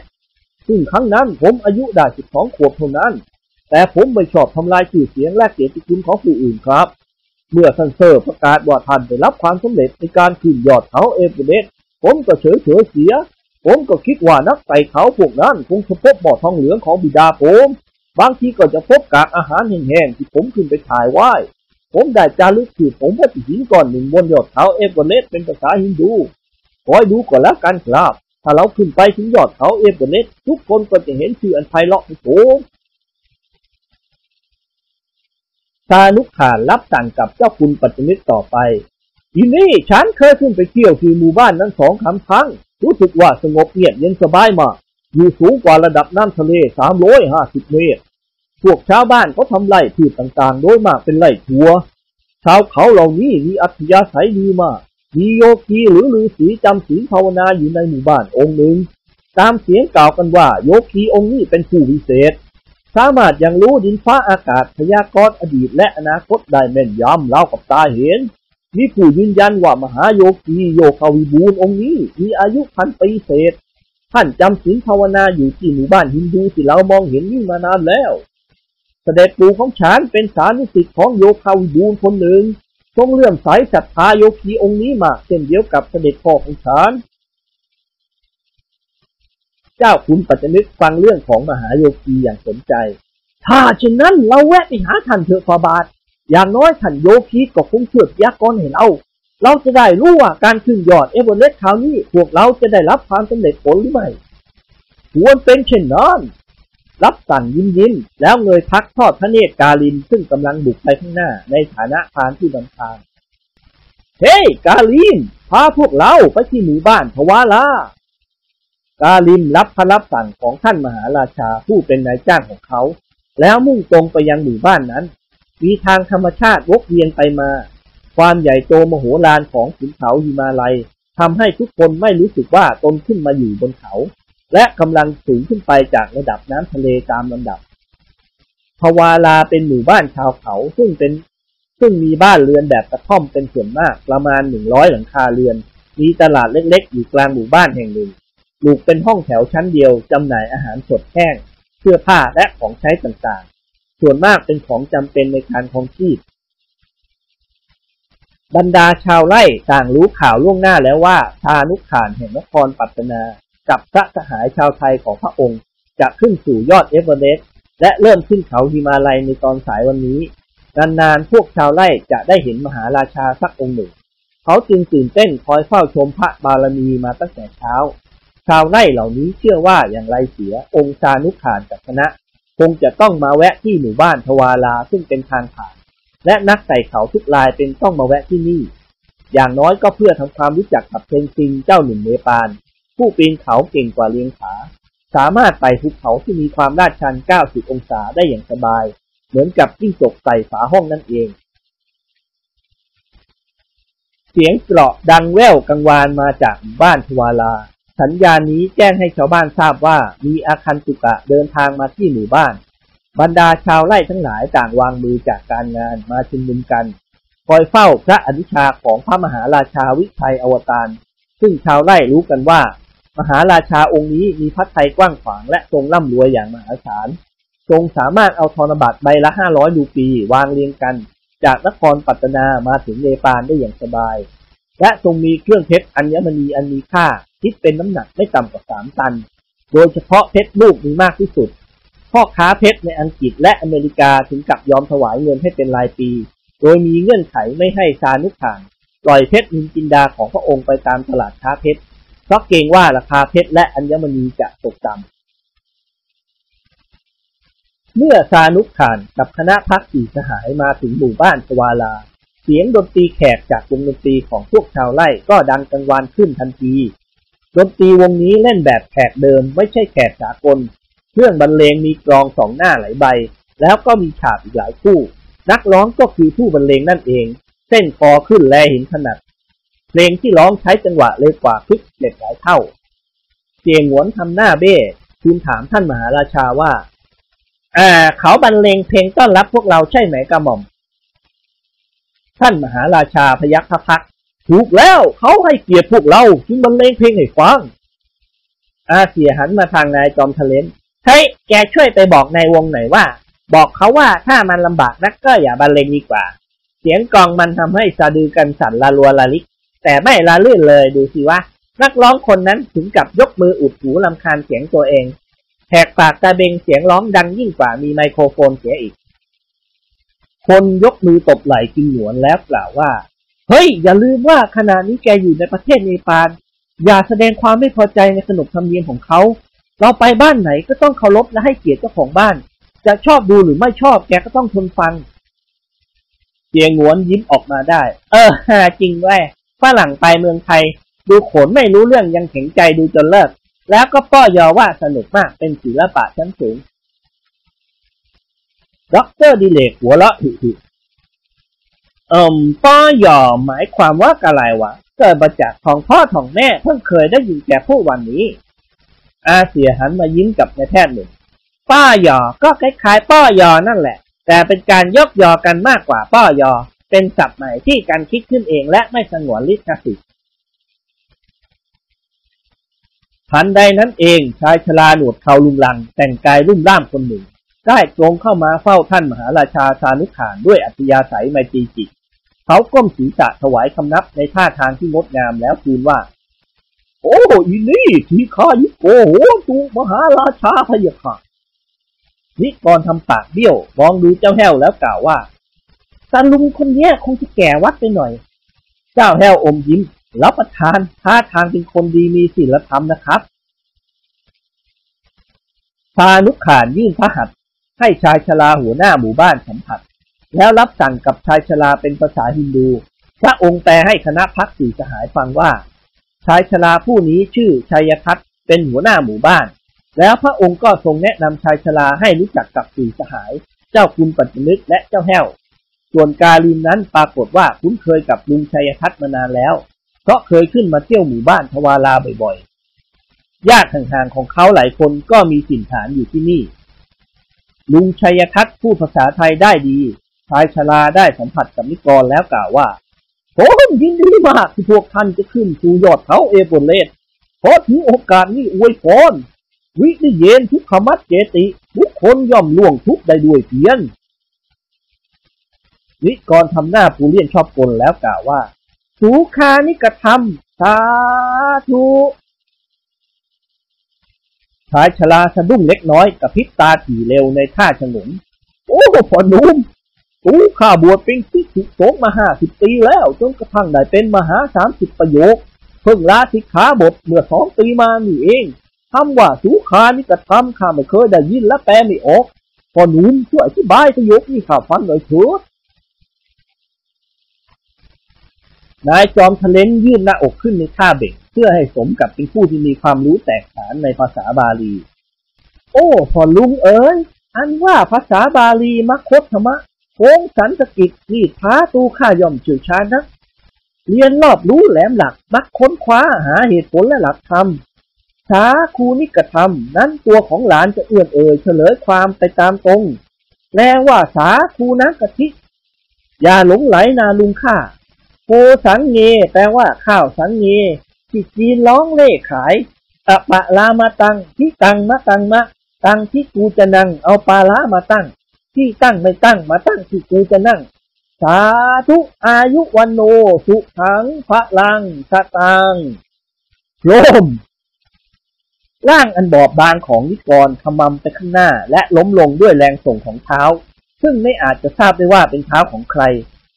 ซึ่งครั้งนั้นผมอายุได้ 12 ขวบเท่านั้น แต่ผมไม่ชอบทำลายชื่อเสียงและเกียรติคุณของผู้อื่นครับ เมื่อท่านเซอร์ประกาศว่าท่านได้รับความสำเร็จในการขึ้นยอดเขาเอเวอเรสต์ผมก็เฉยเฉยเสีย ผมก็คิดว่านักไต่เขาพวกนั้นคงจะพบบ่อทองเหลืองของบิดาผม บางทีก็จะพบกากอาหารแห้งๆที่ผมขึ้นไปถ่ายไว้ผมได้จารึกชื่อผมไว้ที่หินก้อนหนึ่งบนยอดเขาเอเวอเรสต์เป็นภาษาฮินดูคอยดูก่อนแล้วกันครับ ถ้าเราขึ้นไปถึงยอดเขาเอเวอเรสต์ทุกคนก็จะเห็นชื่ออันไพเราะของผม ชานุขานรับสั่งกับเจ้าคุณปัจจุมิตต่อไปทีนี้ฉันเคยขึ้นไปเที่ยวที่หมู่บ้านนั้นสองครั้ง รู้สึกว่าสงบเงียบเย็นสบายมาก อยู่สูงกว่าระดับน้ำทะเล350เมตร พวกชาวบ้านเขาทำไร่พืชต่างๆ โดยมากเป็นไร่ถั่วชาวเขาเหล่านี้มีอัธยาศัยดีมาก มีโยคีหรือฤาษีจำศีลภาวนาอยู่ในหมู่บ้านองค์หนึ่ง ตามเสียงกล่าวกันว่าโยคีองค์นี้เป็นผู้วิเศษ สามารถยังรู้ดินฟ้าอากาศพยากรณ์อดีตและอนาคตได้แม่นยำเล่ากับตาเห็นมีผู้ยืนยันว่ามหาโยคีโยคาวิบูลองค์นี้มีอายุพันปีเศษ ท่านจำศีลภาวนาอยู่ที่หมู่บ้านฮินดูที่เรามองเห็นนี่มานานแล้วเสด็จปู่ของฉันเป็นสานุสิทธิ์ของโยคาวิบูลคนหนึ่งทรงเลื่อมใสศรัทธาโยคีองค์นี้มากเช่นเดียวกับเสด็จพ่อของฉัน เจ้าคุณปัจจนึกฟังเรื่องของมหาโยคีอย่างสนใจ ถ้าเช่นนั้นเราแวะไปหาท่านเถอะฟาบาท อย่างน้อยท่านโยคีก็คงช่วยพยากรณ์ให้เราเราจะได้รู้ว่าการขึ้นยอดเอเวอเรสต์คราวนี้พวกเราจะได้รับความสำเร็จผลหรือไม่ควรเป็นเช่นนั้นรับสั่งยิ้มยิ้มแล้วเงยพักทอดพระเนตรกาลินซึ่งกำลังบุกไปข้างหน้าในฐานะพานที่นำทาง เฮ้ hey, กาลิน พาพวกเราไปที่หมู่บ้านทวาลา กาลิมรับพระรับสั่งของท่านมหาราชาผู้เป็นนายจ้างของเขา แล้วมุ่งตรงไปยังหมู่บ้านนั้น มีทางธรรมชาติวกเวียนไปมา ความใหญ่โตมโหฬารของขุนเขาหิมาลัยทำให้ทุกคนไม่รู้สึกว่าตนขึ้นมาอยู่บนเขา และกำลังสูงขึ้นไปจากระดับน้ำทะเลตามลำดับพวาลาเป็นหมู่บ้านชาวเขาซึ่งเป็นซึ่งมีบ้านเรือนแบบกระท่อมเป็นส่วนมากประมาณหนึ่งร้อยหลังคาเรือน มีตลาดเล็กๆ อยู่กลางหมู่บ้านแห่งหนึ่ง ปลูกเป็นห้องแถวชั้นเดียวจำหน่ายอาหารสดแห้ง เสื้อผ้าและของใช้ต่างๆ ส่วนมากเป็นของจำเป็นในการคองชีพ บรรดาชาวไร่ต่างรู้ข่าวล่วงหน้าแล้วว่าชานุขานแห่งนครปัตตนา กับพระสหายชาวไทยของพระองค์ จะขึ้นสู่ยอดเอเวอเรสต์และเริ่มขึ้นเขาฮิมาลัยในตอนสายวันนี้ นานๆพวกชาวไร่จะได้เห็นมหาราชาสักองค์หนึ่ง เขาจึงตื่นเต้นคอยเฝ้าชมพระบารมีมาตั้งแต่เช้า ชาวไร่เหล่านี้เชื่อว่าอย่างไรเสียองค์ชานุขานกับคณะ คงจะต้องมาแวะที่หมู่บ้านทวาลาซึ่งเป็นทางผ่าน และนักไต่เขาทุกรายเป็นต้องมาแวะที่นี่ อย่างน้อยก็เพื่อทำความรู้จักกับเพนซิงเจ้าหนุ่มเนปาลผู้ปีนเขาเก่งกว่าเลียงขาสามารถไต่ภูเขาที่มีความลาดชัน 90 องศาได้อย่างสบาย เหมือนกับจิ้งจกใส่ฝาห้องนั่นเอง เสียงเกราะดังแว่วกังวานมาจากบ้านทวาลา สัญญาณนี้แจ้งให้ชาวบ้านทราบว่ามีอาคันตุกะเดินทางมาที่หมู่บ้าน บรรดาชาวไร่ทั้งหลายต่างวางมือจากการงานมาชุมนุมกัน คอยเฝ้าพระอนุชาของพระมหาราชาวิชัยอวตาร ซึ่งชาวไร่รู้กันว่า มหาราชาองค์นี้มีพระทัยกว้างขวางและทรงร่ำรวยอย่างมหาศาล ทรงสามารถเอาธนบัตรใบละห้าร้อยดูปีวางเรียงกัน จากนครปัตตนามาถึงเนปาลได้อย่างสบายและทรงมีเครื่องเพชรอัญมณีอันมีค่า คิดเป็นน้ำหนักไม่ต่ำกว่าสามตัน โดยเฉพาะเพชรลูกมีมากที่สุด พ่อค้าเพชรในอังกฤษและอเมริกาถึงกับยอมถวายเงินให้เป็นรายปี โดยมีเงื่อนไขไม่ให้ซานุขานปล่อยเพชรนินจินดาของพระองค์ไปตามตลาดค้าเพชรเพราะเกรงว่าราคาเพชรและอัญมณีจะตกต่ำเมื่อซานุขานกับคณะพักสีสหายมาถึงหมู่บ้านสวาลาเสียงดนตรีแขกจากวงดนตรีของพวกชาวไร่ก็ดังกังวานขึ้นทันที ดนตรีวงนี้เล่นแบบแขกเดิมไม่ใช่แขกสากล เครื่องบรรเลงมีกรองสองหน้าหลายใบ แล้วก็มีฉาบอีกหลายคู่ นักร้องก็คือผู้บรรเลงนั่นเอง เส้นคอขึ้นแลหินถนัด เพลงที่ร้องใช้จังหวะเลยกว่าคลิกเล็กหลายเท่าเสียงหวนทำหน้าเบ้ทูลถามท่านมหาราชาว่าอ่าเขาบรรเลงเพลงต้อนรับพวกเราใช่ไหมกระหม่อม ท่านมหาราชาพยักพัก ถูกแล้วเขาให้เกียรติพวกเราจึงบรรเลงเพลงให้ฟังอาเสียหันมาทางนายจอมทะเลนเฮ้ยแกช่วยไปบอกนายวงหน่อยว่า บอกเขาว่าถ้ามันลำบากนักก็อย่าบรรเลงดีกว่า เสียงกองมันทำให้สะดือกันสั่นละลัวละลิก แต่ไม่ละลื่นเลยดูสิว่า นักร้องคนนั้นถึงกับยกมืออุดหูลำคาญเสียงตัวเองแหกปากตาเบงเสียงร้องดังยิ่งกว่ามีไมโครโฟนเสียอีก คนยกมือตบไหล่กินหนวนแล้วกล่าวว่า เฮ้ย อย่าลืมว่าขณะนี้แกอยู่ในประเทศเนปาลอย่าแสดงความไม่พอใจในขนบธรรมเนียมของเขา เราไปบ้านไหนก็ต้องเคารพและให้เกียรติเจ้าของบ้าน จะชอบดูหรือไม่ชอบแกก็ต้องทนฟังเสี่ยหงวนยิ้มออกมาได้ เออฮาจริงด้วยฝรั่งไปเมืองไทย ดูโขนไม่รู้เรื่องยังแข็งใจดูจนเลิก แล้วก็ป้อยอว่าสนุกมากเป็นศิลปะชั้นสูงด็อกเตอร์ดิเรกหัวเราะหิหิ เอ่มป้อยอหมายความว่าอะไรวะ เกิดมาจากของพ่อของแม่เพิ่งเคยได้ยินแกพูดวันนี้ อาเสี่ยหันมายิ้มกับนายแพทย์หนุ่มป้อยอก็คล้ายๆป้อยอนั่นแหละ แต่เป็นการยกยอกันมากกว่าป้อยอเป็นศัพท์ใหม่ที่การคิดขึ้นเองและไม่สงวนลิขสิทธิ์ทันใดนั้นเองชายชราหนวดเขาลุงลัง แต่งกายรุ่มร่ามคนหนึ่ง ได้ตรงเข้ามาเฝ้าท่านมหาราชาสานุขานด้วยอัธยาศัยไมตรีจิต เขาก้มศีรษะถวายคำนับในท่าทางที่งดงามแล้วทูลว่า โอ้อีนี่ทีข้ายิโกโหตูมหาราชาพยาค่ะนิกรทำปากเบี้ยวมองดูเจ้าแห้วแล้วกล่าวว่าตาลุงคนนี้คงจะแก่วัดไปหน่อย เจ้าแห้วอมยิ้มรับประทานท่าทางเป็นคนดีมีศีลธรรมนะครับพานุขานยื่นพระหัตถ์ให้ชายชราหัวหน้าหมู่บ้านสัมผัส แล้วรับสั่งกับชายชราเป็นภาษาฮินดู พระองค์แปลให้คณะพักสี่สหายฟังว่า ชายชราผู้นี้ชื่อชัยทัตเป็นหัวหน้าหมู่บ้าน แล้วพระองค์ก็ทรงแนะนำชายชราให้รู้จักกับสี่สหาย เจ้าคุณปัจจนึกและเจ้าแห้ว ส่วนกาลินนั้นปรากฏว่าคุ้นเคยกับลุงชัยทัตมานานแล้ว เพราะเคยขึ้นมาเที่ยวหมู่บ้านทวาราบ่อยๆ ญาติห่างๆของเขาหลายคนก็มีถิ่นฐานอยู่ที่นี่ ลุงชัยทัตพูดภาษาไทยได้ดี ชายชราได้สัมผัสกับนิกรแล้วกล่าวว่าผมยินดีมากที่พวกท่านจะขึ้นสู่ยอดเขาเอเบรเลสเพราะถือโอกาสนี้อวยพรวินิเยนทุกขมัดเจติ ทุกคนย่อมล่วงทุกได้ด้วยเพียงนิกรทำหน้าปูเลียนชอบกลแล้วกล่าวว่าสุขานิกระทำสาธุชายชราสะดุ้งเล็กน้อยกับพริบตาถี่เร็วในท่าฉงน โอ้พ่อนุ่ม ตูข้าบวชเป็นที่สุสงมาห้าสิบปีแล้ว จนกระทั่งได้เป็นมหาสามสิบประโยค เพิ่งลาสิกขาบทเมื่อสองปีมานี่เองคำว่าสุขานิกระทำข้าไม่เคยได้ยินและแปลไม่ออกพ่อหนุ่มช่วยอธิบายประโยคนี้ข้าฟังหน่อยเถิดนายจอมทะเลนยื่นหน้าอกขึ้นในท่าเบ่งเพื่อให้สมกับเป็นผู้ที่มีความรู้แตกฉานในภาษาบาลี โอ้พ่อลุงเอ๋ยอันว่าภาษาบาลีมัคคธรรมะ โค้งสันสกิจนี่ท้าตูข้าย่อมเฉื่อชาญนะเรียนรอบรู้แหลมหลักมักค้นคว้าหาเหตุผลและหลักธรรมสาคูนิกธรรม นั้นตัวของหลานจะเอื้อนเอ่ยเฉลยความไปตามตรงแปลว่าสาคูนักะทิ อย่าหลงไหลนาลุงข้าโกสังเง แปลว่าข้าวสังเงที่จีนร้องเล่ขายตะปะลามาตังที่ตังมะตังมะ ตังที่กูจะนั่งเอาปลาล้ามาตั้ง ที่ตั้งไม่ตั้งมาตั้งที่กูจะนั่ง สาธุอายุวันโน สุขังพระลังสตังโลมร่างอันบอบบางของนิกรขมำไปข้างหน้า และล้มลงด้วยแรงส่งของเท้า ซึ่งไม่อาจจะทราบได้ว่าเป็นเท้าของใคร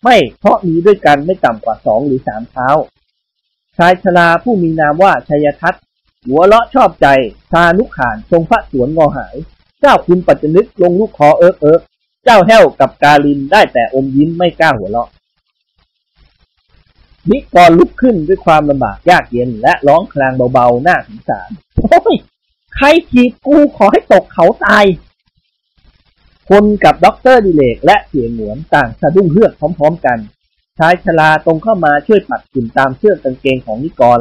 ไม่เพราะมีด้วยกันไม่ต่ำกว่าสองหรือสามเท้า ชายชราผู้มีนามว่าชัยทัตหัวเลาะชอบใจชานุขานทรงพระสวนงอหาย เจ้าคุณปัจจนึกลงลูกคอเอิกเอิก จ้าแห้วกับกาลินได้แต่อมยิ้มไม่กล้าหัวเราะนิกรลุกขึ้นด้วยความลำบากยากเย็นและร้องคลางเบาๆหน้าสงสารโอ้ยใครจีบกูขอให้ตกเขาตาย พลกับด็อกเตอร์ดิเรกและเสี่ยหงวนต่างสะดุ้งเฮือกพร้อม ๆ กัน ชายชราตรงเข้ามาช่วยปัดฝุ่นตามเสื้อกางเกงของนิกร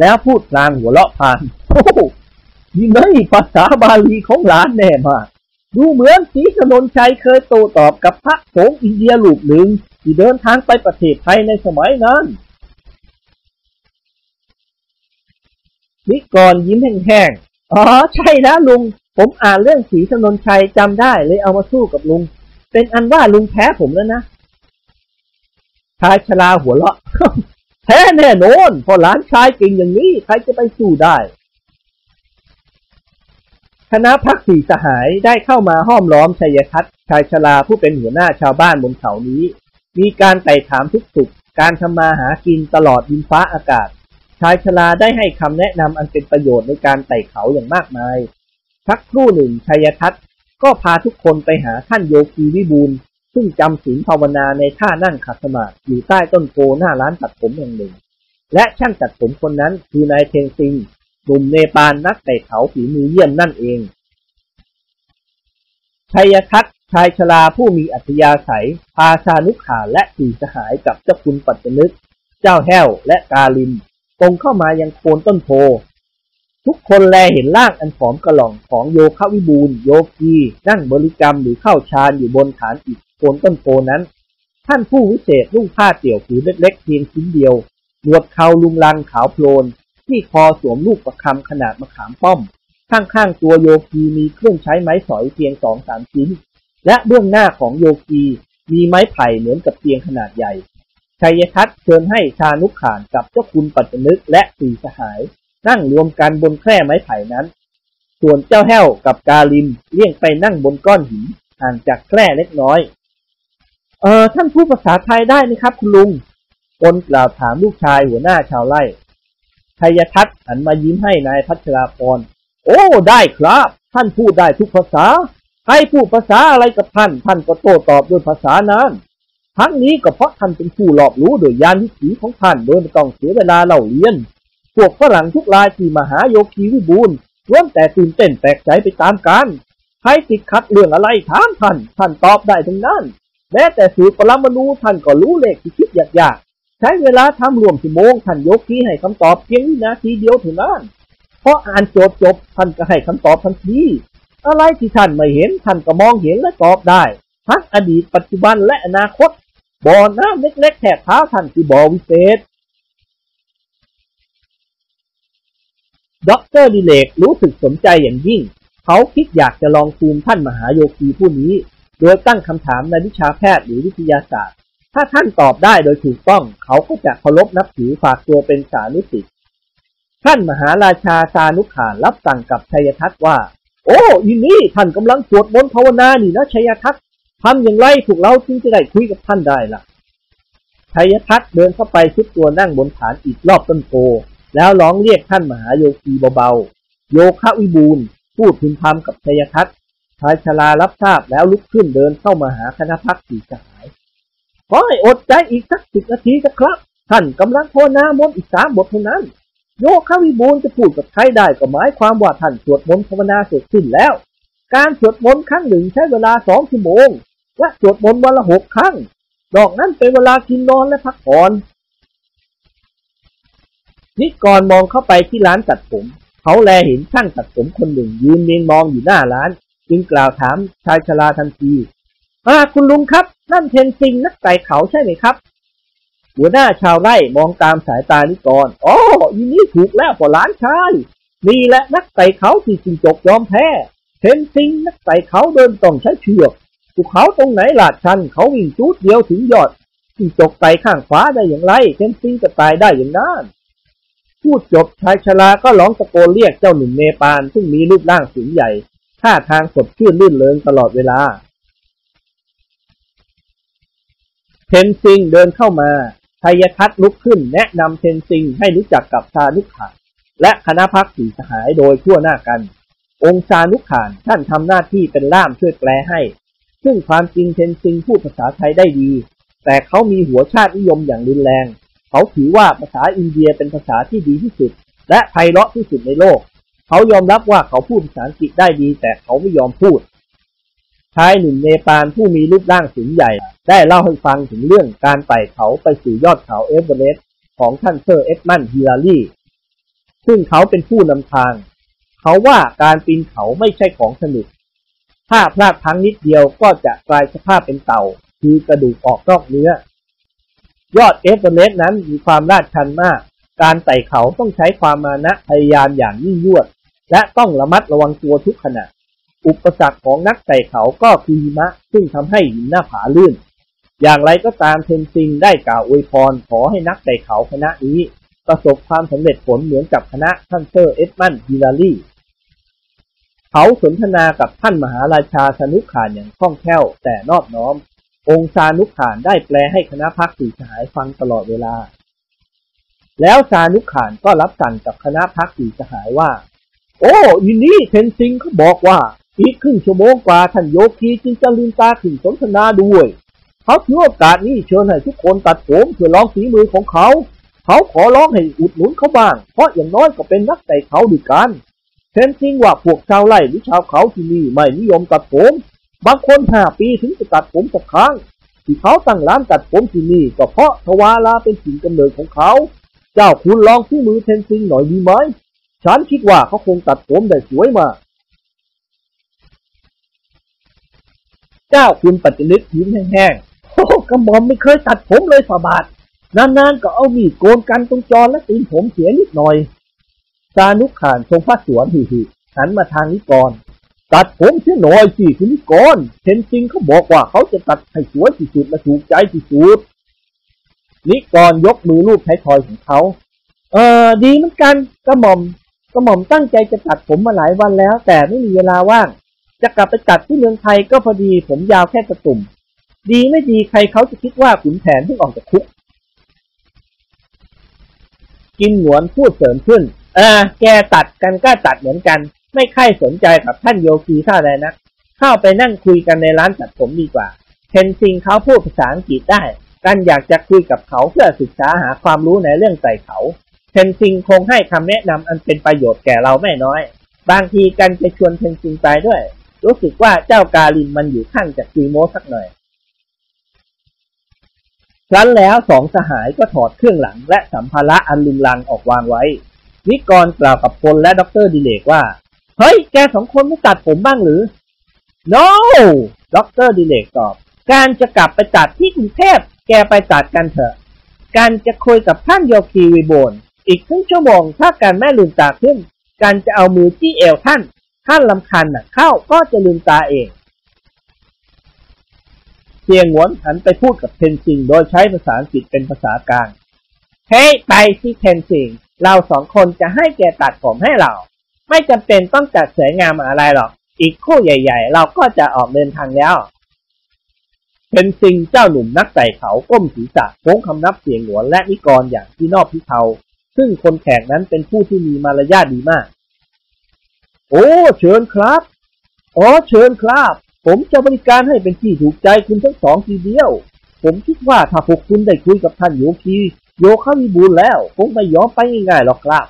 แล้วพูดพลางหัวเราะพลางโอ้ยิ่งไงภาษาบาลีของหลานแน่มาก ดูเหมือนศรีธนญชัยเคยโต้ตอบกับพระสงฆ์อินเดียรูปหนึ่ง ที่เดินทางไปประเทศไทยในสมัยนั้นนิกรยิ้มแห้งๆ อ๋อ ใช่นะลุง ผมอ่านเรื่องสีสนนชัยจำได้เลยเอามาสู้กับลุง เป็นอันว่าลุงแพ้ผมแล้วนะชายชราหัวเราะแพ้แน่นอนพราะหลานชายเก่งอย่างนี้ ใครจะไปสู้ได้ คณะพักสี่สหายได้เข้ามาห้อมล้อมชัยทัศน์ชายชราผู้เป็นหัวหน้าชาวบ้านบนเขานี้ มีการไต่ถามทุกสุข การทำมาหากินตลอดดินฟ้าอากาศ ชายชราได้ให้คำแนะนำอันเป็นประโยชน์ในการไต่เขาอย่างมากมายชักครู่หนึ่งชัยทัศน์ก็พาทุกคนไปหาท่านโยคีวิบูลซึ่งจำศีลภาวนาในท่านั่งขัดสมาธิอยู่ใต้ต้นโพหน้าร้านตัดผมแห่งหนึ่ง และช่างตัดผมคนนั้นคือนายเทงซิง หนุ่มเนปาลนักไต่เขาฝีมือเยี่ยมนั่นเองชัยทัศน์ชายชราผู้มีอัธยาศัย พาชานุขาและสี่สหายกับเจ้าคุณปัจจนึก เจ้าแห้วและกาลินตรงเข้ามายังโคนต้นโพ ทุกคนแลเห็นร่างอันผอมกระหล่องของโยคะวิบูลโยกีนั่งบริกรรมหรือเข้าฌานอยู่บนฐานอิฐโคนต้นโพนั้น ท่านผู้วิเศษนุ่งผ้าเตี่ยวผืนเล็กๆเพียงชิ้นเดียวหนวดเขาลุงลังขาวโพลน ที่คอสวมลูกประคำขนาดมะขามป้อม ข้างๆตัวโยกีมีเครื่องใช้ไม้สอยเพียงสองสามชิ้น และเบื้องหน้าของโยกีมีไม้ไผ่เหมือนกับเตียงขนาดใหญ่ชัยทัศน์เชิญให้ชานุขานกับเจ้าคุณปัจจนึกและสี่สหาย นั่งรวมกันบนแคร่ไม้ไผ่นั้น ส่วนเจ้าแห้วกับกาลิมเลี่ยงไปนั่งบนก้อนหินห่างจากแคร่เล็กน้อย เออท่านพูดภาษาไทยได้ไหมครับคุณลุงคนกล่าวถามลูกชายหัวหน้าชาวไร่ ชัยทัศน์หันมายิ้มให้นายพัชราพร โอ้ ได้ครับ ท่านพูดได้ทุกภาษา ใครพูดภาษาอะไรกับท่าน ท่านก็โต้ตอบด้วยภาษานั้น ทั้งนี้ก็เพราะท่านเป็นผู้รอบรู้โดยยานวิถีของท่านโดยไม่ต้องเสียเวลาเล่าเรียน พวกฝรั่งทุกรายที่มหาโยคีวิบูลล้วนแต่ตื่นเต้นแปลกใจไปตามกันใครติดขัดเรื่องอะไรถามท่าน ท่านตอบได้ทั้งนั้น แม้แต่สูตรปรมาณูท่านก็รู้เลขที่คิดยาก ช้เวลาทำรวมชั่วโมงท่านโยคีให้คำตอบเพียงวินาทีเดียวเท่านั้นเพราะอ่านโจทย์จบท่านก็ให้คำตอบทันทีอะไรที่ท่านไม่เห็นท่านก็มองเห็นและตอบได้ ทั้งอดีตปัจจุบันและอนาคตบ่อน้ำเล็กๆแถบเท้าท่านคือบ่อวิเศษด็อกเตอร์ดิเรกรู้สึกสนใจอย่างยิ่ง เขาคิดอยากจะลองภูมิท่านมหาโยคีผู้นี้ โดยตั้งคำถามในวิชาแพทย์หรือวิทยาศาสตร์ ถ้าท่านตอบได้โดยถูกต้อง เขาก็จะเคารพนับถือฝากตัวเป็นสานุศิษย์ท่านมหาราชาสานุขานรับสั่งกับชัยทัศน์ว่า โอ้ยินนี้ท่านกำลังสวดมนต์ภาวนานี่นะชัยทัศน์ทำอย่างไรพวกเราจึงจะได้คุยกับท่านได้ล่ะชัยทัศน์เดินเข้าไปชุดตัวนั่งบนฐานอีกรอบต้นโพแล้วร้องเรียกท่านมหาโยคีเบาๆ โยคะวิบูลพูดพึมพำกับชัยทัศน์ชายชรารับทราบแล้วลุกขึ้นเดินเข้ามาหาคณะพักสี่า อให้อดใจอีกสักสิบนาทีนะครับท่านกำลังภาวนามนต์อีกสามบทเท่านั้น โยคะวิบูลจะพูดกับใครได้ก็หมายความว่าท่านสวดมนต์ภาวนาเสร็จสิ้นแล้ว การสวดมนต์ครั้งหนึ่งใช้เวลาสองชั่วโมง และสวดมนต์วันละหกครั้ง ดอกนั้นเป็นเวลากินนอนและพักผ่อนนิกรมองเข้าไปที่ร้านตัดผม เขาแลเห็นช่างตัดผมคนหนึ่งยืนเมียงมองอยู่หน้าร้าน จึงกล่าวถามชายชราทันที อ่าคุณลุงครับ นั่นเทนซิงนักไต่เขาใช่ไหมครับ หัวหน้าชาวไร่มองตามสายตานิกรอ๋ออีนี้ถูกแล้วพอหลานชายนี่แหละนักไต่เขาที่จิงจกยอมแพ้เทนซิงนักไต่เขาเดินต้องใช้เชือกภูเขาตรงไหนลาดชันเขาวิ่งจูดเดียวถึงยอดจิงจกไต่ข้างขวาได้อย่างไรเทนซิงจะตายได้อย่างนั้นพูดจบชายชราก็ร้องตะโกนเรียกเจ้าหนุ่มเนปาลซึ่งมีรูปร่างสูงใหญ่ท่าทางสดชื่นลื่นเริงตลอดเวลา เทนซิงเดินเข้ามาชัยทัศน์ลุกขึ้นแนะนำเทนซิงให้รู้จักกับชานุขาน และคณะพักสีสหายโดยทั่วหน้ากัน องค์ชานุขานท่านทำหน้าที่เป็นล่ามช่วยแปลให้ ซึ่งความจริงเทนซิงพูดภาษาไทยได้ดี แต่เขามีหัวชาตินิยมอย่างรุนแรง เขาถือว่าภาษาอินเดียเป็นภาษาที่ดีที่สุด และไพเราะที่สุดในโลก เขายอมรับว่าเขาพูดภาษาอังกฤษได้ดี แต่เขาไม่ยอมพูด ชายหนุ่มเนปาลผู้มีรูปร่างสูงใหญ่ ได้เล่าให้ฟังถึงเรื่องการไต่เขาไปสู่ยอดเขาเอเวอเรสต์ของท่านเซอร์เอ็ดมันด์ฮิลลารีซึ่งเขาเป็นผู้นำทาง เขาว่าการปีนเขาไม่ใช่ของสนุก ถ้าพลาดพลั้งนิดเดียวก็จะกลายสภาพเป็นเต่า คือกระดูกออกนอกเนื้อ ยอดเอเวอเรสต์นั้นมีความลาดชันมาก การไต่เขาต้องใช้ความมานะพยายามอย่างยิ่งยวด และต้องระมัดระวังตัวทุกขณะ อุปสรรคของนักไต่เขาก็คือหิมะ ซึ่งทำให้หินหน้าผาลื่น อย่างไรก็ตามเทนซิงได้กล่าวอวยพรขอให้นักไต่เขาคณะนี้ ประสบความสำเร็จผลเหมือนกับคณะท่านเซอร์เอ็ดมันด์ฮิลลารีเขาสนทนากับท่านมหาราชาสนุกขานอย่างคล่องแคล่วแต่นอบน้อม องค์ชานุขานได้แปลให้คณะพักสีสหายฟังตลอดเวลา แล้วชานุขานก็รับสั่งกับคณะพักสีสหายว่า โอ้ยินนี้เทนซิงเขาบอกว่า อีกครึ่งชั่วโมงกว่าท่านโยคีจึงจะลืมตาขึ้นสนทนาด้วยเขาถือโอกาสนี้เชิญให้ทุกคนตัดผมเพื่อลองฝีมือของเขา เขาขอร้องให้อุดหนุนเขาบ้าง เพราะอย่างน้อยก็เป็นนักไต่เขาด้วยกันเทนซิงว่าพวกชาวไร่หรือชาวเขาที่นี่ไม่นิยมตัดผม บางคนห้าปีถึงจะตัดผมสักครั้ง ที่เขาตั้งร้านตัดผมที่นี่ก็เพราะทวาลาเป็นถิ่นกำเนิดของเขา เจ้าคุณลองฝีมือเทนซิงหน่อยดีไหม ฉันคิดว่าเขาคงตัดผมได้สวยมาก เจ้าคุณปัจจุบันยิ้มแห้งๆโอ้กระหม่อมไม่เคยตัดผมเลยฝาบาท นานๆก็เอามีดโกนกันตรงจรและตีนผมเสียนิดหน่อยจานุขานทรงพระสวนหิๆหันมาทางนิกร ตัดผมเสียหน่อยสิคุณนิกรเทนซิงเขาบอกว่าเขาจะตัดให้สวยที่สุดและถูกใจที่สุดนิกรยกมือลูบไทยทอยของเขา เออดีเหมือนกันกระหม่อมกระหม่อมตั้งใจจะตัดผมมาหลายวันแล้ว แต่ไม่มีเวลาว่าง จะกลับไปตัดที่เมืองไทยก็พอดีผมยาวแค่กระตุ่ม ดีไม่ดีใครเขาจะคิดว่าขุนแผนเพิ่งออกจากคุก กินหนวนพูดเสริมขึ้น เออ แกตัดกันก็ตัดเหมือนกัน ไม่ค่อยสนใจกับท่านโยคีท่าใดนักเข้าไปนั่งคุยกันในร้านตัดผมดีกว่าเทนซิงเขาพูดภาษาอังกฤษได้ กันอยากจะคุยกับเขาเพื่อศึกษาหาความรู้ในเรื่องใส่เขาเทนซิงคงให้คำแนะนำอันเป็นประโยชน์แก่เราไม่น้อย บางทีกันจะชวนเทนซิงไปด้วย รู้สึกว่าเจ้ากาลินมันอยู่ข้างจากซีโมสักหน่อย ครั้นแล้วสองสหายก็ถอดเครื่องหลังและสัมภาระอันลุงลังออกวางไว้ นิกรกล่าวกับพลและด็อกเตอร์ดิเรกว่า เฮ้ย แกสองคนไม่ตัดผมบ้างหรือ no ด็อกเตอร์ดิเรกตอบ กันจะกลับไปตัดที่กรุงเทพแกไปตัดกันเถอะ กันจะคุยกับท่านโยคีวิโบนอีกครึ่งชั่วโมงถ้าแกไม่ลืมตาขึ้นกันจะเอามือจี้เอวท่าน ท่านรำคาญหนักเข้าก็จะลืมตาเองเสี่ยหงวนหันไปพูดกับเทนซิงโดยใช้ภาษาอังกฤษเป็นภาษากลาง เฮ้ hey, ไปที่เทนซิง เราสองคนจะให้แกตัดผมให้เรา ไม่จำเป็นต้องจัดสวยงามอะไรหรอก อีกคู่ใหญ่ ๆ เราก็จะออกเดินทางแล้ว เทนซิงเจ้าหนุ่มนักไต่เขาก้มศีรษะโค้งคำนับเสียงหวนและนิกรอย่างที่นอบพิเทาซึ่งคนแขกนั้นเป็นผู้ที่มีมารยาทดีมาก โอ้ เชิญครับ อ๋อ เชิญครับ ผมจะบริการให้เป็นที่ถูกใจคุณทั้งสองทีเดียว ผมคิดว่าถ้าพวกคุณได้คุยกับท่านโยคี โยคามีบุญแล้ว คงไม่ยอมไปง่ายๆหรอกครับ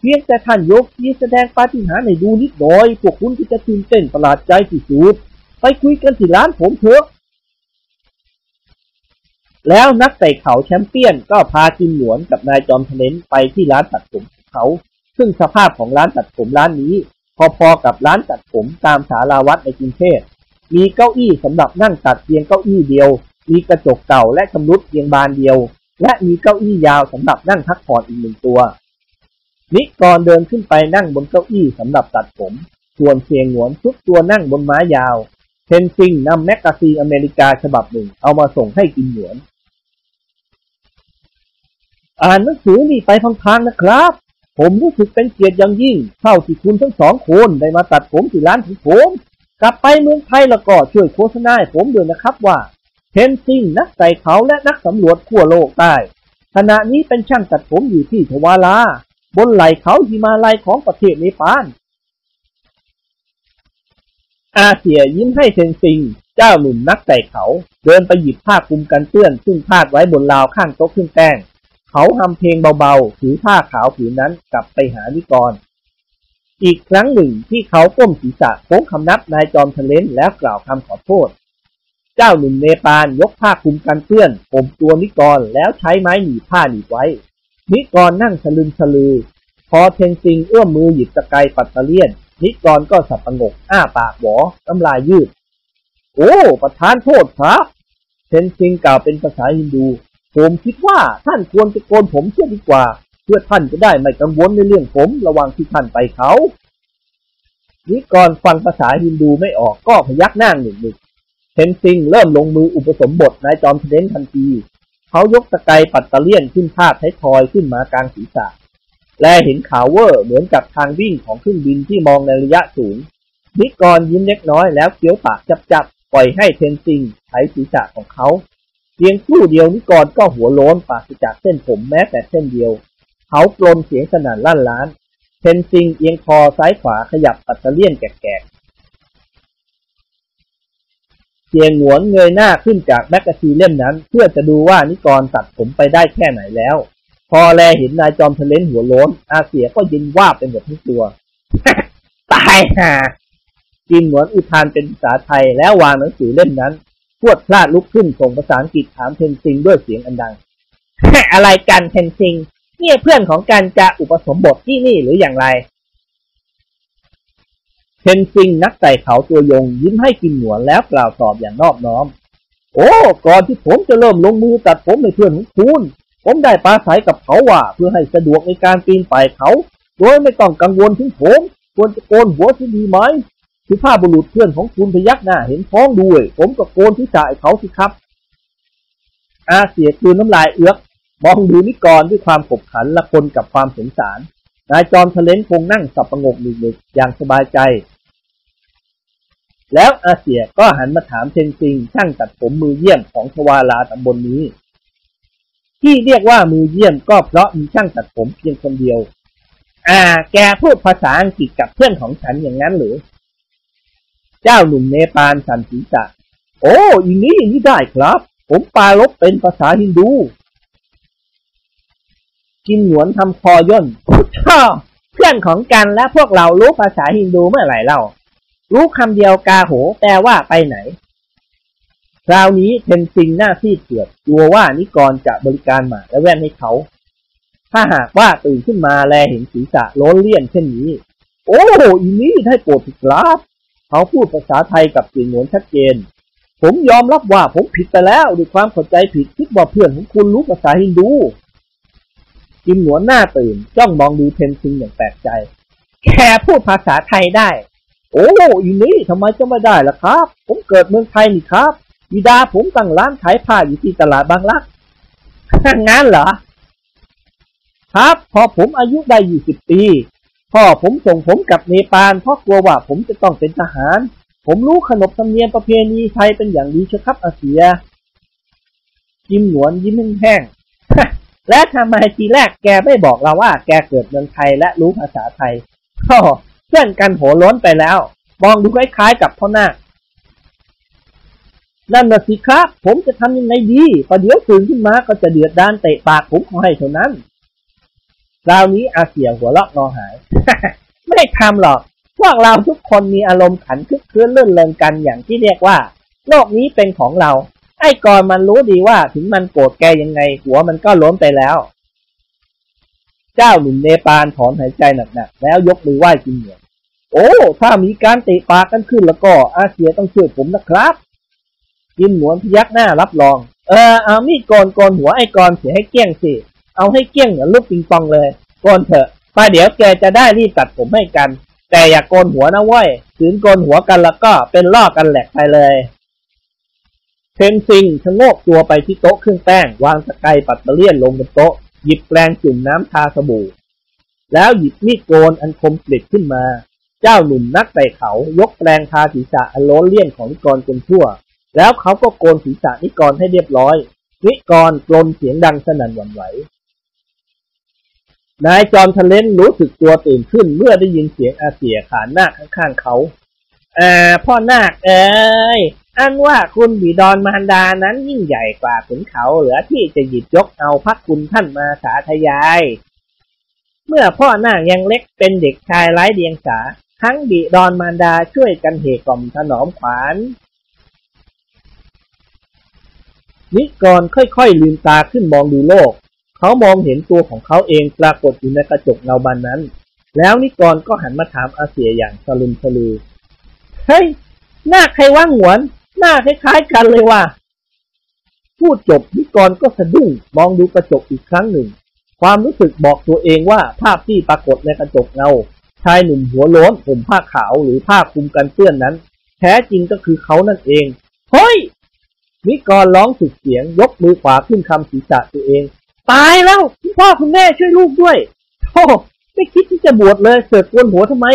เพียงแต่ท่านโยคีแสดงปาฏิหาริย์ในดูนิดหน่อย พวกคุณก็จะตื่นเต้นประหลาดใจที่สุด ไปคุยกันที่ร้านผมเถอะ แล้วนักเตะเขาแชมเปี้ยนก็พาจิมหนวนกับนายจอมทะเลนไปที่ร้านตัดผมเขาซึ่งสภาพของร้านตัดผมร้านนี้ พอๆกับร้านตัดผมตามสาราวัดในกรุงเทพมีเก้าอี้สำหรับนั่งตัดเพียงเก้าอี้เดียว มีกระจกเก่าและชำรุดเพียงบานเดียว และมีเก้าอี้ยาวสำหรับนั่งพักผ่อนอีกหนึ่งตัว นิกรเดินขึ้นไปนั่งบนเก้าอี้สำหรับตัดผม ส่วนเสี่ยหงวนทรุดตัวนั่งบนม้ายาวเทนซิงนำแมกกาซีนอเมริกาฉบับหนึ่งเอามาส่งให้กิมหงวน อ่านหนังสือนี่ไปพลางๆนะครับ ผมรู้สึกเป็นเกียรติอย่างยิ่ง เท่าที่คุณทั้งสองคนได้มาตัดผมที่ร้านของผม กลับไปเมืองไทยแล้วก็ช่วยโฆษณาให้ผมด้วยนะครับว่าเทนซิงนักไต่เขาและนักสำรวจขั้วโลกใต้ขณะนี้เป็นช่างตัดผมอยู่ที่ทวาลาบนไหล่เขาหิมาลัยของประเทศเนปาลอาเซียยิ้มให้เทนซิง เจ้าหนุ่มนักไต่เขา เดินไปหยิบผ้าคลุมกันเปื้อน ซึ่งพาดไว้บนราวข้างโต๊ะขึ้นแป้ง เขาทำเพลงเบาๆถือผ้าขาวผืนนั้นกลับไปหานิกร อีกครั้งหนึ่งที่เขาก้มศีรษะโค้งคำนับนายจอมทะเลนแล้วกล่าวคำขอโทษ เจ้าหนุ่มเนปาลยกผ้าคลุมกันเปื้อนผมตัวนิกรแล้วใช้ไม้หนีผ้าหนีไว้ นิกรนั่งสลึมสลือ พอเทนซิงเอื้อมมือหยิบตะไคร้ปัตตะเลียน นิกรก็สับประงกอ้าปากหวอน้ำลายยืด โอ้ ประธานโทษครับเทนซิงกล่าวเป็นภาษาฮินดู ผมคิดว่าท่านควรจะโกนผมเสียดีกว่า เพื่อท่านจะได้ไม่กังวลในเรื่องผมระหว่างที่ท่านไปเขานิกรฟังภาษาฮินดูไม่ออกก็พยักหน้าหนึ่งหนึ่งเทนซิงเริ่มลงมืออุปสมบทนายจอมทะเล้นทันที เขายกตะไกรปัตตะเลี่ยนขึ้นพาดท้ายทอยขึ้นมากลางศีรษะ และเห็นขาวเวอร์เหมือนกับทางวิ่งของเครื่องบินที่มองในระยะสูง นิกรยิ้มเล็กน้อยแล้วเคี้ยวปากจั๊บๆปล่อยให้เทนซิงไถศีรษะของเขา เพียงครู่เดียวนิกรก็หัวโล้นปราศจากเส้นผมแม้แต่เส้นเดียวเขากรนเสียงสนั่นลั่นร้านเทนซิงเอียงคอซ้ายขวาขยับปัตตะเลี่ยนแกร๊ก กิมหงวนเงยหน้าขึ้นจากแมกกาซีนเล่มนั้น เพื่อจะดูว่านิกรตัดผมไปได้แค่ไหนแล้ว พอแลเห็นนายจอมทะเล้นหัวโล้น อาเสียก็เย็นวาบไปหมดทั้งตัว ตายห่ากิมหงวนอุทานเป็นภาษาไทยแล้ววางหนังสือเล่มนั้น พวดพลาดลุกขึ้นส่งภาษาอังกฤษถามเทนซิงด้วยเสียงอันดัง อะไรกันเทนซิงเนี่ยเพื่อนของกันจะอุปสมบทที่นี่หรืออย่างไรเทนซิงนักไต่เขาตัวยงยิ้มให้กินหนวนแล้วกล่าวตอบอย่างนอบน้อม โอ้ ก่อนที่ผมจะเริ่มลงมือตัดผมในเพื่อนของคุณผมได้ปราศัยกับเขาว่า เพื่อให้สะดวกในการปีนป่ายเขา โดยไม่ต้องกังวลถึงผม ควรจะโกนหัวที่ดีไหม คือผ้าบุรุษเพื่อนของคุณพยักหน้าเห็นท้องด้วย ผมก็โกนที่จ่ายเขาสิครับ อาเสียคืนน้ำลายเอื้อกมองดูนิกรด้วยความขบขันละคนกับความสงสาร นายจอมทะเลนคงนั่งสับประงกหนึ่งๆอย่างสบายใจ แล้วอาเซียก็หันมาถามเชนซิงช่างตัดผมมือเยี่ยมของทวาลาตำบลนนี้ ที่เรียกว่ามือเยี่ยมก็เพราะมีช่างตัดผมเพียงคนเดียว อ่า แกพูดภาษาอังกฤษกับเพื่อนของฉันอย่างนั้นหรือ เจ้าหนุ่มเนปาลสันศีรษะโอ้อย่างนี้อย่างนี้ได้ครับ ผมปาลบเป็นภาษาฮินดู กินหนวนทำคอย่นพุทธเพื่อนของกันและพวกเรารู้ภาษาฮินดูเมื่อไหร่เล่า รู้คำเดียวกาโหแปลว่าไปไหน คราวนี้เทนซิงหน้าซีดเผือดกลัวว่านิกรจะบริการหมาและแว่นให้เขา ถ้าหากว่าตื่นขึ้นมาแลเห็นศีรษะโล้นเลี่ยนเช่นนี้ โอ้อีนี้ได้โปรดครับ เขาพูดภาษาไทยกับเสียงหนวนชัดเจน ผมยอมรับว่าผมผิดไปแล้วด้วยความเข้าใจผิดคิดว่าเพื่อนของคุณรู้ภาษาฮินดูกิมหนวนหน้าตื่นจ้องมองดูเทนซิงอย่างแปลกใจ แค่พูดภาษาไทยได้ โอ้อีนี้ทำไมจะไม่ได้ล่ะครับ ผมเกิดเมืองไทยนี่ครับบิดาผมตั้งร้านขายผ้าอยู่ที่ตลาดบางรักงั้นเหรอ ครับ พอผมอายุได้ยี่สิบปี พ่อผมส่งผมกลับเนปาลเพราะกลัวว่าผมจะต้องเป็นทหาร ผมรู้ขนบธรรมเนียมประเพณีไทยเป็นอย่างดีเชครับอาเซีย ยิ้มหนวนยิ้มแห้งๆและทำไมทีแรกแกไม่บอกเราว่า แกเกิดเมืองไทยและรู้ภาษาไทยก็เพื่อนกันโหล้นไปแล้ว มองดูคล้ายๆกับพ่อหน้านั่นนะสิครับ ผมจะทำยังไงดีประเดี๋ยวตื่นขึ้นมาก็จะเดือดด้านเตะปากผมขอให้เท่านั้น ราวนี้อาเสียหัวเราะงอหาย ไม่ทำหรอก พวกเราทุกคนมีอารมณ์ขันคึกคืนเลื่อนเริงกันอย่างที่เรียกว่า โลกนี้เป็นของเรา ไอ้กอนมันรู้ดีว่าถึงมันโกรธแกยังไง หัวมันก็ล้มไปแล้ว เจ้าหนุ่มเนปาลถอนหายใจหนักๆแล้วยกมือไหว้กินเหนียวโอ้ ถ้ามีการเตะปากกันขึ้นแล้วก็ อาเซียต้องช่วยผมนะครับ กินหนวนพยักหน้ารับรอง เออเอามีดโกนกนหัวไอ้กอนเสียให้เกี้ยงสิ เอาให้เกี้ยงเหมือนลูกปิงปองเลย โกนเถอะมาเดี๋ยวแกจะได้รีบตัดผมให้กัน แต่อย่ากโกนหัวนะเว้ยถึงโกนหัวกันแล้วก็เป็นล่อกันแหลกไปเลยเทนซิงชะโงกตัวไปที่โต๊ะเครื่องแป้ง วางสกายปัตเตอร์เลียนลงบนโต๊ะ หยิบแปรงจุ่มน้ำทาสบู่ แล้วหยิบมีดโกนอันคมกริบขึ้นมา เจ้าหนุ่มนักไต่เขา ยกแปรงทาศีรษะอันโล้นเลี่ยนของนิกรจนทั่ว แล้วเขาก็โกนศีรษะนิกรให้เรียบร้อย นิกรกลนเสียงดังสนั่นหวั่นไหว นายจอมทะเลนรู้สึกตัวตื่นขึ้น เมื่อได้ยินเสียงอาเสียขานนาคข้างๆเขาอ่าพ่อนาคเอ้ยอันว่าคุณบิดอนมารดานั้นยิ่งใหญ่กว่าขุนเขาเหลือที่จะหยิบยกเอาพักคุณท่านมาสาธยาย เมื่อพ่อนาคยังเล็กเป็นเด็กชายไร้เดียงสา ทั้งบิดอนมารดาช่วยกันเหกล่อมถนอมขวานนิกรค่อยๆลืมตาขึ้นมองดูโลก เขามองเห็นตัวของเขาเองปรากฏอยู่ในกระจกเงาบานนั้น แล้วนิกรก็หันมาถามอาเสียอย่างสลุมสลือ เฮ้ย หน้าใครว่างหวน หน้าคล้ายๆกันเลยว่ะ พูดจบนิกรก็สะดุ้งมองดูกระจกอีกครั้งหนึ่ง ความรู้สึกบอกตัวเองว่าภาพที่ปรากฏในกระจกเงา ชายหนุ่มหัวโล้นผมผ้าขาวหรือผ้าคลุมกันเปื้อนนั้น แท้จริงก็คือเขานั่นเอง เฮ้ยนิกรร้องสุดเสียงยกมือขวาขึ้นคำศีรษะตัวเอง ตายแล้วคุณพ่อคุณแม่ช่วยลูกด้วยโธ่ไม่คิดที่จะบวชเลยเสือกกวนหัวทำไม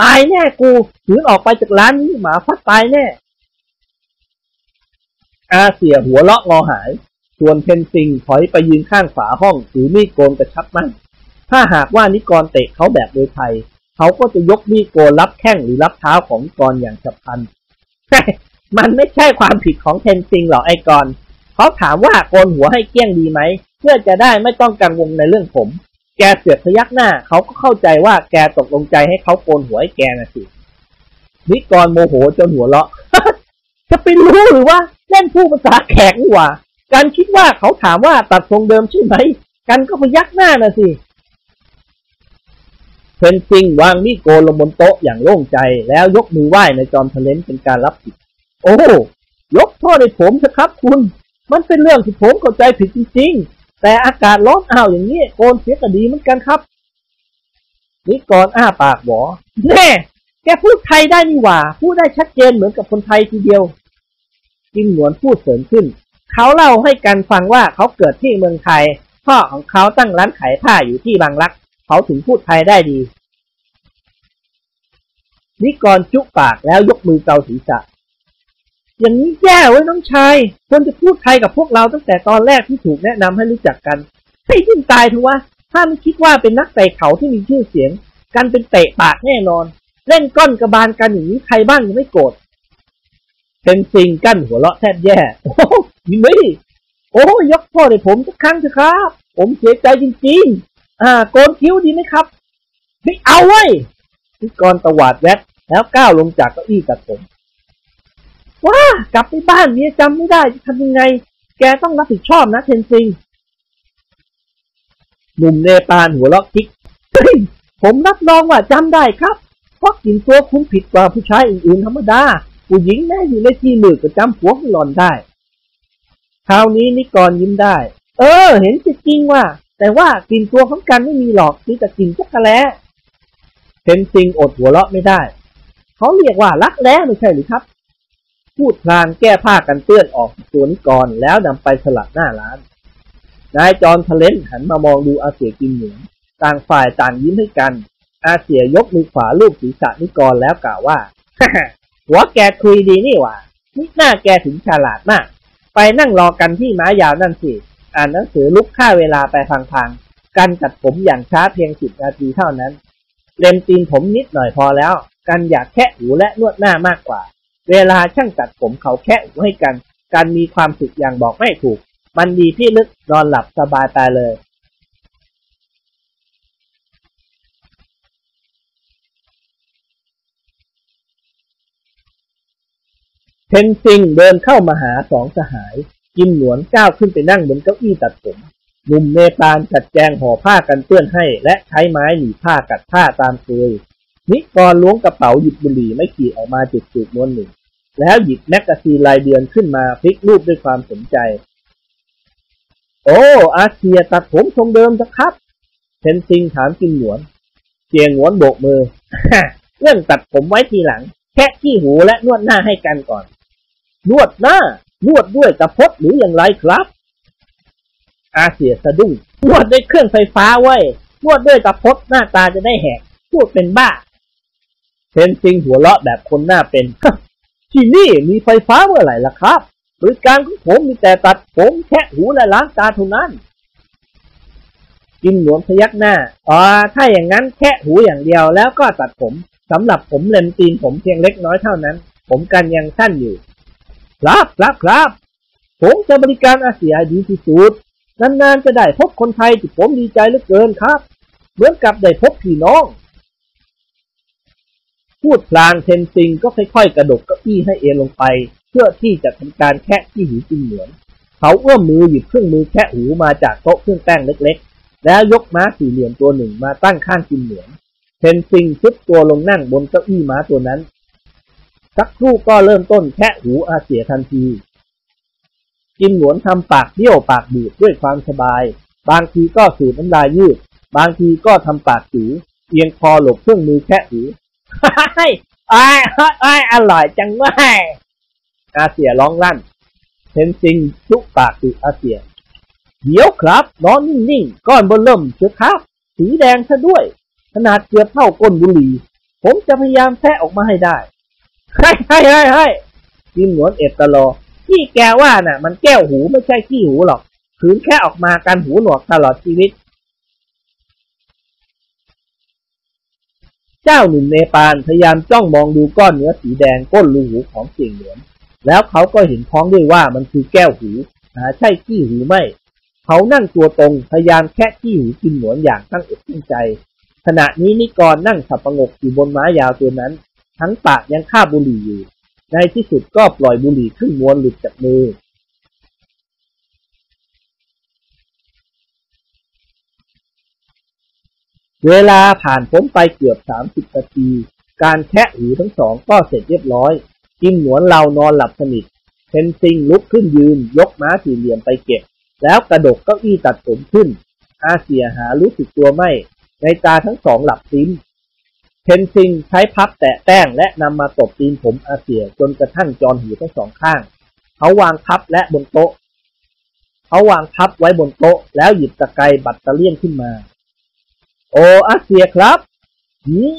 ตายแน่กูถือออกไปจากร้านนี้หมาฟัดตายแน่ อาเสียหัวเราะงอหาย ส่วนเทนซิงถอยไปยืนข้างฝาห้องถือมีดโกนกระชับมั่นถ้าหากว่านิกรเตะเขาแบบมวยไทย เขาก็จะยกมีดโกนรับแข้งหรือรับเท้าของนิกรอย่างฉับพลันมันไม่ใช่ความผิดของเทนซิงหรอกไอ้กร เขาถามว่าโกนหัวให้เกลี้ยงดีไหม เพื่อจะได้ไม่ต้องกังวลในเรื่องผม แกเสือกพยักหน้า เขาก็เข้าใจว่าแกตกลงใจให้เขาโกนหัวให้แกน่ะสินิกรโมโหจนหัวเราะ จะไปรู้หรือว่าเล่นผู้ภาษาแขกนี่หว่า การคิดว่าเขาถามว่าตัดทรงเดิมใช่ไหม กันก็พยักหน้านะสิเพนซิงวางมีดโกนลงบนโต๊ะอย่างโล่งใจ แล้วยกมือไหว้ในจอมทะเลนเป็นการรับผิด โอ้ยกโทษให้ผมเถอะครับคุณ มันเป็นเรื่องที่ผมเข้าใจผิดจริงๆ แต่อากาศร้อนอ้าวอย่างนี้โกนเสียก็ดีเหมือนกันครับนิกรอ้าปากหวอแน่แกพูดไทยได้นี่หว่า พูดได้ชัดเจนเหมือนกับคนไทยทีเดียวกิมหนวนพูดเสริมขึ้น เขาเล่าให้กันฟังว่าเขาเกิดที่เมืองไทย พ่อของเขาตั้งร้านขายผ้าอยู่ที่บางรัก เขาถึงพูดไทยได้ดีนิกรจุปากแล้วยกมือเกาศีรษะ อย่างนี้แย่เว้ยน้องชายควรจะพูดไทยกับพวกเราตั้งแต่ตอนแรกที่ถูกแนะนำให้รู้จักกันให้ดิ้นตายเถอะวะถ้าไม่คิดว่าเป็นนักเตะเขาที่มีชื่อเสียง กันเป็นเตะปากแน่นอน เล่นก้อนกระบาลกันอย่างนี้ใครบ้างยังไม่โกรธเป็นซิงกั้นหัวเราะแทบแย่โอ้ยไม่โอ้ยกโทษให้ผมสักครั้งเถอะครับ ผมเสียใจจริงๆ อ่า โกนคิ้วดีไหมครับไม่เอาเว้ยนิกรตวาดแวดแล้วก้าวลงจากเก้าอี้ตัดผม ว้ากลับไปบ้านเมียจำไม่ได้จะทำยังไง แกต้องรับผิดชอบนะเทนซิงหนุ่มเนปาลหัวเราะกิ๊กผมรับรองว่าจำได้ครับเพราะกลิ่นตัวคุณผิดกว่าผู้ชายอื่นๆธรรมดา ผู้หญิงแม่อยู่ในที่มืดก็จำผัวของหล่อนได้ คราวนี้นิกรยิ้มได้ เออ เห็นจริงว่า แต่ว่ากลิ่นตัวของกันไม่มีหรอกมีแต่กลิ่นจักรแล้เทนซิงอดหัวเราะไม่ได้ เขาเรียกว่ารักแร้ไม่ใช่หรือครับ พูดพลางแก้ผ้ากันเปื้อนออกจากตัวนิกรแล้วนำไปสลัดหน้าร้าน นายจอนทะเลนหันมามองดูอาเสียกินเหนือต่างฝ่ายต่างยิ้มให้กัน อาเสียยกมือขวาลูบศีรษะนิกรแล้วกล่าวว่าหัวแกคุยดีนี่หว่านี่หน้าแกถึงฉลาดมาก ไปนั่งรอกันที่ม้ายาวนั่นสิ อ่านหนังสือลุกค่าเวลาไปพังๆกันตัดผมอย่างช้าเพียงสิบนาทีเท่านั้น เล็มตีนผมนิดหน่อยพอแล้ว กันอยากแค่หูและนวดหน้ามากกว่า เวลาช่างตัดผมเขาแค่ให้กัน การมีความสุขอย่างบอกไม่ถูก มันดีพี่ลึกนอนหลับสบายไปเลยเทนซิงเดินเข้ามาหาสองสหาย กินหนวนก้าวขึ้นไปนั่งบนเก้าอี้ตัดผมหนุ่มเนปาลจัดแจงห่อผ้ากันเปื้อนให้ และใช้ไม้หนีผ้ากัดผ้าตามเคย นิกรล้วงกระเป๋าหยิบบุหรี่ไม้ขีดออกมาจุดจุดม้วนหนึ่ง แล้วหยิบแมกกาซีนรายเดือนขึ้นมาพลิกรูปด้วยความสนใจ โอ้ อาเสียตัดผมทรงเดิมสักครับเทนซิงถามกินหนวนเจียงหนวนโบกมือเรื่องตัดผมไว้ทีหลัง แคะขี้หูและนวดหน้าให้กันก่อน นวดหน้า นวดด้วยตะพดหรืออย่างไรครับ อาเสียสะดุ้งนวดด้วยเครื่องไฟฟ้าไว้นวดด้วยตะพดหน้าตาจะได้แหกพูดเป็นบ้า เทนซิงหัวเราะแบบคนหน้าเป็น ที่นี่มีไฟฟ้าเมื่อไหร่ล่ะครับ บริการของผมมีแต่ตัดผมแค่หูและล้างตาเท่านั้น กินหลวงพยักหน้าอ๋อถ้าอย่างนั้นแค่หูอย่างเดียวแล้วก็ตัดผมสำหรับผมเลนตีนผมเพียงเล็กน้อยเท่านั้น ผมกันยังสั้นอยู่ ครับครับครับผมจะบริการอาเซียดีที่สุดนานๆจะได้พบคนไทยที่ผมดีใจเหลือเกินครับ เหมือนกับได้พบพี่น้อง พูดพลางเทนซิงก็ค่อยๆ กระดกเก้าอี้ให้เอนลงไป เพื่อที่จะทำการแคะที่หูกินเหมือน เขาเอื้อมมือหยิบเครื่องมือแคะหูมาจากโต๊ะเครื่องแป้งเล็กๆ แล้วยกม้าสี่เหลี่ยมตัวหนึ่งมาตั้งข้างกินเหมือนเทนซิงซุดตัวลงนั่งบนเก้าอี้ม้าตัวนั้น สักครู่ก็เริ่มต้นแคะหูอาเสียทันทีกินหนวนทำปากเบี้ยวปากบูดด้วยความสบาย บางทีก็สูดน้ำลายยืด บางทีก็ทำปากสูเอียงคอหลบเครื่องมือแคะหู ไอ้ไอ้ไอ้อร่อยจังเว้ยอาเสียร้องลั่นเทนซิงชุกปากดูอาเสีย เดี๋ยวครับนอนนิ่งๆก้อนบนเริ่มเชื้อครับสีแดงซะด้วย ขนาดเกือบเท่าก้นบุหรี่ ผมจะพยายามแทะออกมาให้ได้ให้ให้ให้ให้กินหนวนเอ็ดตะลอที่แกว่าน่ะ มันแก้วหูไม่ใช่ขี้หูหรอกคืนแค่ออกมาการหูหนวกตลอดชีวิต เจ้าหนุ่มเนปาลพยายามจ้องมองดูก้อนเนื้อสีแดงก้นรูหูของเสียงเหลืองแล้วเขาก็เห็นพ้องด้วยว่ามันคือแก้วหูหาใช่ขี้หูไม่ เขานั่งตัวตรงพยายามแค่ขี้หูกินหนวนอย่างตั้งอกตั้งใจ ขณะนี้นิกรนั่งสับประงกอยู่บนม้ายาวตัวนั้น ทั้งปากยังคาบบุหรี่อยู่ ในที่สุดก็ปล่อยบุหรี่ครึ่งมวนหลุดจากมือ เวลาผ่านพ้นไปเกือบสามสิบนาที การแคะหูทั้งสองก็เสร็จเรียบร้อยกินหนวนเรานอนหลับสนิทเทนซิงลุกขึ้นยืน ยกม้าสี่เหลี่ยมไปเก็บ แล้วกระดกเก้าอี้ตัดผมขึ้น อาเสียหารู้สึกตัวไม่ นัยน์ตาทั้งสองหลับพริ้มเทนซิงใช้พัฟแตะแป้งและนำมาตบตีนผมอาเสียจนกระทั่งจอนหูทั้งสองข้าง เขาวางพัฟและบนโต๊ะ เขาวางพัฟไว้บนโต๊ะ แล้วหยิบตะไกรปัตตะเลี่ยนขึ้นมา โออาเสียครับหืม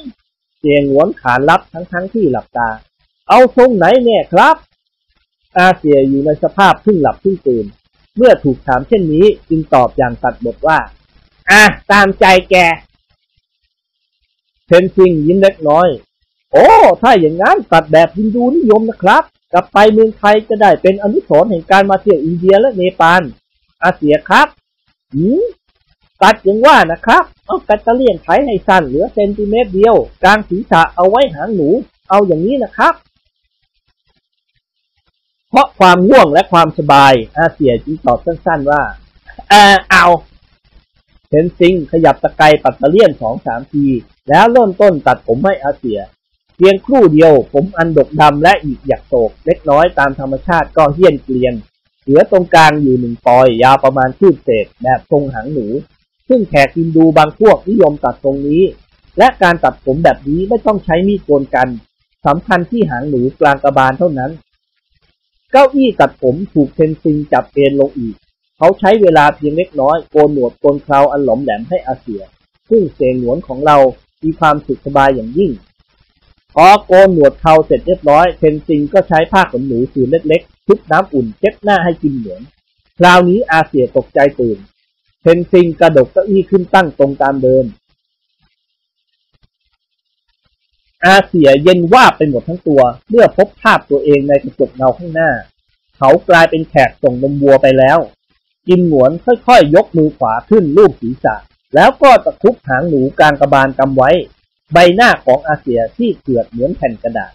กิมหงวนขานรับทั้งทั้งที่หลับตา เอาทรงไหนเนี่ยครับ อาเสียอยู่ในสภาพครึ่งหลับครึ่งตื่น เมื่อถูกถามเช่นนี้จึงตอบอย่างตัดบทว่า อะตามใจแกเทนซิงยิ้มเล็กน้อย โอ้ ถ้าอย่างนั้นตัดแบบฮินดูนิยมนะครับ กลับไปเมืองไทยจะได้เป็นอนุสรณ์แห่งการมาเที่ยวอินเดียและเนปาลอาเสียครับ หืม ตัดอย่างว่านะครับ เอาปัตตะเลี่ยนไถให้สั้นเหลือเซนติเมตรเดียว กลางศีรษะเอาไว้หางหนู เอาอย่างนี้นะครับ เพราะความง่วงและความสบาย อาเสียจึงตอบสั้นๆว่าเออเอาเทนซิงขยับตะไคร้ปัตเตอร์เลียนสองสามที แล้วเริ่มต้นตัดผมให้อาเสีย เพียงครู่เดียว ผมอันดกดำและอีกหยักโศกเล็กน้อยตามธรรมชาติก็เหี้ยนเกรียนเหลือตรงกลางอยู่หนึ่งปอยยาวประมาณคืบเศษแบบทรงหางหนู ซึ่งแขกฮินดูบางพวกนิยมตัดตรงนี้ และการตัดผมแบบนี้ไม่ต้องใช้มีดโกนกันสำคัญที่หางหนูกลางกระบาลเท่านั้น เก้าอี้ตัดผมถูกเทนซิงจับเอนลงอีก เขาใช้เวลาเพียงเล็กน้อยโกนหนวดโกนเคราอันหรอมแหรมให้อาเสีย ซึ่งเสี่ยหงวนของเรามีความสุขสบายอย่างยิ่งพอโกนหนวดเขาเสร็จเรียบร้อยเทนซิงก็ใช้ผ้าขนหนูผืนเล็กๆชุบน้ำอุ่นเช็ดหน้าให้กินเหมือน คราวนี้อาเซียตกใจตื่น เทนซิงกระดกเก้าอี้ขึ้นตั้งตรงตามเดิม อาเซียเย็นว่าบไปหมดทั้งตัว เมื่อพบภาพตัวเองในกระจกเงาข้างหน้า เขากลายเป็นแขกส่งนมวัวไปแล้วกินหนวนค่อยๆยกมือขวาขึ้นรูปศีรษะ แล้วก็ตะคุบหางหนูกลางกระบาลกำไว้ ใบหน้าของอาเซียที่เกลือดเหมือนแผ่นกระดาษ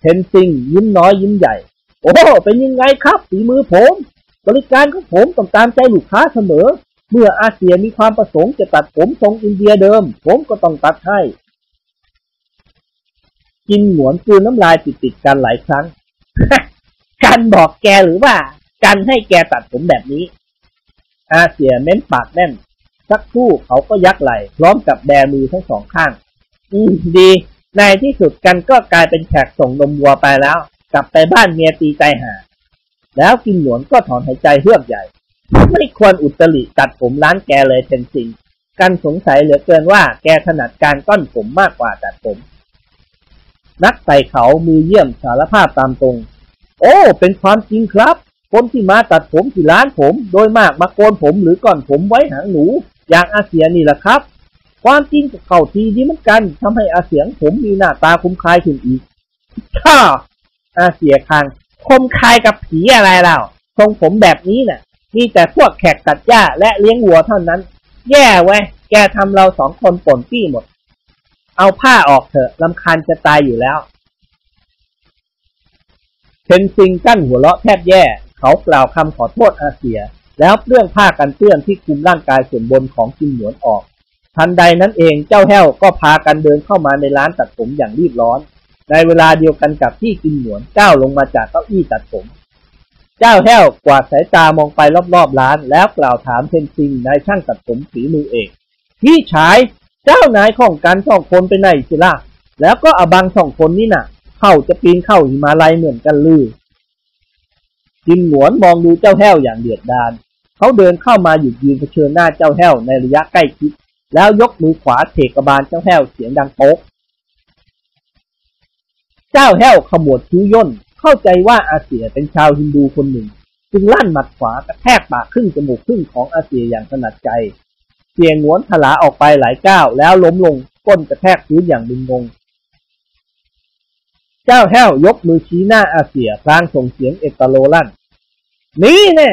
เทนซิงยิ้มน้อยยิ้มใหญ่ โอ้เป็นยังไงครับฝีมือผม บริการของผมต้องตามใจลูกค้าเสมอ เมื่ออาเซียมีความประสงค์จะตัดผมทรงอินเดียเดิม ผมก็ต้องตัดให้ กินหนวนคืนน้ำลายติดติดกันหลายครั้งกันบอกแกหรือว่ากันให้แกตัดผมแบบนี้ อาเซียเม้นปากแน่น สักครู่เขาก็ยักไหล่พร้อมกับแบมือทั้งสองข้าง อืมดีในที่สุดกันก็กลายเป็นแขกส่งนมวัวไปแล้ว กลับไปบ้านเมียตีใจหา แล้วกินหนวนก็ถอนหายใจเฮือกใหญ่ ไม่ควรอุตริตัดผมร้านแกเลยเทนซิงกันสงสัยเหลือเกินว่าแกถนัดการก้อนผมมากกว่าตัดผม นักไต่เขามือเยี่ยมสารภาพตามตรง โอ้ เป็นความจริงครับ คนที่มาตัดผมที่ร้านผม โดยมากมาโกนผมหรือก่อนผมไว้หางหนู อย่างอาเซียนี่แหละครับ ความจริงกับเข่าทีดีเหมือนกันทำให้อาเสียงผมมีหน้าตาคุ้มคายขึ้นอีกข้าอาเสียคาง คมคายกับผีอะไรเล่าทรงผมแบบนี้น่ะมีแต่พวกแขกตัดหญ้าและเลี้ยงวัวเท่านั้น แย่เว้ย แกทำเราสองคนป่นปี้หมด เอาผ้าออกเถอะลำคาญจะตายอยู่แล้วเทนซิงกั้นหัวเราะแทบแย่ เขากล่าวคำขอโทษอาเซีย แล้วเปลื้องผ้ากันเปื้อนที่คลุมร่างกายส่วนบนของกิมหนวนออก ทันใดนั้นเองเจ้าแห้วก็พากันเดินเข้ามาในร้านตัดผมอย่างรีบร้อน ในเวลาเดียวกันกับที่กิมหนวนก้าวลงมาจากเก้าอี้ตัดผม เจ้าแห้วกวาดสายตามองไปรอบๆร้าน แล้วกล่าวถามเทนซิงนายช่างตัดผมฝีมือเอกพี่ชายเจ้านายของกันสองคนไปไหนสิล่ะแล้วก็อบังสองคนนี่น่ะ เข้าจะปีนเข้าหิมาลัยเหมือนกันลือกิมหนวนมองดูเจ้าแห้วอย่างเดือดดาลเขาเดินเข้ามาหยุดยืนเผชิญหน้าเจ้าแห้วในระยะใกล้ชิด แล้วยกมือขวาเทกบาลเจ้าแห้วเสียงดังโป๊ก เจ้าแห้วขมวดคิ้วย่น เข้าใจว่าอาเซียเป็นชาวฮินดูคนหนึ่ง จึงลั่นหมัดขวากระแทกปากครึ่งจมูกครึ่งของอาเซียอย่างถนัดใจ เสียงหวนถลาออกไปหลายก้าวแล้วล้มลงก้นกระแทกพื้นอย่างมึนงง เจ้าแห้วยกมือชี้หน้าอาเซียพลางส่งเสียงเอตโลลั่นนี่แน่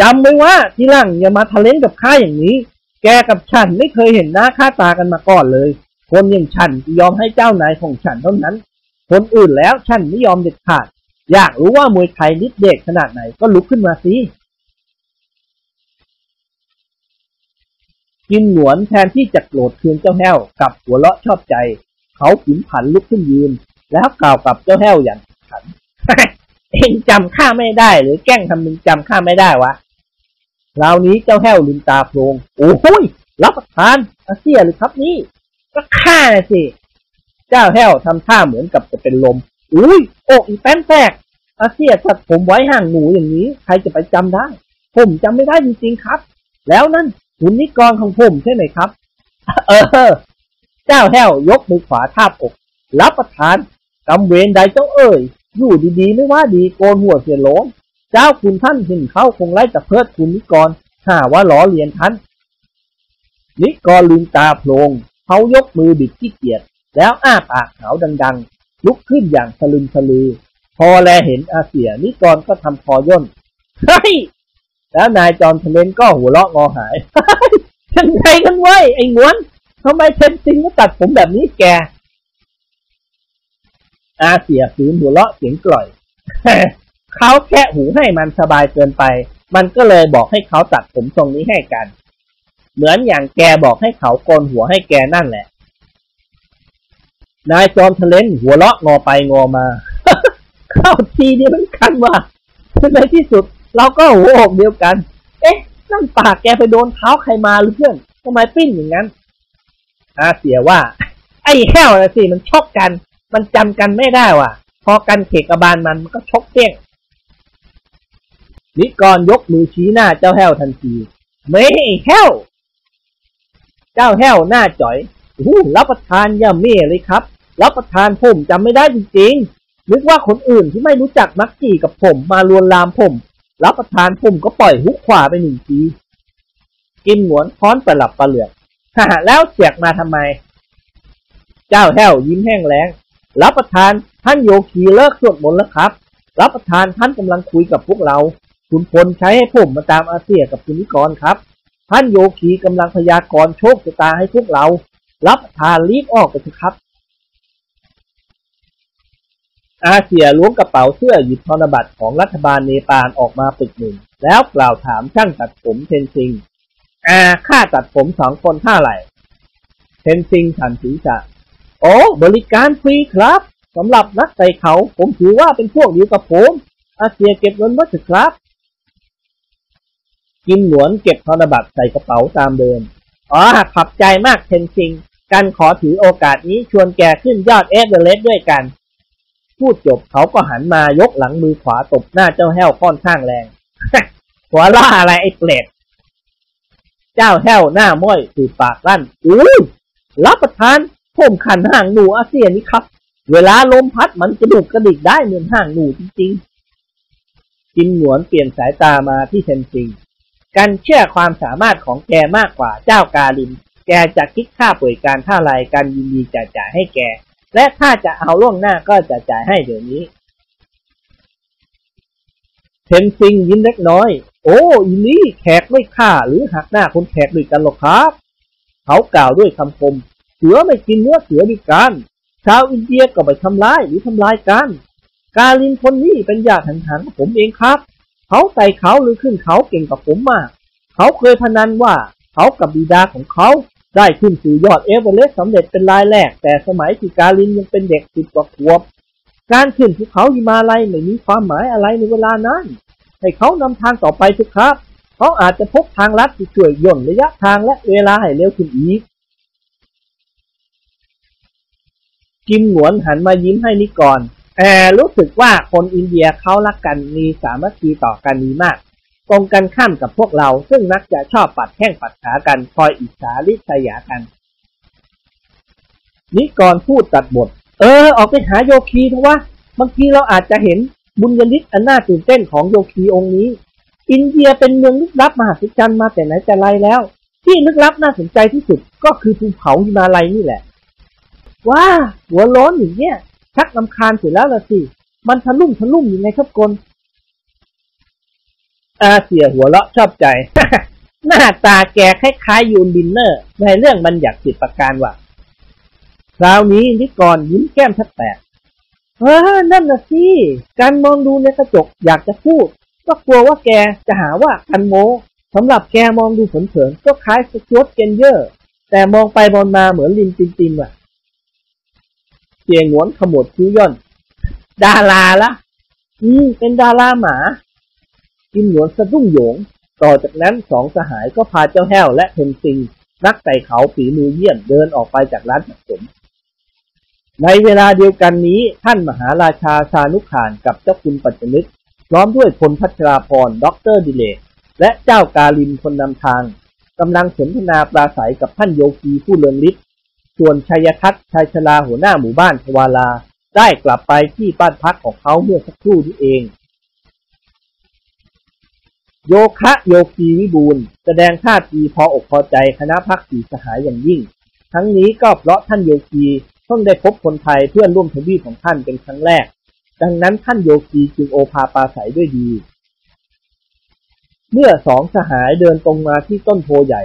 จำไว้ว่าที่หลังอย่ามาทะเลนกับข้าอย่างนี้ แกกับฉันไม่เคยเห็นหน้าค่าตากันมาก่อนเลย คนอย่างฉันยอมให้เจ้านายของฉันเท่านั้น คนอื่นแล้วฉันไม่ยอมเด็ดขาด อยากรู้ว่ามวยไทยนิดเด็กขนาดไหนก็ลุกขึ้นมาสิกินหนวนแทนที่จะโกรธเคืองเจ้าแห้วกับหัวเราะชอบใจ เขาผินผันลุกขึ้นยืน แล้วกล่าวกับเจ้าแห้วอย่างขันเองจำข้าไม่ได้หรือแกล้งทำมึงจำข้าไม่ได้วะคราวนี้เจ้าแห้วลืมตาโพลงโอ้โหยรับประทานอาเซียหรือครับนี่ก็ข้าสิ เจ้าแห้วทำท่าเหมือนกับจะเป็นลม อุ้ยอกอีแป้นแตกอาเซียตัดผมไว้ห่างหนูอย่างนี้ ใครจะไปจำได้ ผมจำไม่ได้จริงๆครับ แล้วนั่นหุ่นนิกรของผมใช่ไหมครับ เออ เจ้าแห้วยกมือขวาทาบอก รับประทานกำเวรใดเจ้าเอ่ย อยู่ดีๆ ไม่ว่าดีโกนหัวเสียโหลนเจ้าคุณท่านเห็นเขาคงไล่ตะเพิดคุณนิกรหาว่าล้อเลียนท่านนิกรลืมตาโพลงเขายกมือบิดขี้เกียจ แล้วอ้าปากขาวดังๆ ลุกขึ้นอย่างสลึมสลือ พอแลเห็นอาเสียนิกรก็ทำคอย่นเฮ้ยแล้วนายจอมเทเลนก็หัวเราะงอหายยังไงกันไว้ไอ้งวนทำไมเทนซิงก็ตัดผมแบบนี้แก อาเสียฝืนหัวเราะเสียงกล่อย เขาแค่หูให้มันสบายเกินไป มันก็เลยบอกให้เขาตัดผมทรงนี้ให้กัน เหมือนอย่างแกบอกให้เขาโกนหัวให้แกนั่นแหละ นายจอมเทเลนหัวเราะงอไปงอมา เข้าทีเดียวมันคันว่าในที่สุด เราก็หัวอกเดียวกัน เอ๊ะนั่นปากแกไปโดนเท้าใครมาหรือเพื่อนทำไมปิ้นอย่างนั้น อาเสียว่า ไอ้แห้วนะสิมันชกกัน มันจำกันไม่ได้ว่ะ พอกันเขกบาลมันมันก็ชกเปี้ยงนิกรยกมือชี้หน้าเจ้าแห้วทันทีไม่แห้ว เจ้าแห้วหน้าจ่อยรับประทานย่าเม่เลยครับ รับประทานผมจำไม่ได้จริงๆ นึกว่าคนอื่นที่ไม่รู้จักมักจีกับผมมาลวนลามผม รับประทานผมก็ปล่อยหุกขวาไปหนึ่งทีกินหมวนค้อนประหลับประเหลือกฮ่าแล้วเสียกมาทำไม เจ้าแห้วยิ้มแห้งแล้ง รับประทานท่านโยคีเลิกสวดมนต์แล้วครับ รับประทานท่านกำลังคุยกับพวกเรา คุณพลใช้ให้ผมมาตามอาเซียกับคุณนิกรครับ ท่านโยคีกำลังพยากรณ์โชคชะตาให้พวกเรา รับประทานรีบออกไปเถอะครับ อาเซียล้วงกระเป๋าเสื้อหยิบธนบัตรของรัฐบาลเนปาลออกมาปึกหนึ่ง แล้วกล่าวถามช่างตัดผมเทนซิง อาค่าตัดผมสองคนเท่าไหร่เทนซิงสันศีรษะโอ้บริการฟรีครับสำหรับนักไต่เขาผมถือว่าเป็นพวกเดียวกับผม อาเสียเก็บเงินไว้เถอะครับ กิมหงวนเก็บธนบัตรใส่กระเป๋าตามเดิมอ๋อขอบใจมากเทนซิง กันขอถือโอกาสนี้ชวนแกขึ้นยอดเอเวอเรสต์ด้วยกัน พูดจบเขาก็หันมายกหลังมือขวาตบหน้าเจ้าแห้วค่อนข้างแรง หัวเราะอะไรไอ้เปรตเจ้าแห้วหน้าม้อยสูดปากลั่นอู้รับประทานผมขันห่างหนูอาเซียนนี่ครับ เวลาลมพัดมันกระดุกกระดิกได้เหมือนห่างหนูจริงๆกินหนวนเปลี่ยนสายตามาที่เทนซิงกันเชื่อความสามารถของแกมากกว่าเจ้ากาลิน แกจะคิดค่าป่วยการเท่าไรกันยินดีจะจ่ายให้แก และถ้าจะเอาล่วงหน้าก็จะจ่ายให้เดี๋ยวนี้เทนซิงยิ้มเล็กน้อย โอ้อีนี่แขกไม่ฆ่าหรือหักหน้าคนแขกด้วยกันหรอกครับ เขากล่าวด้วยคำคม เสือไม่กินเนื้อเสือด้วยกัน ชาวอินเดียก็ไม่ทำร้ายหรือทำลายกัน กาลินคนนี้เป็นญาติห่างๆผมเองครับ เขาไต่เขาหรือขึ้นเขาเก่งกว่าผมมาก เขาเคยพนันว่า เขากับบิดาของเขา ได้ขึ้นสู่ยอดเอเวอเรสต์สำเร็จเป็นรายแรก แต่สมัยที่กาลินยังเป็นเด็กสิบกว่าขวบ การขึ้นภูเขาหิมาลัยไม่มีความหมายอะไรในเวลานั้น ให้เขานำทางต่อไปเถอะครับ เขาอาจจะพบทางลัดที่ช่วยย่นระยะทางและเวลาให้เร็วขึ้นอีก กิมหนวนหันมายิ้มให้นิกรแอรู้สึกว่าคนอินเดียเขารักกันมีสามัคคีต่อกันดีมาก ตรงกันข้ามกับพวกเราซึ่งนักจะชอบปัดแข้งปัดขากันคอยอิจฉาริษยากัน นิกรพูดตัดบท เออ ออกไปหาโยคีเถอะวะบางทีเราอาจจะเห็นบุญฤทธิ์อันน่าตื่นเต้นของโยคีองค์นี้ อินเดียเป็นเมืองลึกลับมหัศจรรย์มาแต่ไหนแต่ไรแล้ว ที่ลึกลับน่าสนใจที่สุดก็คือภูเขาหิมาลัยนี่แหละ ว้าหัวโล้นอย่างเนี้ยชักรำคาญเสียแล้วละสิมันทะลุ่มทะลุ่มยังไงครับกล อาเสียหัวเราะชอบใจ หน้าตาแกคล้ายๆยูล บรินเนอร์ ในเรื่องบัญญัติสิบประการว่ะคราวนี้นิกรยิ้มแก้มแทบแตกเออนั่นน่ะสิ การมองดูในกระจกอยากจะพูด ก็กลัวว่าแกจะหาว่ากันโม้ สำหรับแกมองดูเผินๆก็คล้ายสจ๊วตเกรนเยอร์ แต่มองไปมองมาเหมือนรินตินตินว่ะเสี่ยหงวนขมวดคิ้วย่นดาราละ อืม เป็นดาราหมา กิมหงวนสะดุ้งโหยง ต่อจากนั้นสองสหายก็พาเจ้าแห้วและเทนซิง นักไต่เขาฝีมือเยี่ยมเดินออกไปจากร้านตัดผมในเวลาเดียวกันนี้ท่านมหาราชาชานุขานกับเจ้าคุณปัจจนึก พร้อมด้วยพลพัชราภรณ์ด็อกเตอร์ดิเรกและเจ้ากาลินคนนำทางกำลังสนทนาปราศรัยกับท่านโยคีผู้เรืองฤทธิ์ส่วนชัยทัศน์ชัยชลาหัวหน้าหมู่บ้านทวาลา ได้กลับไปที่บ้านพักของเขาเมื่อสักครู่นี้เอง โยคะโยคีวิบูลแสดงท่าทีพออกพอใจคณะพรรคสี่สหายอย่างยิ่ง ทั้งนี้ก็เพราะท่านโยคีเพิ่งได้พบคนไทยเพื่อนร่วมทวีปของท่านเป็นครั้งแรก ดังนั้นท่านโยคีจึงโอภาปราศรัยด้วยดี เมื่อสองสหายเดินตรงมาที่ต้นโพใหญ่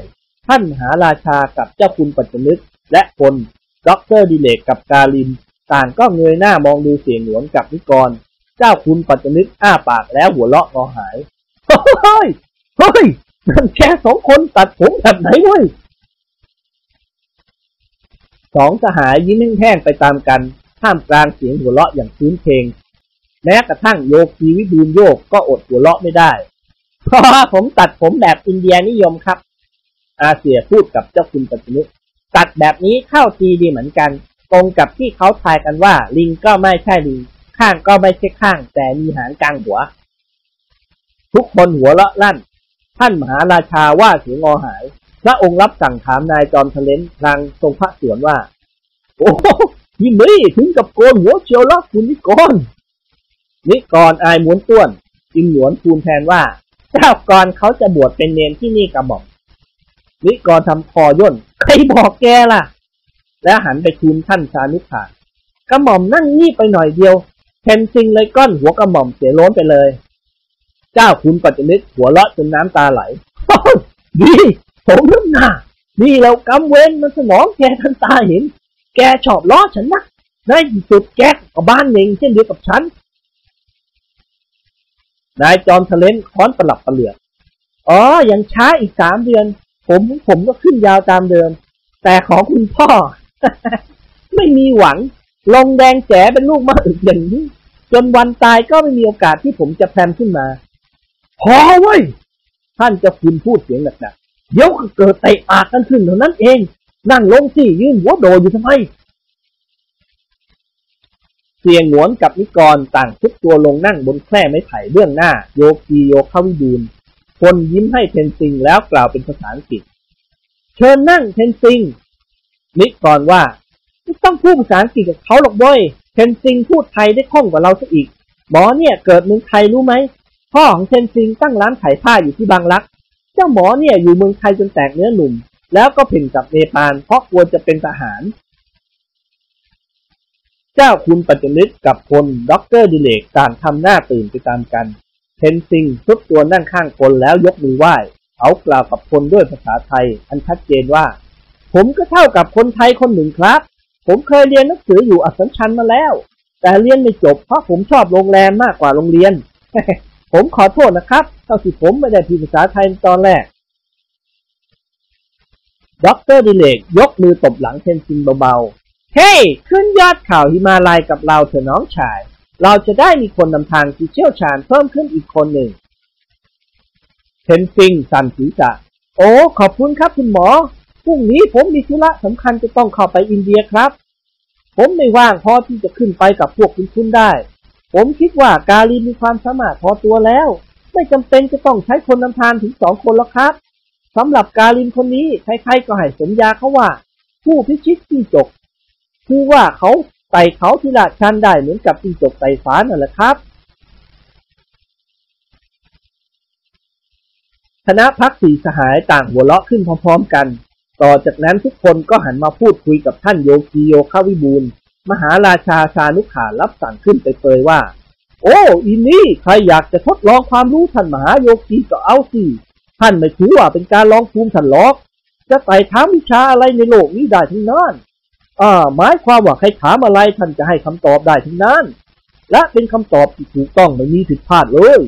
ท่านมหาราชากับเจ้าคุณปัจจนึก และพลด็อกเตอร์ดิเรกกับกาลิน ต่างก็เงยหน้ามองดูเสี่ยหงวนกับนิกร เจ้าคุณปัจจนึกอ้าปากแล้วหัวเราะงอหาย เฮ้ย เฮ้ยนั่นแค่สองคนตัดผมแบบไหนเว้ยสองสหายยิ้มแห้งไปตามกัน ท่ามกลางเสียงหัวเราะอย่างพื้นเพลง แม้กระทั่งโยคีวิบูลโยกก็อดหัวเราะไม่ได้ เพราะผมตัดผมแบบอินเดียนิยมครับ อาเซียพูดกับเจ้าคุณปัจจุบันตัดแบบนี้เข้าทีดีเหมือนกัน ตรงกับที่เขาทายกันว่า ลิงก็ไม่ใช่ลิง ข้างก็ไม่ใช่ข้าง แต่มีหางกลางหัว ทุกคนหัวเราะลั่น ท่านมหาราชาว่าเสียงอหาย พระองค์รับสั่งถามนายจอมเทเลนพลางทรงพระสวนว่า โอ้โหพี่ไม่ถึงกับโกนหัวเชียวละคุณนิกร นิกรอายม้วนต้วน จึงหนวนทูลแทนว่า เจ้ากรเขาจะบวชเป็นเนนที่นี่กระหม่อมนิกรทำคอย่นใครบอกแกล่ะ และหันไปทูลท่านชานุขากระหม่อมนั่งนี่ไปหน่อยเดียวเพนซิงเลยก้อนหัวกระหม่อมเสียล้นไปเลย เจ้าคุณปัจจุบันหัวเราะจนน้ำตาไหลดีผมน้ำหน้านี่เรากำเว้นมันสมองแกทันตาเห็น แกชอบล้อฉันนะในที่สุดแกกับบ้านเองเช่นเดียวกับฉัน นายจอมทะเลนค้อนประหลับประเหลือกอ๋อ ยังช้าอีกสามเดือน ผมผมก็ขึ้นยาวตามเดิม แต่ของคุณพ่อ ไม่มีหวัง ลงแดงแจ๋เป็นลูกมะอึกอย่างนี้ จนวันตายก็ไม่มีโอกาสที่ผมจะแพรมขึ้นมา พอเว้ยท่านจะคุณพูดเสียงหนักๆเดี๋ยวก็เกิดเตะปากกันขึ้นเท่านั้นเอง นั่งลงสิยืนหัวโดอยู่ทำไมเสียงหวนกับนิกรต่างทุกตัวลงนั่งบนแคร่ไม้ไผ่เบื้องหน้า โยกีโยคาวิบูลคนยิ้มให้เทนซิงแล้วกล่าวเป็นภาษาอังกฤษ เชิญนั่งเทนซิง นิกรว่าไม่ต้องพูดภาษาอังกฤษกับเขาหรอกเว้ยเทนซิงพูดไทยได้คล่องกว่าเราซะอีกหมอเนี่ยเกิดเมืองไทยรู้ไหม พ่อของเทนซิงตั้งร้านขายผ้าอยู่ที่บางรัก เจ้าหมอเนี่ยอยู่เมืองไทยจนแตกเนื้อหนุ่ม แล้วก็เพ่งกับเนปาลเพราะกลัวจะเป็นทหาร เจ้าคุณปัจจนึกกับพลด็อกเตอร์ดิเรกต่างทำหน้าตื่นไปตามกันเทนซิงทรุดตัวนั่งข้างพลแล้วยกมือไหว้เขากล่าวกับพลด้วยภาษาไทย อันชัดเจนว่า ผมก็เท่ากับคนไทยคนหนึ่งครับ ผมเคยเรียนหนังสืออยู่อัสสัมชัญมาแล้ว แต่เรียนไม่จบเพราะผมชอบโรงแรมมากกว่าโรงเรียน ผมขอโทษนะครับ เท่าที่ผมไม่ได้พิมพ์ภาษาไทยตอนแรก ด็อกเตอร์ดิเรกยกมือตบหลังเทนซิงเบาๆ เฮ้ hey, ขึ้นยอดเขาหิมาลัยกับเราเถอะน้องชาย เราจะได้มีคนนำทางที่เชี่ยวชาญเพิ่มขึ้นอีกคนหนึ่ง เทนซิงสั่นศีรษะ โอ้ ขอบคุณครับคุณหมอ พรุ่งนี้ผมมีธุระสำคัญจะต้องเข้าไปอินเดียครับ ผมไม่ว่างพอที่จะขึ้นไปกับพวกคุณคุณได้ ผมคิดว่ากาลินมีความสามารถพอตัวแล้ว ไม่จำเป็นจะต้องใช้คนนำทางถึงสองคนแล้วครับสำหรับการินคนนี้ใครๆก็ให้สัญญาเขาว่า ผู้พิชิตจิ้งจก คือว่าเขาไต่เขาทีลาดชันได้เหมือนกับจิ้งจกไต่ฟ้านั่นแหละครับคณะพักสีสหายต่างหัวเราะขึ้นพร้อมๆกัน ต่อจากนั้นทุกคนก็หันมาพูดคุยกับท่านโยกีโยคาวิบูล มหาราชาชานุขารับสั่งขึ้นไปเปยว่า โอ้อีนี่ใครอยากจะทดลองความรู้ท่านมหาโยกีก็เอาสิท่านไม่ถือว่าเป็นการลองภูมิท่านหรอก จะไต่ถามวิชาอะไรในโลกนี้ได้ทั้งนั้นอ่าหมายความว่าใครถามอะไรท่านจะให้คำตอบได้ทั้งนั้น และเป็นคำตอบที่ถูกต้องไม่มีผิดพลาดเลย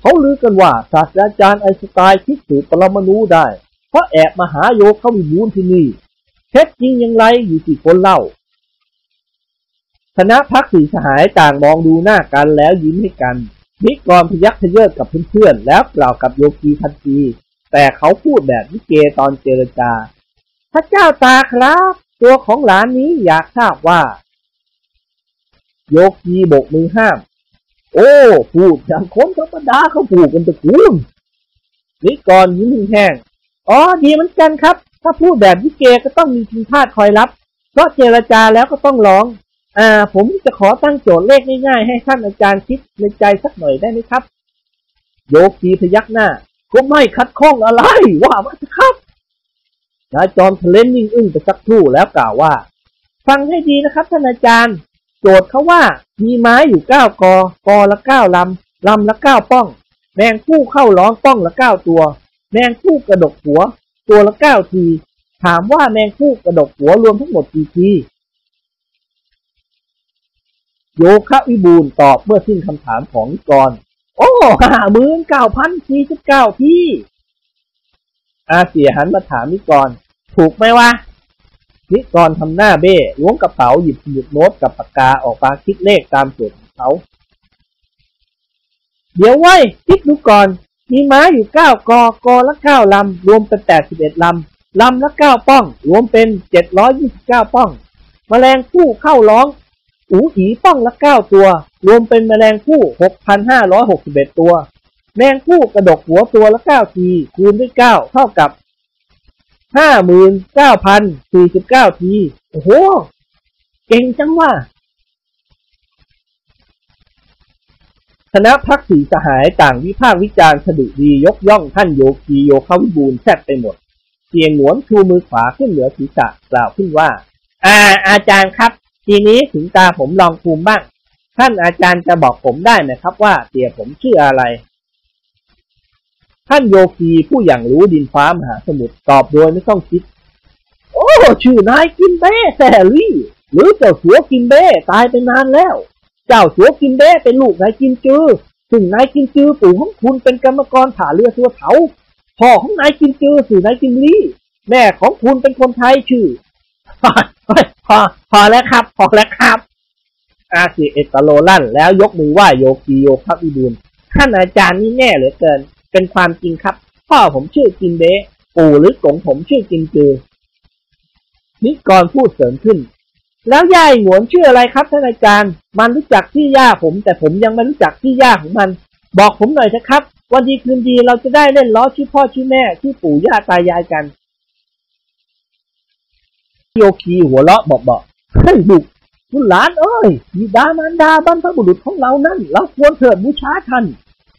เขาลือกันว่าศาสตราจารย์ไอน์สไตน์คิดสูตรปรมาณูได้ เพราะแอบมาหาโยเข้าวิบูลที่นี่เท็จจริงอย่างไรอยู่ที่คนเล่า คณะพักสีสหายต่างมองดูหน้ากันแล้วยิ้มให้กันนิกรพยักพเยิดกับเพื่อนๆแล้วกล่าวกับโยคีทันทีแต่เขาพูดแบบนิเกตอนเจรจา พระเจ้าตาครับ ตัวของหลานนี้อยากทราบว่า โยคีบกมือห้าม โอ้ พูดอย่างคนธรรมดาเขาพูดกันตะกูลนิกรยิ้มแห้งอ๋อดีเหมือนกันครับ ถ้าพูดแบบนิเกก็ต้องมีพิมพาดคอยรับ เพราะเจรจาแล้วก็ต้องร้อง อ่า ผมจะขอตั้งโจทย์เลขง่ายๆ ให้ท่านอาจารย์คิดในใจสักหน่อยได้ไหมครับ โยกีพยักหน้า ก็ไม่คัดข้องอะไร ว่ามาเถอะครับนายจอมทะเลนนิ่งอึ้งไปสักครู่แล้วกล่าวว่า ฟังให้ดีนะครับท่านอาจารย์ โจทย์เขาว่า มีไม้อยู่เก้ากอกอละเก้าลำลำละเก้าป้อง แมงคู่เข้าร้องป้องละเก้าตัว แมงคู่กระดกหัว ตัวละเก้าที ถามว่าแมงคู่กระดกหัวรวมทั้งหมดกี่ที โยคะวิบูลตอบเมื่อสิ้นคำถามของนิกร โอ้ห้าหมื่นเก้าพันสี่สิบเก้าที่ อาเสียหันมาถามนิกร ถูกไหมวะ นิกรทำหน้าเบ้ล้วงกระเป๋าหยิบสมุดโน้ตกับปากกาออกมาคิดเลขตามสูตรของเขา เดี๋ยวไว้คิดดูก่อน มีม้าอยู่เก้ากอกอละเก้าลำ รวมเป็นแปดสิบเอ็ดลำ ลำละเก้าป้อง รวมเป็นเจ็ดร้อยยี่สิบเก้าป้องแมลงผู้เข้าร้อง อูอีป้องละเก้าตัว รวมเป็นแมลงผู้หกพันห้าร้อยหกสิบเอ็ดตัว แมงผู้กระดกหัวตัวละเก้าที คูณด้วยเก้าเท่ากับห้าหมื่นเก้าพันสี่สิบเก้าที โอ้โห เก่งจังว่าคณะพักสีสหายต่างวิพากษ์วิจารณ์สดุดียกย่องท่านโยคีโยคาวิบูลแทบไปหมด เสียงหวนชูมือขวาขึ้นเหนือศีรษะกล่าวขึ้นว่า อ่า อาจารย์ครับ ทีนี้ถึงตาผมลองภูมิบ้าง ท่านอาจารย์จะบอกผมได้ไหมครับว่าเตี่ยผมชื่ออะไร ท่านโยคีผู้อย่างรู้ดินฟ้ามหาสมุทรตอบโดยไม่ต้องคิด โอ้ ชื่อนายกินเบ้แซรี่ หรือเจ้าสัวกิมเบ๊ตายไปนานแล้ว เจ้าสัวกิมเบ๊เป็นลูกนายกิมจือซึ่งนายกิมจือปู่ของคุณเป็นกรรมกรท่าเรือสัวเถาพ่อของนายกิมจือชื่อนายกิมลี่ แม่ของคุณเป็นคนไทยชื่อ พอพอแล้วครับ พอแล้วครับอาเสี่ยเอ็ดตะโรลั่น แล้วยกมือไหว้โยกีโยคับอิบูลท่านอาจารย์นี่แน่เหลือเกิน เป็นความจริงครับ พ่อผมชื่อกิมเบ๊ปู่หรือกงผมชื่อกินจือนิกรพูดเสริมขึ้น แล้วย่าหงวนชื่ออะไรครับท่านอาจารย์ มันรู้จักที่ย่าผม แต่ผมยังไม่รู้จักที่ย่าของมัน บอกผมหน่อยนะครับ วันดีคืนดีเราจะได้เล่นล้อชื่อพ่อชื่อแม่ชื่อปู่ย่าตายายกัน โยคีหัวเราะบอกบอกเฮ้ยบุกคุณหลานเอ้ยบิดามารดาบรรพบุรุษของเรานั่นเราควรเถิดบูชาท่าน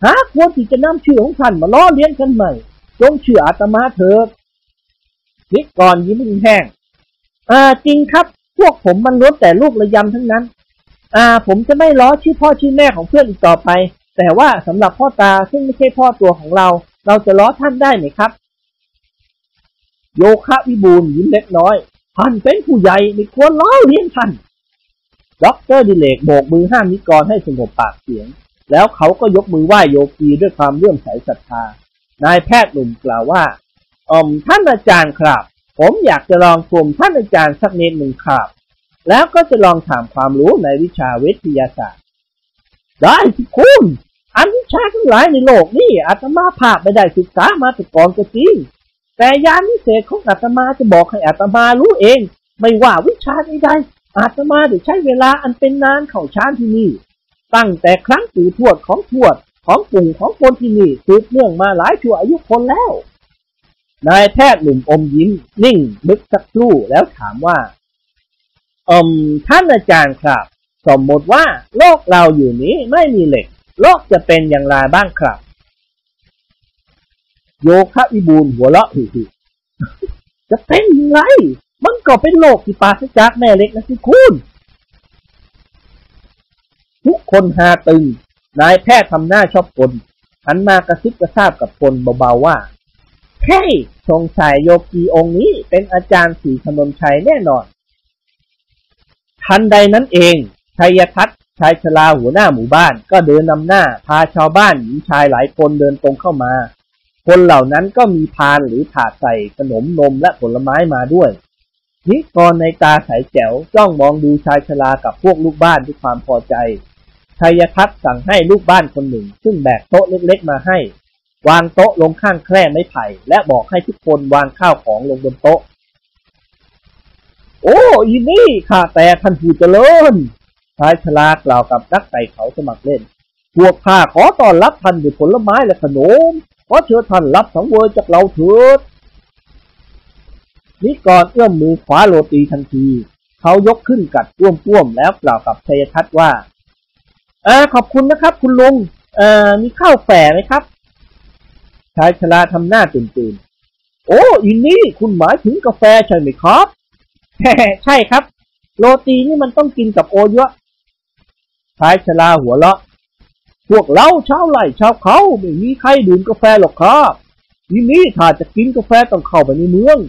หาควรที่จะนำชื่อของท่านมาล้อเลี้ยงกันใหม่ จงเชื่ออาตมาเถิดนิกรยิ้มแห้งอ่าจริงครับ พวกผมมันล้วนแต่ลูกระยำทั้งนั้น อ่า ผมจะไม่ล้อชื่อพ่อชื่อแม่ของเพื่อนอีกต่อไป แต่ว่าสำหรับพ่อตาซึ่งไม่ใช่พ่อตัวของเรา เราจะล้อท่านได้ไหมครับ โยคะวิบูลยิ้มเล็กน้อย ท่านเป็นผู้ใหญ่ไม่ควรล้อเลี้ยงท่านด็อกเตอร์ดิเรกโบกมือห้ามนิกรให้สงบปากเสียง แล้วเขาก็ยกมือไหว้โยคีด้วยความเลื่อมใสศรัทธา นายแพทย์หนุ่มกล่าวว่าอมท่านอาจารย์ครับ ผมอยากจะลองชมท่านอาจารย์สักนิดหนึ่งครับ แล้วก็จะลองถามความรู้ในวิชาวิทยาศาสตร์ ได้สิคุณอันวิชาทั้งหลายในโลกนี่อาตมาภาพไม่ได้ศึกษามาแต่ก่อนก็จริง แต่ญาณวิเศษของอาตมาจะบอกให้อาตมารู้เอง ไม่ว่าวิชาใดๆอาตมาได้ใช้เวลาอันเป็นนานเข้าชานที่นี่ ตั้งแต่ครั้งปู่ทวดของทวดของปู่ของคนที่นี่สืบเนื่องมาหลายชั่วอายุคนแล้วนายแพทย์หนุ่มอมยิ้มนิ่งนึกสักครู่แล้วถามว่าอมท่านอาจารย์ครับ สมมติว่าโลกเราอยู่นี้ไม่มีเหล็ก โลกจะเป็นอย่างไรบ้างครับ โยคะวิบูลหัวเราะหึ่จะเป็นยังไง มันก็เป็นโลกที่ปราศจากแม่เล็กนะสิคุณทุกคนหาตึง นายแพทย์ทำหน้าชอบกลหันมากระซิบกระซาบกับคนเบาๆว่าเฮ้ยสงสัยโยกีองค์นี้เป็นอาจารย์สีถนนชัยแน่นอน ทันใดนั้นเอง ชัยทัศน์ชายชราหัวหน้าหมู่บ้าน ก็เดินนำหน้า พาชาวบ้านหญิงชายหลายคนเดินตรงเข้ามา คนเหล่านั้นก็มีพานหรือถาดใส่ขนมนมและผลไม้มาด้วยนิกรในตาใสแจ๋วจ้องมองดูชายชรากับพวกลูกบ้านด้วยความพอใจชัยทัศน์สั่งให้ลูกบ้านคนหนึ่ง ซึ่งแบกโต๊ะเล็กๆมาให้ วางโต๊ะลงข้างแคร่ไม้ไผ่ และบอกให้ทุกคนวางข้าวของลงบนโต๊ะ โอ้อีนี่ข้าแต่ท่านผู้เจริญชายชรากล่าวกับนักไต่เขาสมัครเล่น พวกข้าขอต้อนรับท่านด้วยผลไม้และขนม ขอเชิญท่านรับสังเวยจากเราเถิดนิกรเอื้อมมือขวาโรตีทันที เขายกขึ้นกัดต้วมๆแล้วกล่าวกับชัยทัศน์ว่าเออขอบคุณนะครับ คุณลุงเออมีข้าวแฝงไหมครับชายชราทำหน้าตื่นตื่นๆโอ้อินนี่คุณหมายถึงกาแฟใช่ไหมครับใช่ครับ โรตีนี่มันต้องกินกับโอเยอะชายชราหัวเราะ พวกเราชาวไร่ชาวเขาไม่มีใครดื่มกาแฟหรอกครับทีนี้ถ้าจะกินกาแฟต้องเข้าไปในเมือง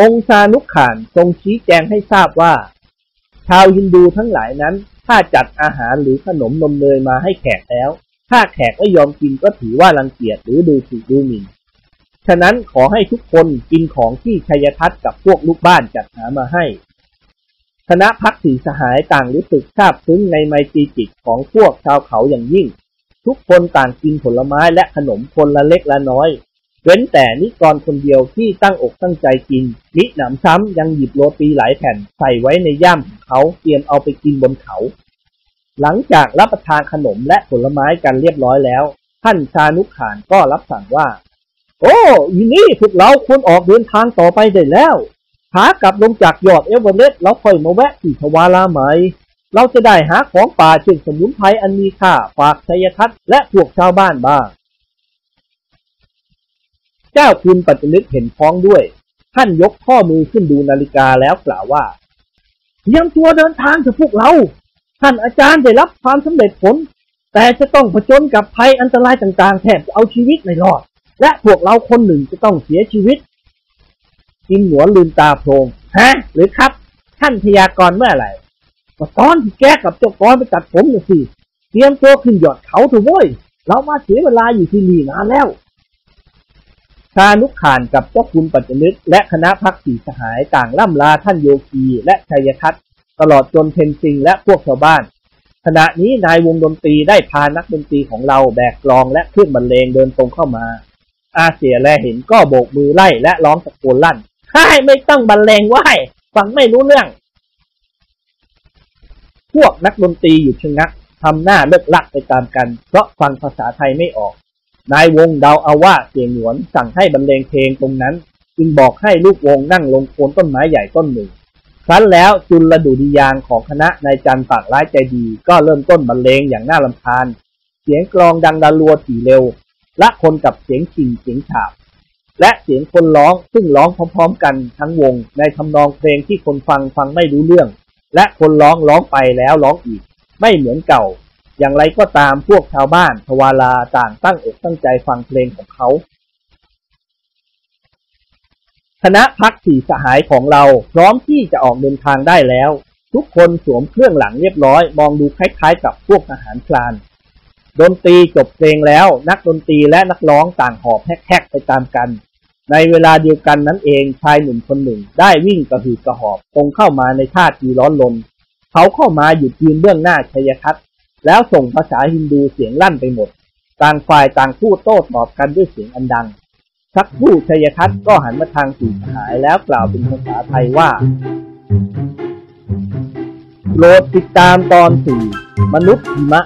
องค์ชานุกขานทรงชี้แจงให้ทราบว่า ชาวฮินดูทั้งหลายนั้น ถ้าจัดอาหารหรือขนมนมเนยมาให้แขกแล้ว ถ้าแขกไม่ยอมกินก็ถือว่ารังเกียจหรือดูถูกดูหมิ่นฉะนั้นขอให้ทุกคนกินของที่ชัยทัศน์กับพวกลูกบ้านจัดหามาให้ คณะพักสีสหายต่างรู้สึกซาบซึ้งในไมตรีจิตของพวกชาวเขาอย่างยิ่ง ทุกคนต่างกินผลไม้และขนมคนละเล็กละน้อย เว้นแต่นิกรคนเดียวที่ตั้งอกตั้งใจกิน นิหนำซ้ำยังหยิบโรตีหลายแผ่นใส่ไว้ในย่ามของเขาเตรียมเอาไปกินบนเขา หลังจากรับประทานขนมและผลไม้กันเรียบร้อยแล้ว ท่านชานุขานก็รับสั่งว่า โอ้ยนี่พวกเราควรออกเดินทางต่อไปได้แล้ว ขากลับลงจากยอดเอเวอเรสต์เราค่อยมาแวะที่ทวาราใหม่ เราจะได้หาของป่าเช่นสมุนไพรอันมีค่าฝากชัยทัศน์และพวกชาวบ้านบ้าง เจ้าคุณปัจจุนึกเห็นพ้องด้วย ท่านยกข้อมือขึ้นดูนาฬิกาแล้วกล่าวว่าเตรียมตัวเดินทางเถอะพวกเรา ท่านอาจารย์ได้รับความสำเร็จผล แต่จะต้องผจญกับภัยอันตรายต่างๆ แทบจะเอาชีวิตไม่รอด และพวกเราคนหนึ่งจะต้องเสียชีวิต กินหัวลืมตาโพลงฮะ หรือครับ ท่านพยากรณ์เมื่อไหร่ก็ตอนที่แกกับเจ้ากรไปตัดผมน่ะสิเตรียมตัวขึ้นยอดเขาเถอะเว้ย เรามาเสียเวลาอยู่ที่นี่นานแล้วชานุขานกับเจ้าคุณปัจจนึก และคณะพักสีสหายต่างล่ำลาท่านโยคีและชัยทัศน์ตลอดจนเพนซิงและพวกชาวบ้าน ขณะนี้นายวงดนตรีได้พานักดนตรีของเราแบกกลองและเครื่องบรรเลงเดินตรงเข้ามา อาเสียแลเห็นก็โบกมือไล่และร้องตะโกนลั่น ใช่ไม่ต้องบรรเลงไหวฟังไม่รู้เรื่อง พวกนักดนตรีหยุดชะงักทำหน้าเลิกลักไปตามกัน เพราะฟังภาษาไทยไม่ออก นายวงเดาเอาว่าเสียงหนวนสั่งให้บรรเลงเพลงตรงนั้น จึงบอกให้ลูกวงนั่งลงโคนต้นไม้ใหญ่ต้นหนึ่ง ครั้นแล้วจุลดุริยางของคณะนายจันต์ปากร้ายใจดี ก็เริ่มต้นบรรเลงอย่างน่ารำคาญ เสียงกลองดังดารัวถี่เร็วและคนกับเสียงชิงเสียงฉาบ และเสียงคนร้องซึ่งร้องพร้อม ๆ กันทั้งวง ในทำนองเพลงที่คนฟังฟังไม่รู้เรื่อง และคนร้องร้องไปแล้วร้องอีก ไม่เหมือนเก่า อย่างไรก็ตามพวกชาวบ้านทวาลาต่างตั้งอกตั้งใจฟังเพลงของเขาคณะพักสี่สหายของเราพร้อมที่จะออกเดินทางได้แล้ว ทุกคนสวมเครื่องหลังเรียบร้อย มองดูคล้ายๆ กับพวกทหารพลานดนตรีจบเพลงแล้ว นักดนตรีและนักร้องต่างหอบแฮกๆไปตามกัน ในเวลาเดียวกันนั้นเองชายหนุ่มคนหนึ่งได้วิ่งกระหืดกระหอบตรงเข้ามาในท่าทีร้อนรนเขาเข้ามาหยุดยืนเบื้องหน้าชัยทัศน์แล้วส่งภาษาฮินดูเสียงลั่นไปหมด ต่างฝ่ายต่างพูดโต้ตอบกันด้วยเสียงอันดังสักครู่ชัยทัศน์ก็หันมาทางสีหายแล้วกล่าวเป็นภาษาไทยว่าโปรดติดตามตอนสี่มนุษย์หิมะ